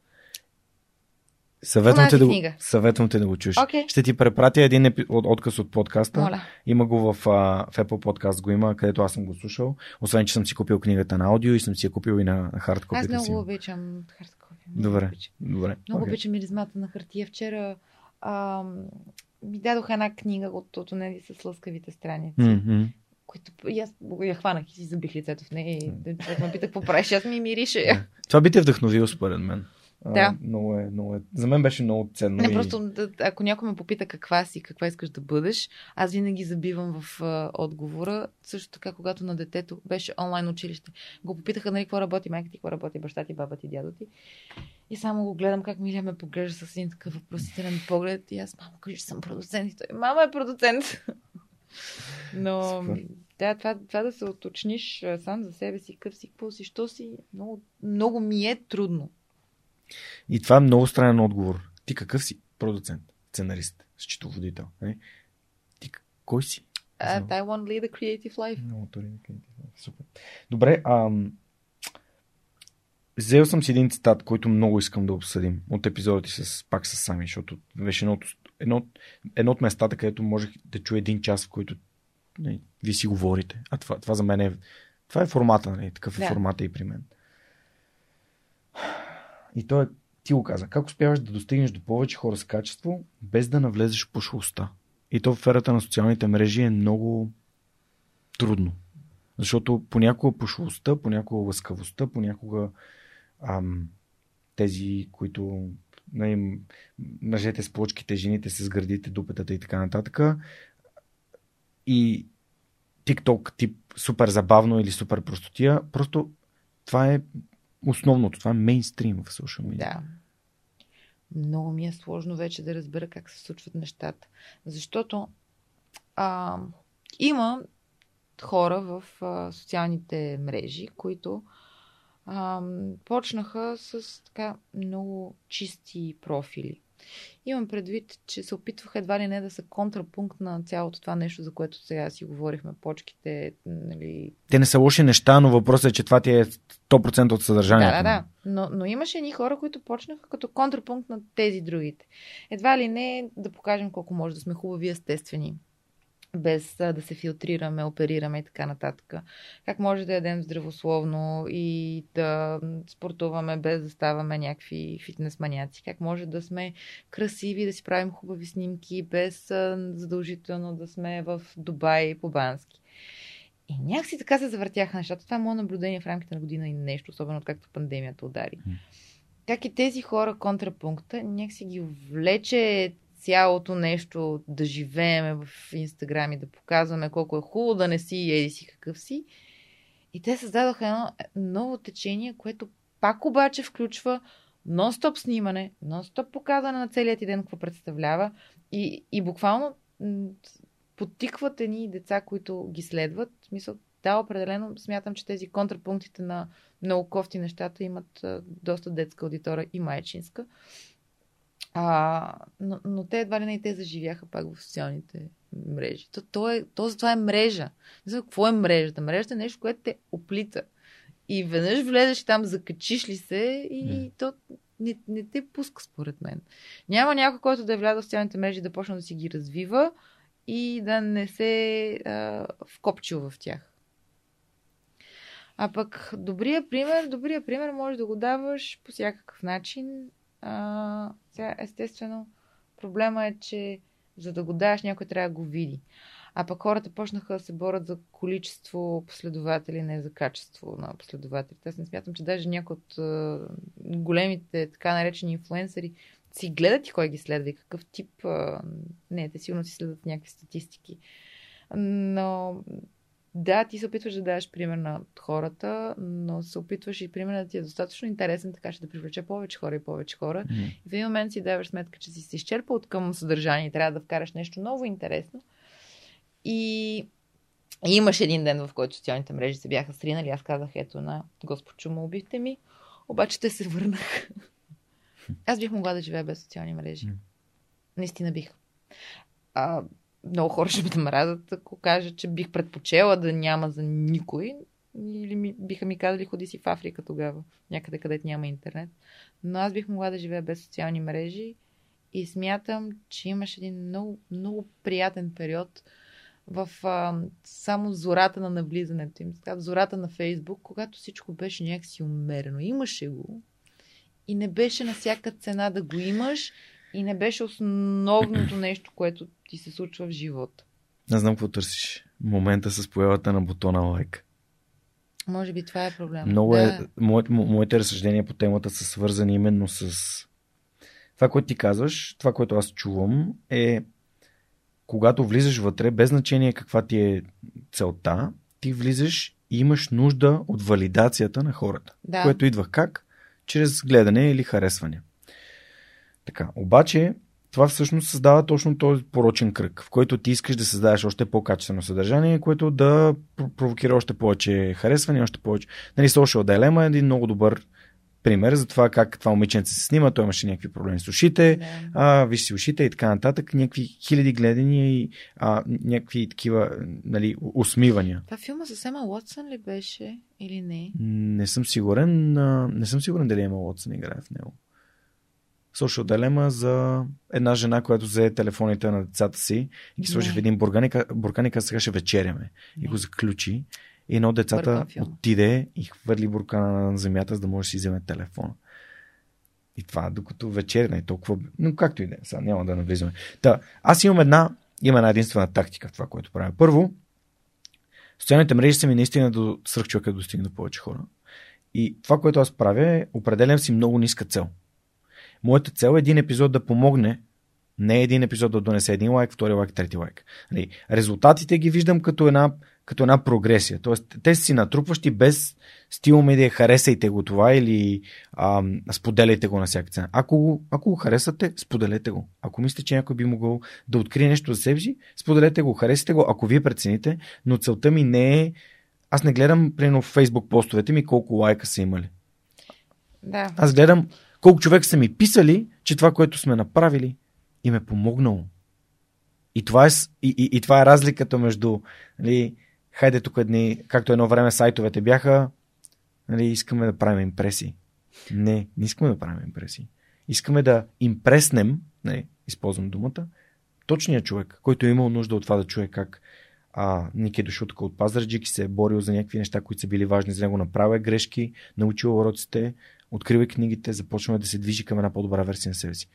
Съветвам те, да, го, съветвам те да го чуеш. Okay. Ще ти препратя един епи... от, отказ от подкаста. Моля. Има го в, в Apple Podcast, го има, където аз съм го слушал. Освен, че съм си купил книгата на аудио и съм си я купил и на, на хард Аз много си. обичам хард Добре. Обичам. Добре. Много okay. обичам миризмата на хартия. Вчера а, ми дадоха една книга от, от с лъскавите страници. Mm-hmm които и аз я хванах и си забих лицето в нея и човек ме пита какво правиш, аз ми мирише. Това би те вдъхновило според мен. Да. А, много е, много е. За мен беше много ценно. Не, и... просто ако някой ме попита каква си, каква искаш да бъдеш, аз винаги забивам в а, отговора. Също така, когато на детето беше онлайн училище, го попитаха, нали, какво работи майка ти, какво работи баща ти, баба ти, дядо ти. И само го гледам как Милия ме поглежда с един такъв въпросителен поглед. И аз, мама, кажи, че съм продуцент. И той, мама е продуцент. Но Супер. Да, това, това да се уточниш сам за себе си, къв си, какво си, що си, много, много ми е трудно. И това е много странен отговор. Ти какъв си? Продуцент, сценарист, счетоводител. Не? Ти кой си? Uh, I want to lead a creative life. No, creative life. Супер. Добре, ам... Взел съм си един цитат, който много искам да обсъдим от епизодите с, пак с Сами, защото беше едно, едно, едно от местата, където можех да чуя един час, в който не, вие си говорите. А това, това за мен е. Това е формата, нали? Такъв е да. формата и при мен. И той ти го каза, как успяваш да достигнеш до повече хора с качество, без да навлезеш в пошлостта? И то в ерата на социалните мрежи е много трудно. Защото понякога пошлостта, понякога лъскавостта, понякога ам, тези, които нали, мъжете с плочките, жените с гърдите, дупетата и така нататък. И TikTok тип супер забавно или супер простотия, просто това е основното, това е мейнстрим в социал медиа. Да. Много ми е сложно вече да разбера как се случват нещата. Защото а, има хора в а, социалните мрежи, които а, почнаха с така много чисти профили. Имам предвид, че се опитваха едва ли не да са контрапункт на цялото това нещо, за което сега си говорихме, почките, нали... Те не са лоши неща, но въпросът е, че това ти е 100% от съдържанието. Да, да, да. Но, но имаше едни хора, които почнаха като контрапункт на тези другите. Едва ли не да покажем колко може да сме хубави, естествени без да се филтрираме, оперираме и така нататък. Как може да ядем здравословно и да спортуваме без да ставаме някакви фитнес маняци? Как може да сме красиви, да си правим хубави снимки без задължително да сме в Дубай по-бански? И някакси така се завъртяха нещата. Това е мое наблюдение в рамките на година и нещо, особено откакто пандемията удари. Как и тези хора контрапункта някакси ги влече цялото нещо да живееме в Инстаграм и да показваме колко е хубаво да не си еди си какъв си. И те създадоха едно ново течение, което пак обаче включва нон-стоп снимане, нон-стоп показване на целият ти ден, какво представлява и, и буквално подтикват едни деца, които ги следват. В смисъл, да, определено смятам, че тези контрапунктите на много кофти нещата имат доста детска аудитора и майчинска. А, но, но те едва ли не и те заживяха пак в социалните мрежи. То, то, е, то затова е мрежа. Не знам какво е мрежата. Мрежата е нещо, което те оплита. И веднъж влезеш там, закачиш ли се и не. то не, не те пуска, според мен. Няма някой, който да е влязъл в социалните мрежи да почне да си ги развива и да не се а, вкопчил в тях. А пък добрия пример, добрия пример може да го даваш по всякакъв начин. Сега, естествено, проблема е, че за да го даш, някой трябва да го види. А пък хората почнаха да се борят за количество последователи, не за качество на последователите. Аз не смятам, че даже някои от а, големите така наречени инфлуенсъри си гледат и кой ги следва и какъв тип. А, не, те сигурно си следват някакви статистики. Но да, ти се опитваш да дадеш пример на хората, но се опитваш и пример да ти е достатъчно интересен, така че да привлече повече хора и повече хора. Mm-hmm. И в един момент си даваш сметка, че си се изчерпал от към съдържание и трябва да вкараш нещо ново интересно. И, и имаш един ден, в който социалните мрежи се бяха сринали. Аз казах, ето на Господ чума, убихте ми. Обаче те се върнах. Аз бих могла да живея без социални мрежи. Наистина бих. А, много хора ще ме мразят, ако кажа, че бих предпочела да няма за никой. Или ми, биха ми казали, ходи си в Африка тогава, някъде където няма интернет. Но аз бих могла да живея без социални мрежи и смятам, че имаш един много, много приятен период в а, само зората на навлизането им, така, зората на Фейсбук, когато всичко беше някакси умерено. Имаше го и не беше на всяка цена да го имаш и не беше основното нещо, което ти се случва в живота. Не знам какво търсиш. Момента с появата на бутона лайк. Може би това е проблем. Много да. е. Моите, моите разсъждения по темата са свързани именно с. Това, което ти казваш, това, което аз чувам, е когато влизаш вътре, без значение каква ти е целта, ти влизаш и имаш нужда от валидацията на хората. Да. Което идва как? Чрез гледане или харесване. Така, обаче това всъщност създава точно този порочен кръг, в който ти искаш да създадеш още по-качествено съдържание, което да провокира още повече харесване, още повече. Нали, Social Dilemma е един много добър пример за това как това момиченце се снима, той имаше някакви проблеми с ушите, да. а, виж си ушите и така нататък, някакви хиляди гледания и а, някакви такива нали, усмивания. Това филма с Ема Уотсън ли беше или не? Не съм сигурен, а, не съм сигурен дали Ема Уотсън играе в него. Social Dilemma за една жена, която взе телефоните на децата си и ги сложи в един буркан и каза, сега ще вечеряме. И го заключи. И едно от децата отиде и хвърли буркана на земята, за да може да си вземе телефона. И това, докато вечерна е толкова... Но както и да е, сега няма да навлизаме. Та, аз имам една, има една единствена тактика в това, което правя. Първо, социалните мрежи са ми наистина до свръхчовека да достигне до повече хора. И това, което аз правя е, определям си много ниска цел. Моята цел е един епизод да помогне не един епизод да донесе един лайк, втори лайк, трети лайк. Нали, резултатите ги виждам като една като една прогресия. Тоест, те си натрупващи без стил медия, харесайте го това или а, споделяйте го на всяка цена. Ако го, ако го харесате, споделете го. Ако мислите, че някой би могъл да открие нещо за себе си, споделете го, харесайте го, ако вие прецените, но целта ми не е аз не гледам, примерно, в Facebook постовете ми колко лайка са имали. Да. Аз гледам колко човек са ми писали, че това, което сме направили, им е помогнало. И това е, и, и, и това е разликата между нали, хайде тук дни, както едно време сайтовете бяха, нали, искаме да правим импресии. Не, не искаме да правим импресии. Искаме да импреснем, не, използвам думата, точният човек, който е имал нужда от това да чуе как а, Ник е дошъл тук от Пазарджик и се е борил за някакви неща, които са били важни за него, направя грешки, научил уроците, открива книгите, започваме да се движи към една по-добра версия на себе си.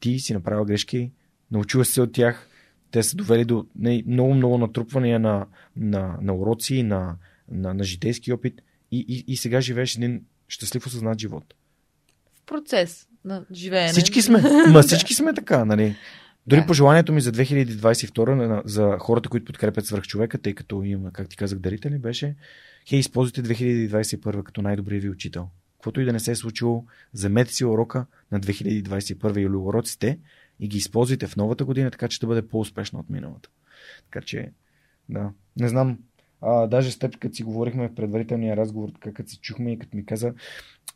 Ти си направил грешки, научила се от тях, те са довели до много-много натрупвания на, на, на уроци, на, на, на житейски опит и, и, и сега живееш един щастлив осъзнат живот. В процес на живеене. Всички сме. Ма всички сме така, нали? Дори да. пожеланието ми за 2022 за хората, които подкрепят свръхчовека, тъй като има, как ти казах, дарители, беше хей, използвайте 2021 като най-добрия ви учител. Каквото и да не се е случило, замете си урока на 2021 или уроците и ги използвайте в новата година, така че да бъде по-успешна от миналата. Така че, да, не знам, а, даже с теб, като си говорихме в предварителния разговор, така като се чухме и като ми каза,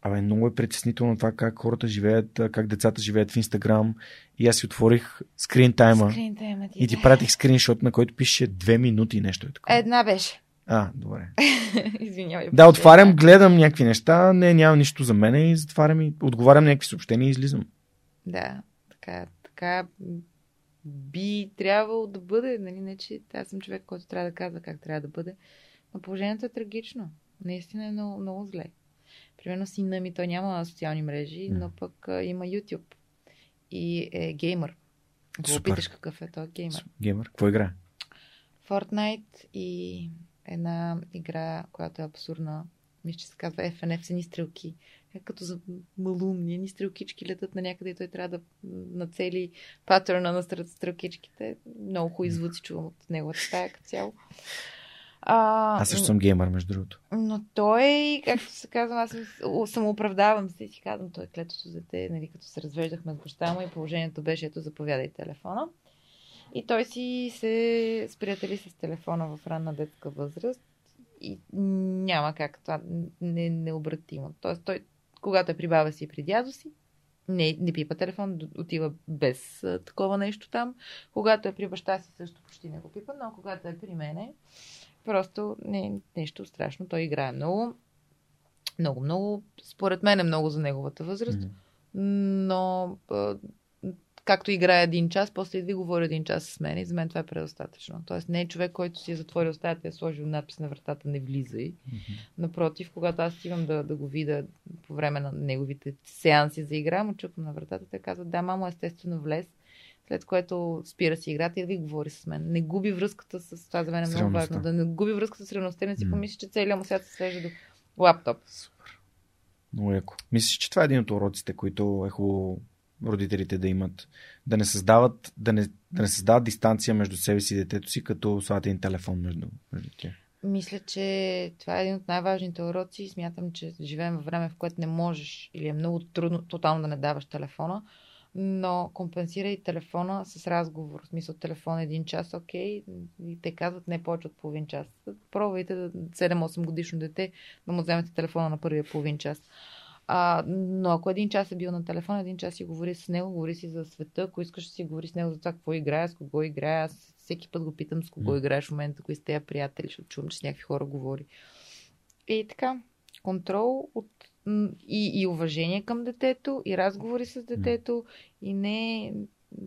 абе, много е притеснително това как хората живеят, как децата живеят в Инстаграм. И аз си отворих скрин тайма. И ти пратих скриншот, на който пише две минути нещо е такова. Една беше. А, добре. Извинявай. Да, отварям, гледам някакви неща, не, нямам нищо за мене и затварям и отговарям някакви съобщения и излизам. Да, така, така би трябвало да бъде, нали, не че аз съм човек, който трябва да казва как трябва да бъде, но положението е трагично. Наистина е много, много зле. Примерно сина ми, той няма социални мрежи, но пък а, има YouTube и е геймър. Ако питаш какъв е той геймър. Геймър? Какво игра? Fortnite и една игра, която е абсурдна. Мисля, че се казва FNF, са ни стрелки. Е като за малумни, ни стрелкички летат на някъде и той трябва да нацели патърна на стрелкичките. Много хубави звуци чувам от неговата стая като цяло. А, аз също съм геймър, между другото. Но той, както се казва, аз съм оправдавам се и си казвам, той е клетото дете, нали, като се развеждахме с баща му и положението беше, ето, заповядай телефона. И той си се сприятели с телефона в ранна детска възраст и няма как това не, необратимо. Тоест той, когато е при баба си и при дядо си, не, не пипа телефон, отива без а, такова нещо там. Когато е при баща си също почти не го пипа, но когато е при мене, просто не е нещо страшно. Той играе много, много, много, според мен е много за неговата възраст, mm-hmm. но а, както играе един час, после идва и говори един час с мен и за мен това е предостатъчно. Тоест не е човек, който си е затворил стаята и е сложил надпис на вратата не влизай. Mm-hmm. Напротив, когато аз стигам да, да го видя по време на неговите сеанси за игра, му чукам на вратата, те казват, да, мамо, естествено влез. След което спира си играта и да ви говори с мен. Не губи връзката с това за мен е много важно. Да не губи връзката с реалността, не си mm. помисли, че целият му свят се свежда до лаптоп. Супер. Много яко. Мислиш, че това е един от уроците, които е хубаво родителите да имат, да не създават, да не, да не създават дистанция между себе си и детето си, като слагат един телефон между, между тях. Мисля, че това е един от най-важните уроци и смятам, че живеем във време, в което не можеш или е много трудно тотално да не даваш телефона. но компенсирай телефона с разговор. В смисъл телефон един час, окей, и те казват не повече от половин час. Пробвайте да 7-8 годишно дете да му вземете телефона на първия половин час. А, но ако един час е бил на телефон, един час си говори с него, говори си за света, ако искаш да си говори с него за това какво играе, с кого играе. Аз всеки път го питам с кого играеш в момента, кои сте приятели, защото чувам, че с някакви хора говори. И така, контрол от и, и уважение към детето, и разговори с детето, и не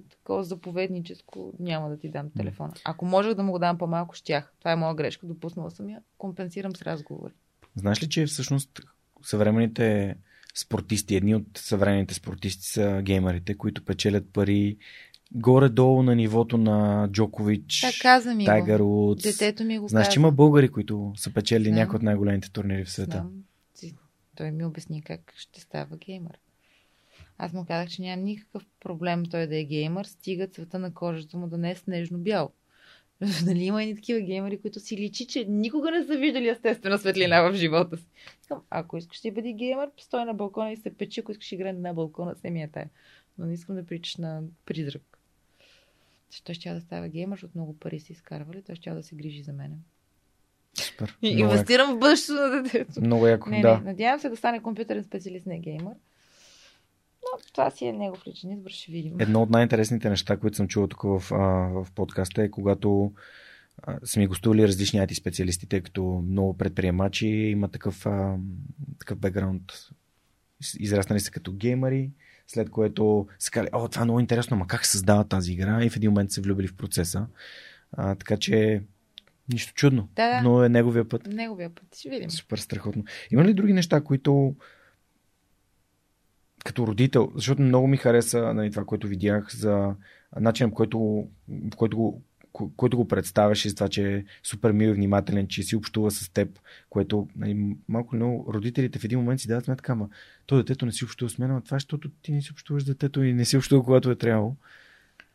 такова заповедническо, няма да ти дам телефона. Ако можех да му го дам по-малко, щях. Това е моя грешка, допуснала съм я. Компенсирам с разговори. Знаеш ли, че всъщност съвременните спортисти, едни от съвременните спортисти са геймерите, които печелят пари горе-долу на нивото на Джокович, да, каза ми Тайгър Удс. Детето ми го Знаеш, каза. че има българи, които са печели някои от най-големите турнири в света. Знам. Той ми обясни как ще става геймър. Аз му казах, че няма никакъв проблем той да е геймър, стига цвета на кожата му да не е снежно бял. нали има и такива геймери, които си личи, че никога не са виждали естествена светлина в живота си. ако искаш да бъди геймър, стой на балкона и се печи, ако искаш играе на балкона, се ми е тая. Но не искам да причаш на призрак. Той ще да става геймър, защото много пари си изкарвали, той ще да се грижи за мен. Супер. И инвестирам в бъдещето на детето. Много яко, не, да. Не, надявам се да стане компютърен специалист, не геймър. Но това си е негов личен избор, ще видим. Едно от най-интересните неща, които съм чувал тук в, в подкаста е когато са ми гостували различни IT специалисти, тъй като много предприемачи има такъв, а, такъв бекграунд. Израснали са като геймери, след което са казали, о, това е много интересно, ма как създава тази игра? И в един момент се влюбили в процеса. А, така че Нищо чудно. Да, да. Но е неговия път. Неговия път. Ще видим. Супер страхотно. Има ли други неща, които като родител, защото много ми хареса нали, това, което видях за начинът, който, който го който го представяш и за това, че е супер мил и внимателен, че си общува с теб, което нали, малко много родителите в един момент си дават сметка, ама то детето не си общува с мен, ама това е, защото ти не си общуваш с детето и не си общува, когато е трябвало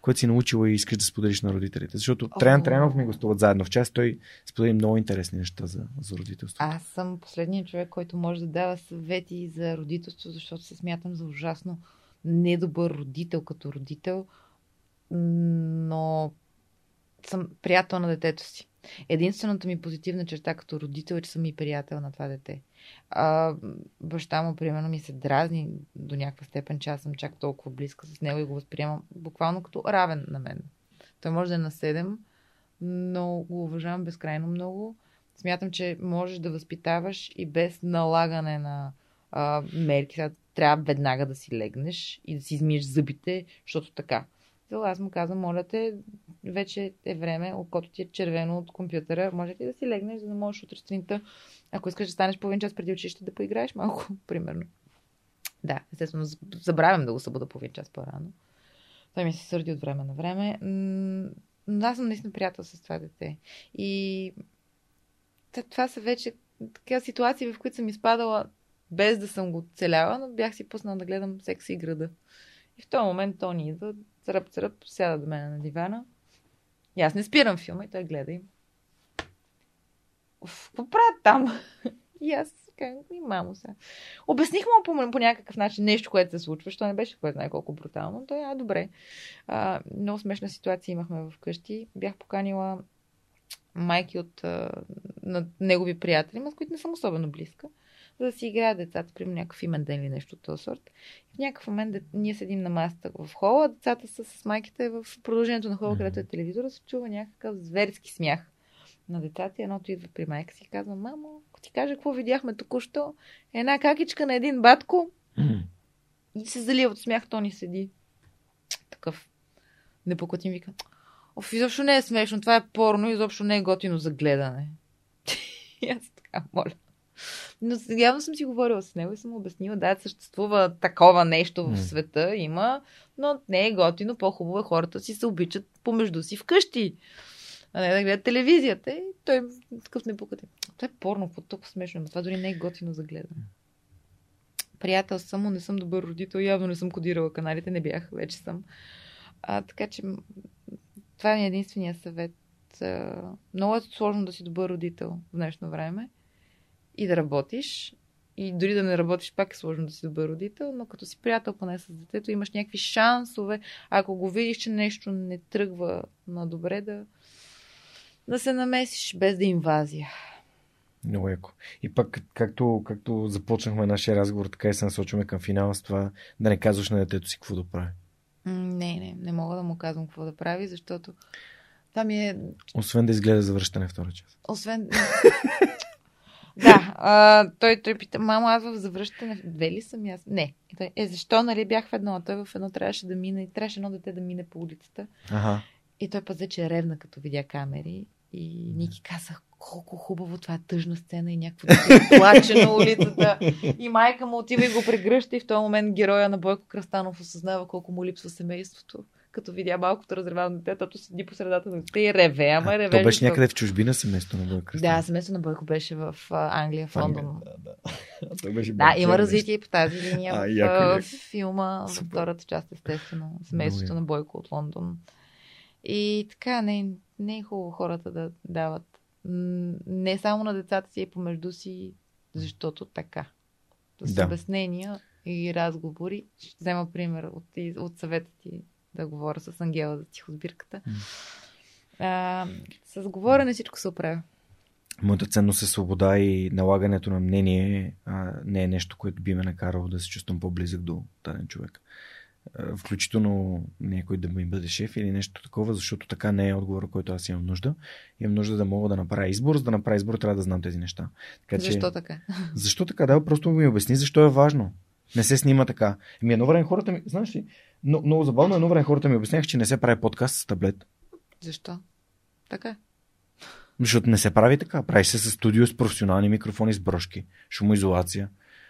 което си научила и искаш да споделиш на родителите. Защото oh. Траян Траянов ми гостуват заедно в час. Той сподели много интересни неща за, за родителство. Аз съм последният човек, който може да дава съвети за родителство, защото се смятам за ужасно недобър родител като родител, но съм приятел на детето си. Единствената ми позитивна черта като родител е, че съм и приятел на това дете. А, баща му, примерно, ми се дразни до някаква степен, че аз съм чак толкова близка с него и го възприемам буквално като равен на мен. Той може да е на 7, но го уважавам безкрайно много. Смятам, че можеш да възпитаваш и без налагане на а, мерки. Трябва веднага да си легнеш и да си измиеш зъбите, защото така. Аз му казвам, моля те, вече е време, окото ти е червено от компютъра, може ли да си легнеш, за да можеш утре сутринта, ако искаш да станеш половин час преди училище, да поиграеш малко, примерно. Да, естествено, забравям да го събуда половин час по-рано. Той ми се сърди от време на време. Но аз съм наистина приятел с това дете. И това са вече така ситуации, в които съм изпадала без да съм го целяла, но бях си пуснала да гледам секси и града. И в този момент той ни идва, църъп, църъп, сяда до мен на дивана. И аз не спирам филма и той гледа и... Какво правят там? и аз и мамо сега. Обясних му по, по някакъв начин нещо, което се случва, защото не беше кое знае колко брутално. Той, а, добре. А, много смешна ситуация имахме вкъщи. Бях поканила майки от а, на негови приятели, с които не съм особено близка за да си играят децата, примерно някакъв имен ден или нещо от този сорт. И в някакъв момент ние седим на масата в хола, децата са с майките в продължението на хола, където е телевизора, се чува някакъв зверски смях на децата едното идва при майка си и казва, мамо, ако ти кажа какво видяхме току-що, една какичка на един батко и се залива от смях, то ни седи. Такъв непокотим вика. Оф, изобщо не е смешно, това е порно, изобщо не е готино за гледане. и аз така, моля. Но явно съм си говорила с него и съм обяснила, да, съществува такова нещо в света, има, но не е готино, по-хубаво е хората си се обичат помежду си вкъщи. А не да гледат телевизията. И той такъв не покате. Това е порно, какво толкова смешно. Това дори не е готино за гледане. Приятел съм, но не съм добър родител. Явно не съм кодирала каналите, не бях, вече съм. А, така че това е единствения съвет. Много е сложно да си добър родител в днешно време и да работиш и дори да не работиш, пак е сложно да си добър родител, но като си приятел поне с детето, имаш някакви шансове, ако го видиш, че нещо не тръгва на добре, да, да се намесиш без да инвазия. Много яко. И пак, както, както започнахме нашия разговор, така и се насочваме към финала с това да не казваш на детето си какво да прави. Не, не, не мога да му казвам какво да прави, защото това ми е... Освен да изгледа завръщане втора част. Освен... да, а, той, той пита, мамо, аз в завръщане, две ли съм аз? Не. И той, е, защо, нали, бях в едно, а той в едно трябваше да мине, и трябваше едно дете да мине по улицата. Ага. И той пъзе, че е ревна, като видя камери. И Ники казах, колко хубаво, това е тъжна сцена и някакво дете плаче на улицата. И майка му отива и го прегръща и в този момент героя на Бойко Крастанов осъзнава колко му липсва семейството като видя малкото разревано дете, тото седи по средата на дете и реве, ама реве. То беше някъде в чужбина семейство на Бойко Да, семейство на Бойко беше в Англия, в Лондон. Да, да. беше да има развитие и по тази линия а, в, яко, филма, в втората част, естествено. Семейството на Бойко от Лондон. И така, не, не е хубаво хората да дават не само на децата си, и помежду си, защото така. С да. обяснения и разговори. Ще взема пример от, от съвета ти да говоря с Ангела за тихосбирката. А, с говорене всичко се оправя. Моята ценност е свобода и налагането на мнение а, не е нещо, което би ме накарало да се чувствам по-близък до даден човек. А, включително някой да ми бъде шеф или нещо такова, защото така не е отговора, който аз имам нужда. Имам нужда да мога да направя избор. За да направя избор, трябва да знам тези неща. Така, защо че... така? Защо така? Да, просто ми обясни защо е важно. Не се снима така. Еми едно време хората ми, знаеш ли, но, много забавно едно време хората ми обясняха, че не се прави подкаст с таблет. Защо? Така. Защото не се прави така. Прави се с студио с професионални микрофони с брошки, шумоизолация.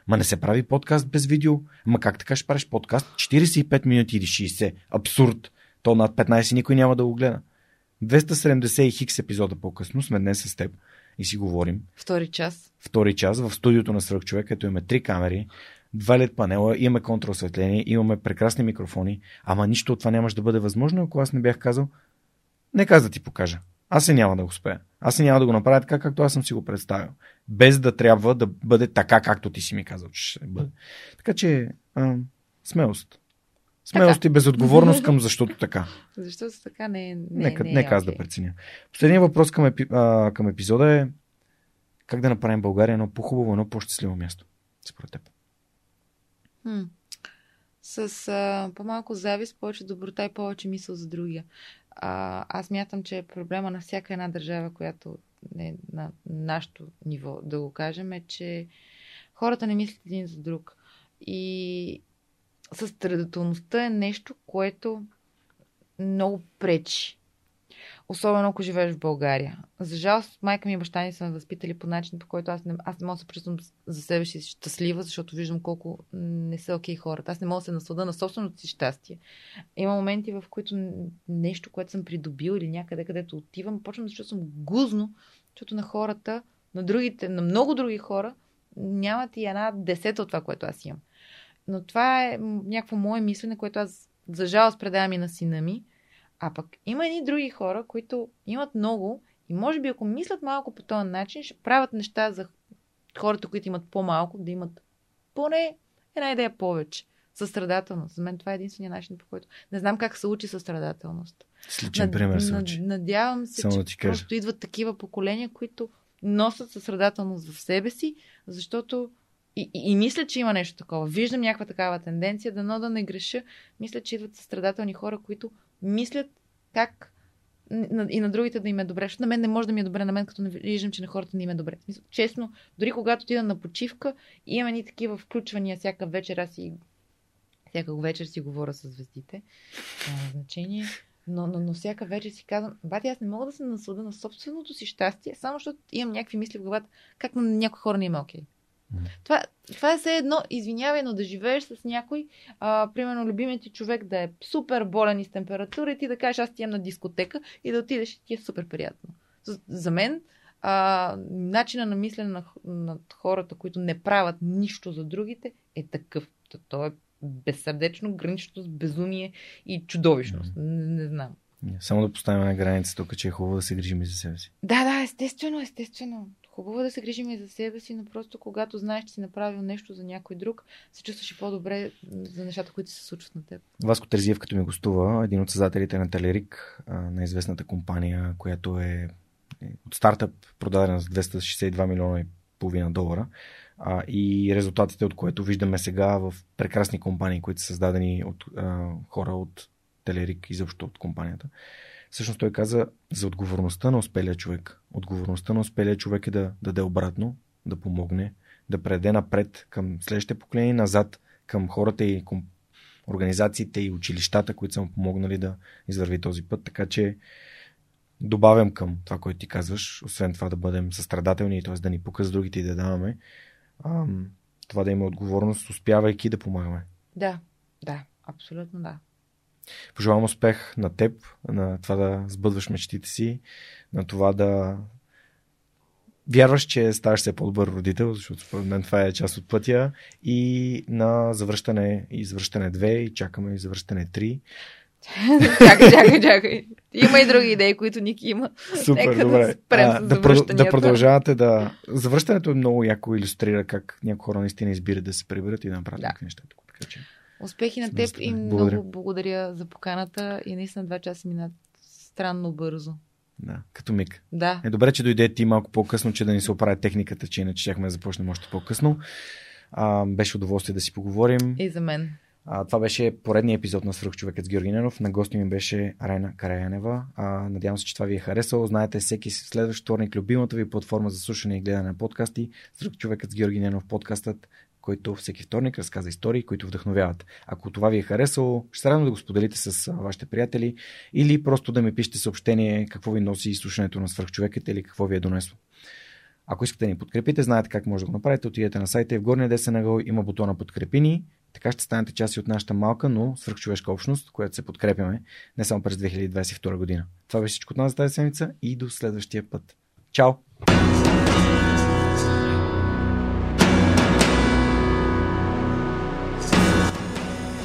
Ма не се прави подкаст без видео. Ма как така ще правиш подкаст? 45 минути или 60. Абсурд. То над 15 никой няма да го гледа. 270 и хикс епизода по-късно сме днес с теб и си говорим. Втори час. Втори час в студиото на Свърх човек, като имаме три камери, два лед панела, имаме контрасветление, имаме прекрасни микрофони, ама нищо от това нямаше да бъде възможно, ако аз не бях казал, не каза да ти покажа. Аз се няма да го успея. Аз се няма да го направя така, както аз съм си го представил. Без да трябва да бъде така, както ти си ми казал, че ще бъде. Така че, а, смелост. Смелост така. и безотговорност към защото така. Защото така не. Не, нека не е нека аз okay. да преценя. Последният въпрос към, епи, а, към епизода е как да направим България едно по-хубаво, едно по-щастливо място. Според теб. С а, по-малко завист, повече доброта и повече мисъл за другия. А, аз мятам, че проблема на всяка една държава, която е на нашето ниво, да го кажем, е, че хората не мислят един за друг. И състрадателността е нещо, което много пречи Особено ако живееш в България. За жалост, майка ми и баща ми са ме възпитали по начин, по който аз не, аз не мога да се почувствам за себе си щастлива, защото виждам колко не са окей okay хората. Аз не мога да се наслада на собственото си щастие. Има моменти, в които нещо, което съм придобил или някъде, където отивам, почвам да чувствам гузно, защото на хората, на другите, на много други хора, нямат и една десета от това, което аз имам. Но това е някакво мое мислене, което аз за жалост предавам и на сина ми, а пък има едни други хора, които имат много и може би ако мислят малко по този начин, ще правят неща за хората, които имат по-малко, да имат поне една идея повече. Състрадателност. За мен това е единствения начин, по който. Не знам как се учи състрадателност. С личен Над, пример се учи. Надявам се, Само че да ти кажа. просто идват такива поколения, които носят състрадателност в себе си, защото и, и, и мисля, че има нещо такова. Виждам някаква такава тенденция, дано да не греша. Мисля, че идват състрадателни хора, които мислят как и на другите да им е добре. Защото на мен не може да ми е добре, на мен като не виждам, че на хората не им е добре. Честно, дори когато отида на почивка, имам и такива включвания всяка вечер, аз си всяка вечер си говоря с звездите. Няма значение. Но, но, но всяка вечер си казвам, бати, аз не мога да се наслада на собственото си щастие, само защото имам някакви мисли в главата, как на някои хора не има е окей. Okay. Това, това е все едно, извинявай, но да живееш с някой, а, примерно любимият ти човек да е супер болен и с температура и ти да кажеш, аз ти на дискотека и да отидеш и ти е супер приятно. За, за мен, а, начина на мислене на, на хората, които не правят нищо за другите, е такъв. То, е безсърдечно, гранично с безумие и чудовищност. Mm. Не, не знам. Само да поставим на граница тук, че е хубаво да се грижим и за себе си. Да, да, естествено, естествено Хубаво е да се грижим и за себе си, но просто когато знаеш, че си направил нещо за някой друг, се чувстваш и по-добре за нещата, които се случват на теб. Васко Терзиев, като ми гостува, един от създателите на Телерик, на известната компания, която е, е от стартъп продадена за 262 милиона и половина долара. А, и резултатите, от което виждаме сега в прекрасни компании, които са създадени от а, хора от Телерик и защо от компанията. Всъщност той каза за отговорността на успелия човек. Отговорността на успелия човек е да, да даде обратно, да помогне, да преде напред към следващите поколения, назад към хората и към организациите и училищата, които са му помогнали да извърви този път. Така че добавям към това, което ти казваш, освен това да бъдем състрадателни, т.е. да ни показват другите и да даваме, ам, това да има отговорност, успявайки да помагаме. Да, да, абсолютно да. Пожелавам успех на теб, на това да сбъдваш мечтите си, на това да вярваш, че ставаш все по-добър родител, защото според мен това е част от пътя и на завръщане и завръщане 2 и чакаме и завръщане 3. чакай, чакай, чакай. Има и други идеи, които Ники има. Супер, Нека добре. Да, спрем а, да, да продължавате да... Завръщането е много яко иллюстрира как някои хора наистина избират да се приберат и да направят Да. неща. Така че... Успехи на теб и много благодаря за поканата и наистина два часа минат странно бързо. Да, като миг. Да. Е добре, че дойде ти малко по-късно, че да ни се оправя техниката, че иначе щяхме да започнем още по-късно. А, беше удоволствие да си поговорим. И за мен. А, това беше поредният епизод на Свръхчовекът с Георги Ненов. На гости ми беше Райна Караянева. А, надявам се, че това ви е харесало. Знаете, всеки следващ вторник любимата ви платформа за слушане и гледане на подкасти. Свръхчовекът с Георги Ненов подкастът, който всеки вторник разказа истории, които вдъхновяват. Ако това ви е харесало, ще се радвам да го споделите с вашите приятели или просто да ми пишете съобщение какво ви носи слушането на Свръхчовекът или какво ви е донесло. Ако искате да ни подкрепите, знаете как може да го направите. Отидете на сайта и в горния десен ъгъл има бутона подкрепи ни. Така ще станете част и от нашата малка, но свръхчовешка общност, която се подкрепяме не само през 2022 година. Това беше всичко от нас за тази седмица и до следващия път. Чао!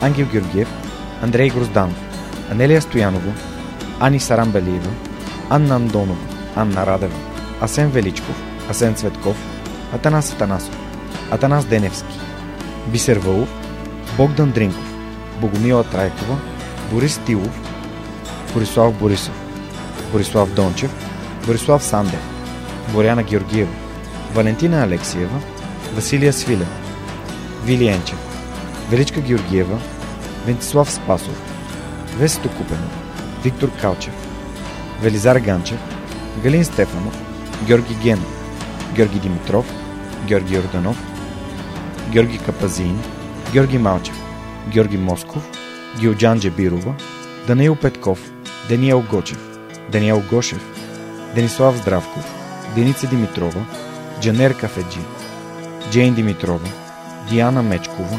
Ангел Георгиев, Андрей Грозданов, Анелия Стоянова, Ани Сарамбелиева, Анна Андонова, Анна Радева, Асен Величков, Асен Цветков, Атанас Атанасов, Атанас Деневски, Бисер Вълов, Богдан Дринков, Богомила Трайкова, Борис Тилов, Борислав Борисов, Борислав Дончев, Борислав Сандев, Боряна Георгиева, Валентина Алексиева, Василия Свилев, Вили Енчев, Величка Георгиева, Вентислав Спасов, Весето Купенов, Виктор Калчев, Велизар Ганчев, Галин Стефанов, Георги Генов, Георги Димитров, Георги Орданов, Георги Капазин, Георги Малчев, Георги Москов, Гилджан Джебирова, Даниил Петков, Даниел Гочев, Даниел Гошев, Денислав Здравков, Деница Димитрова, Джанер Кафеджи, Джейн Димитрова, Диана Мечкова,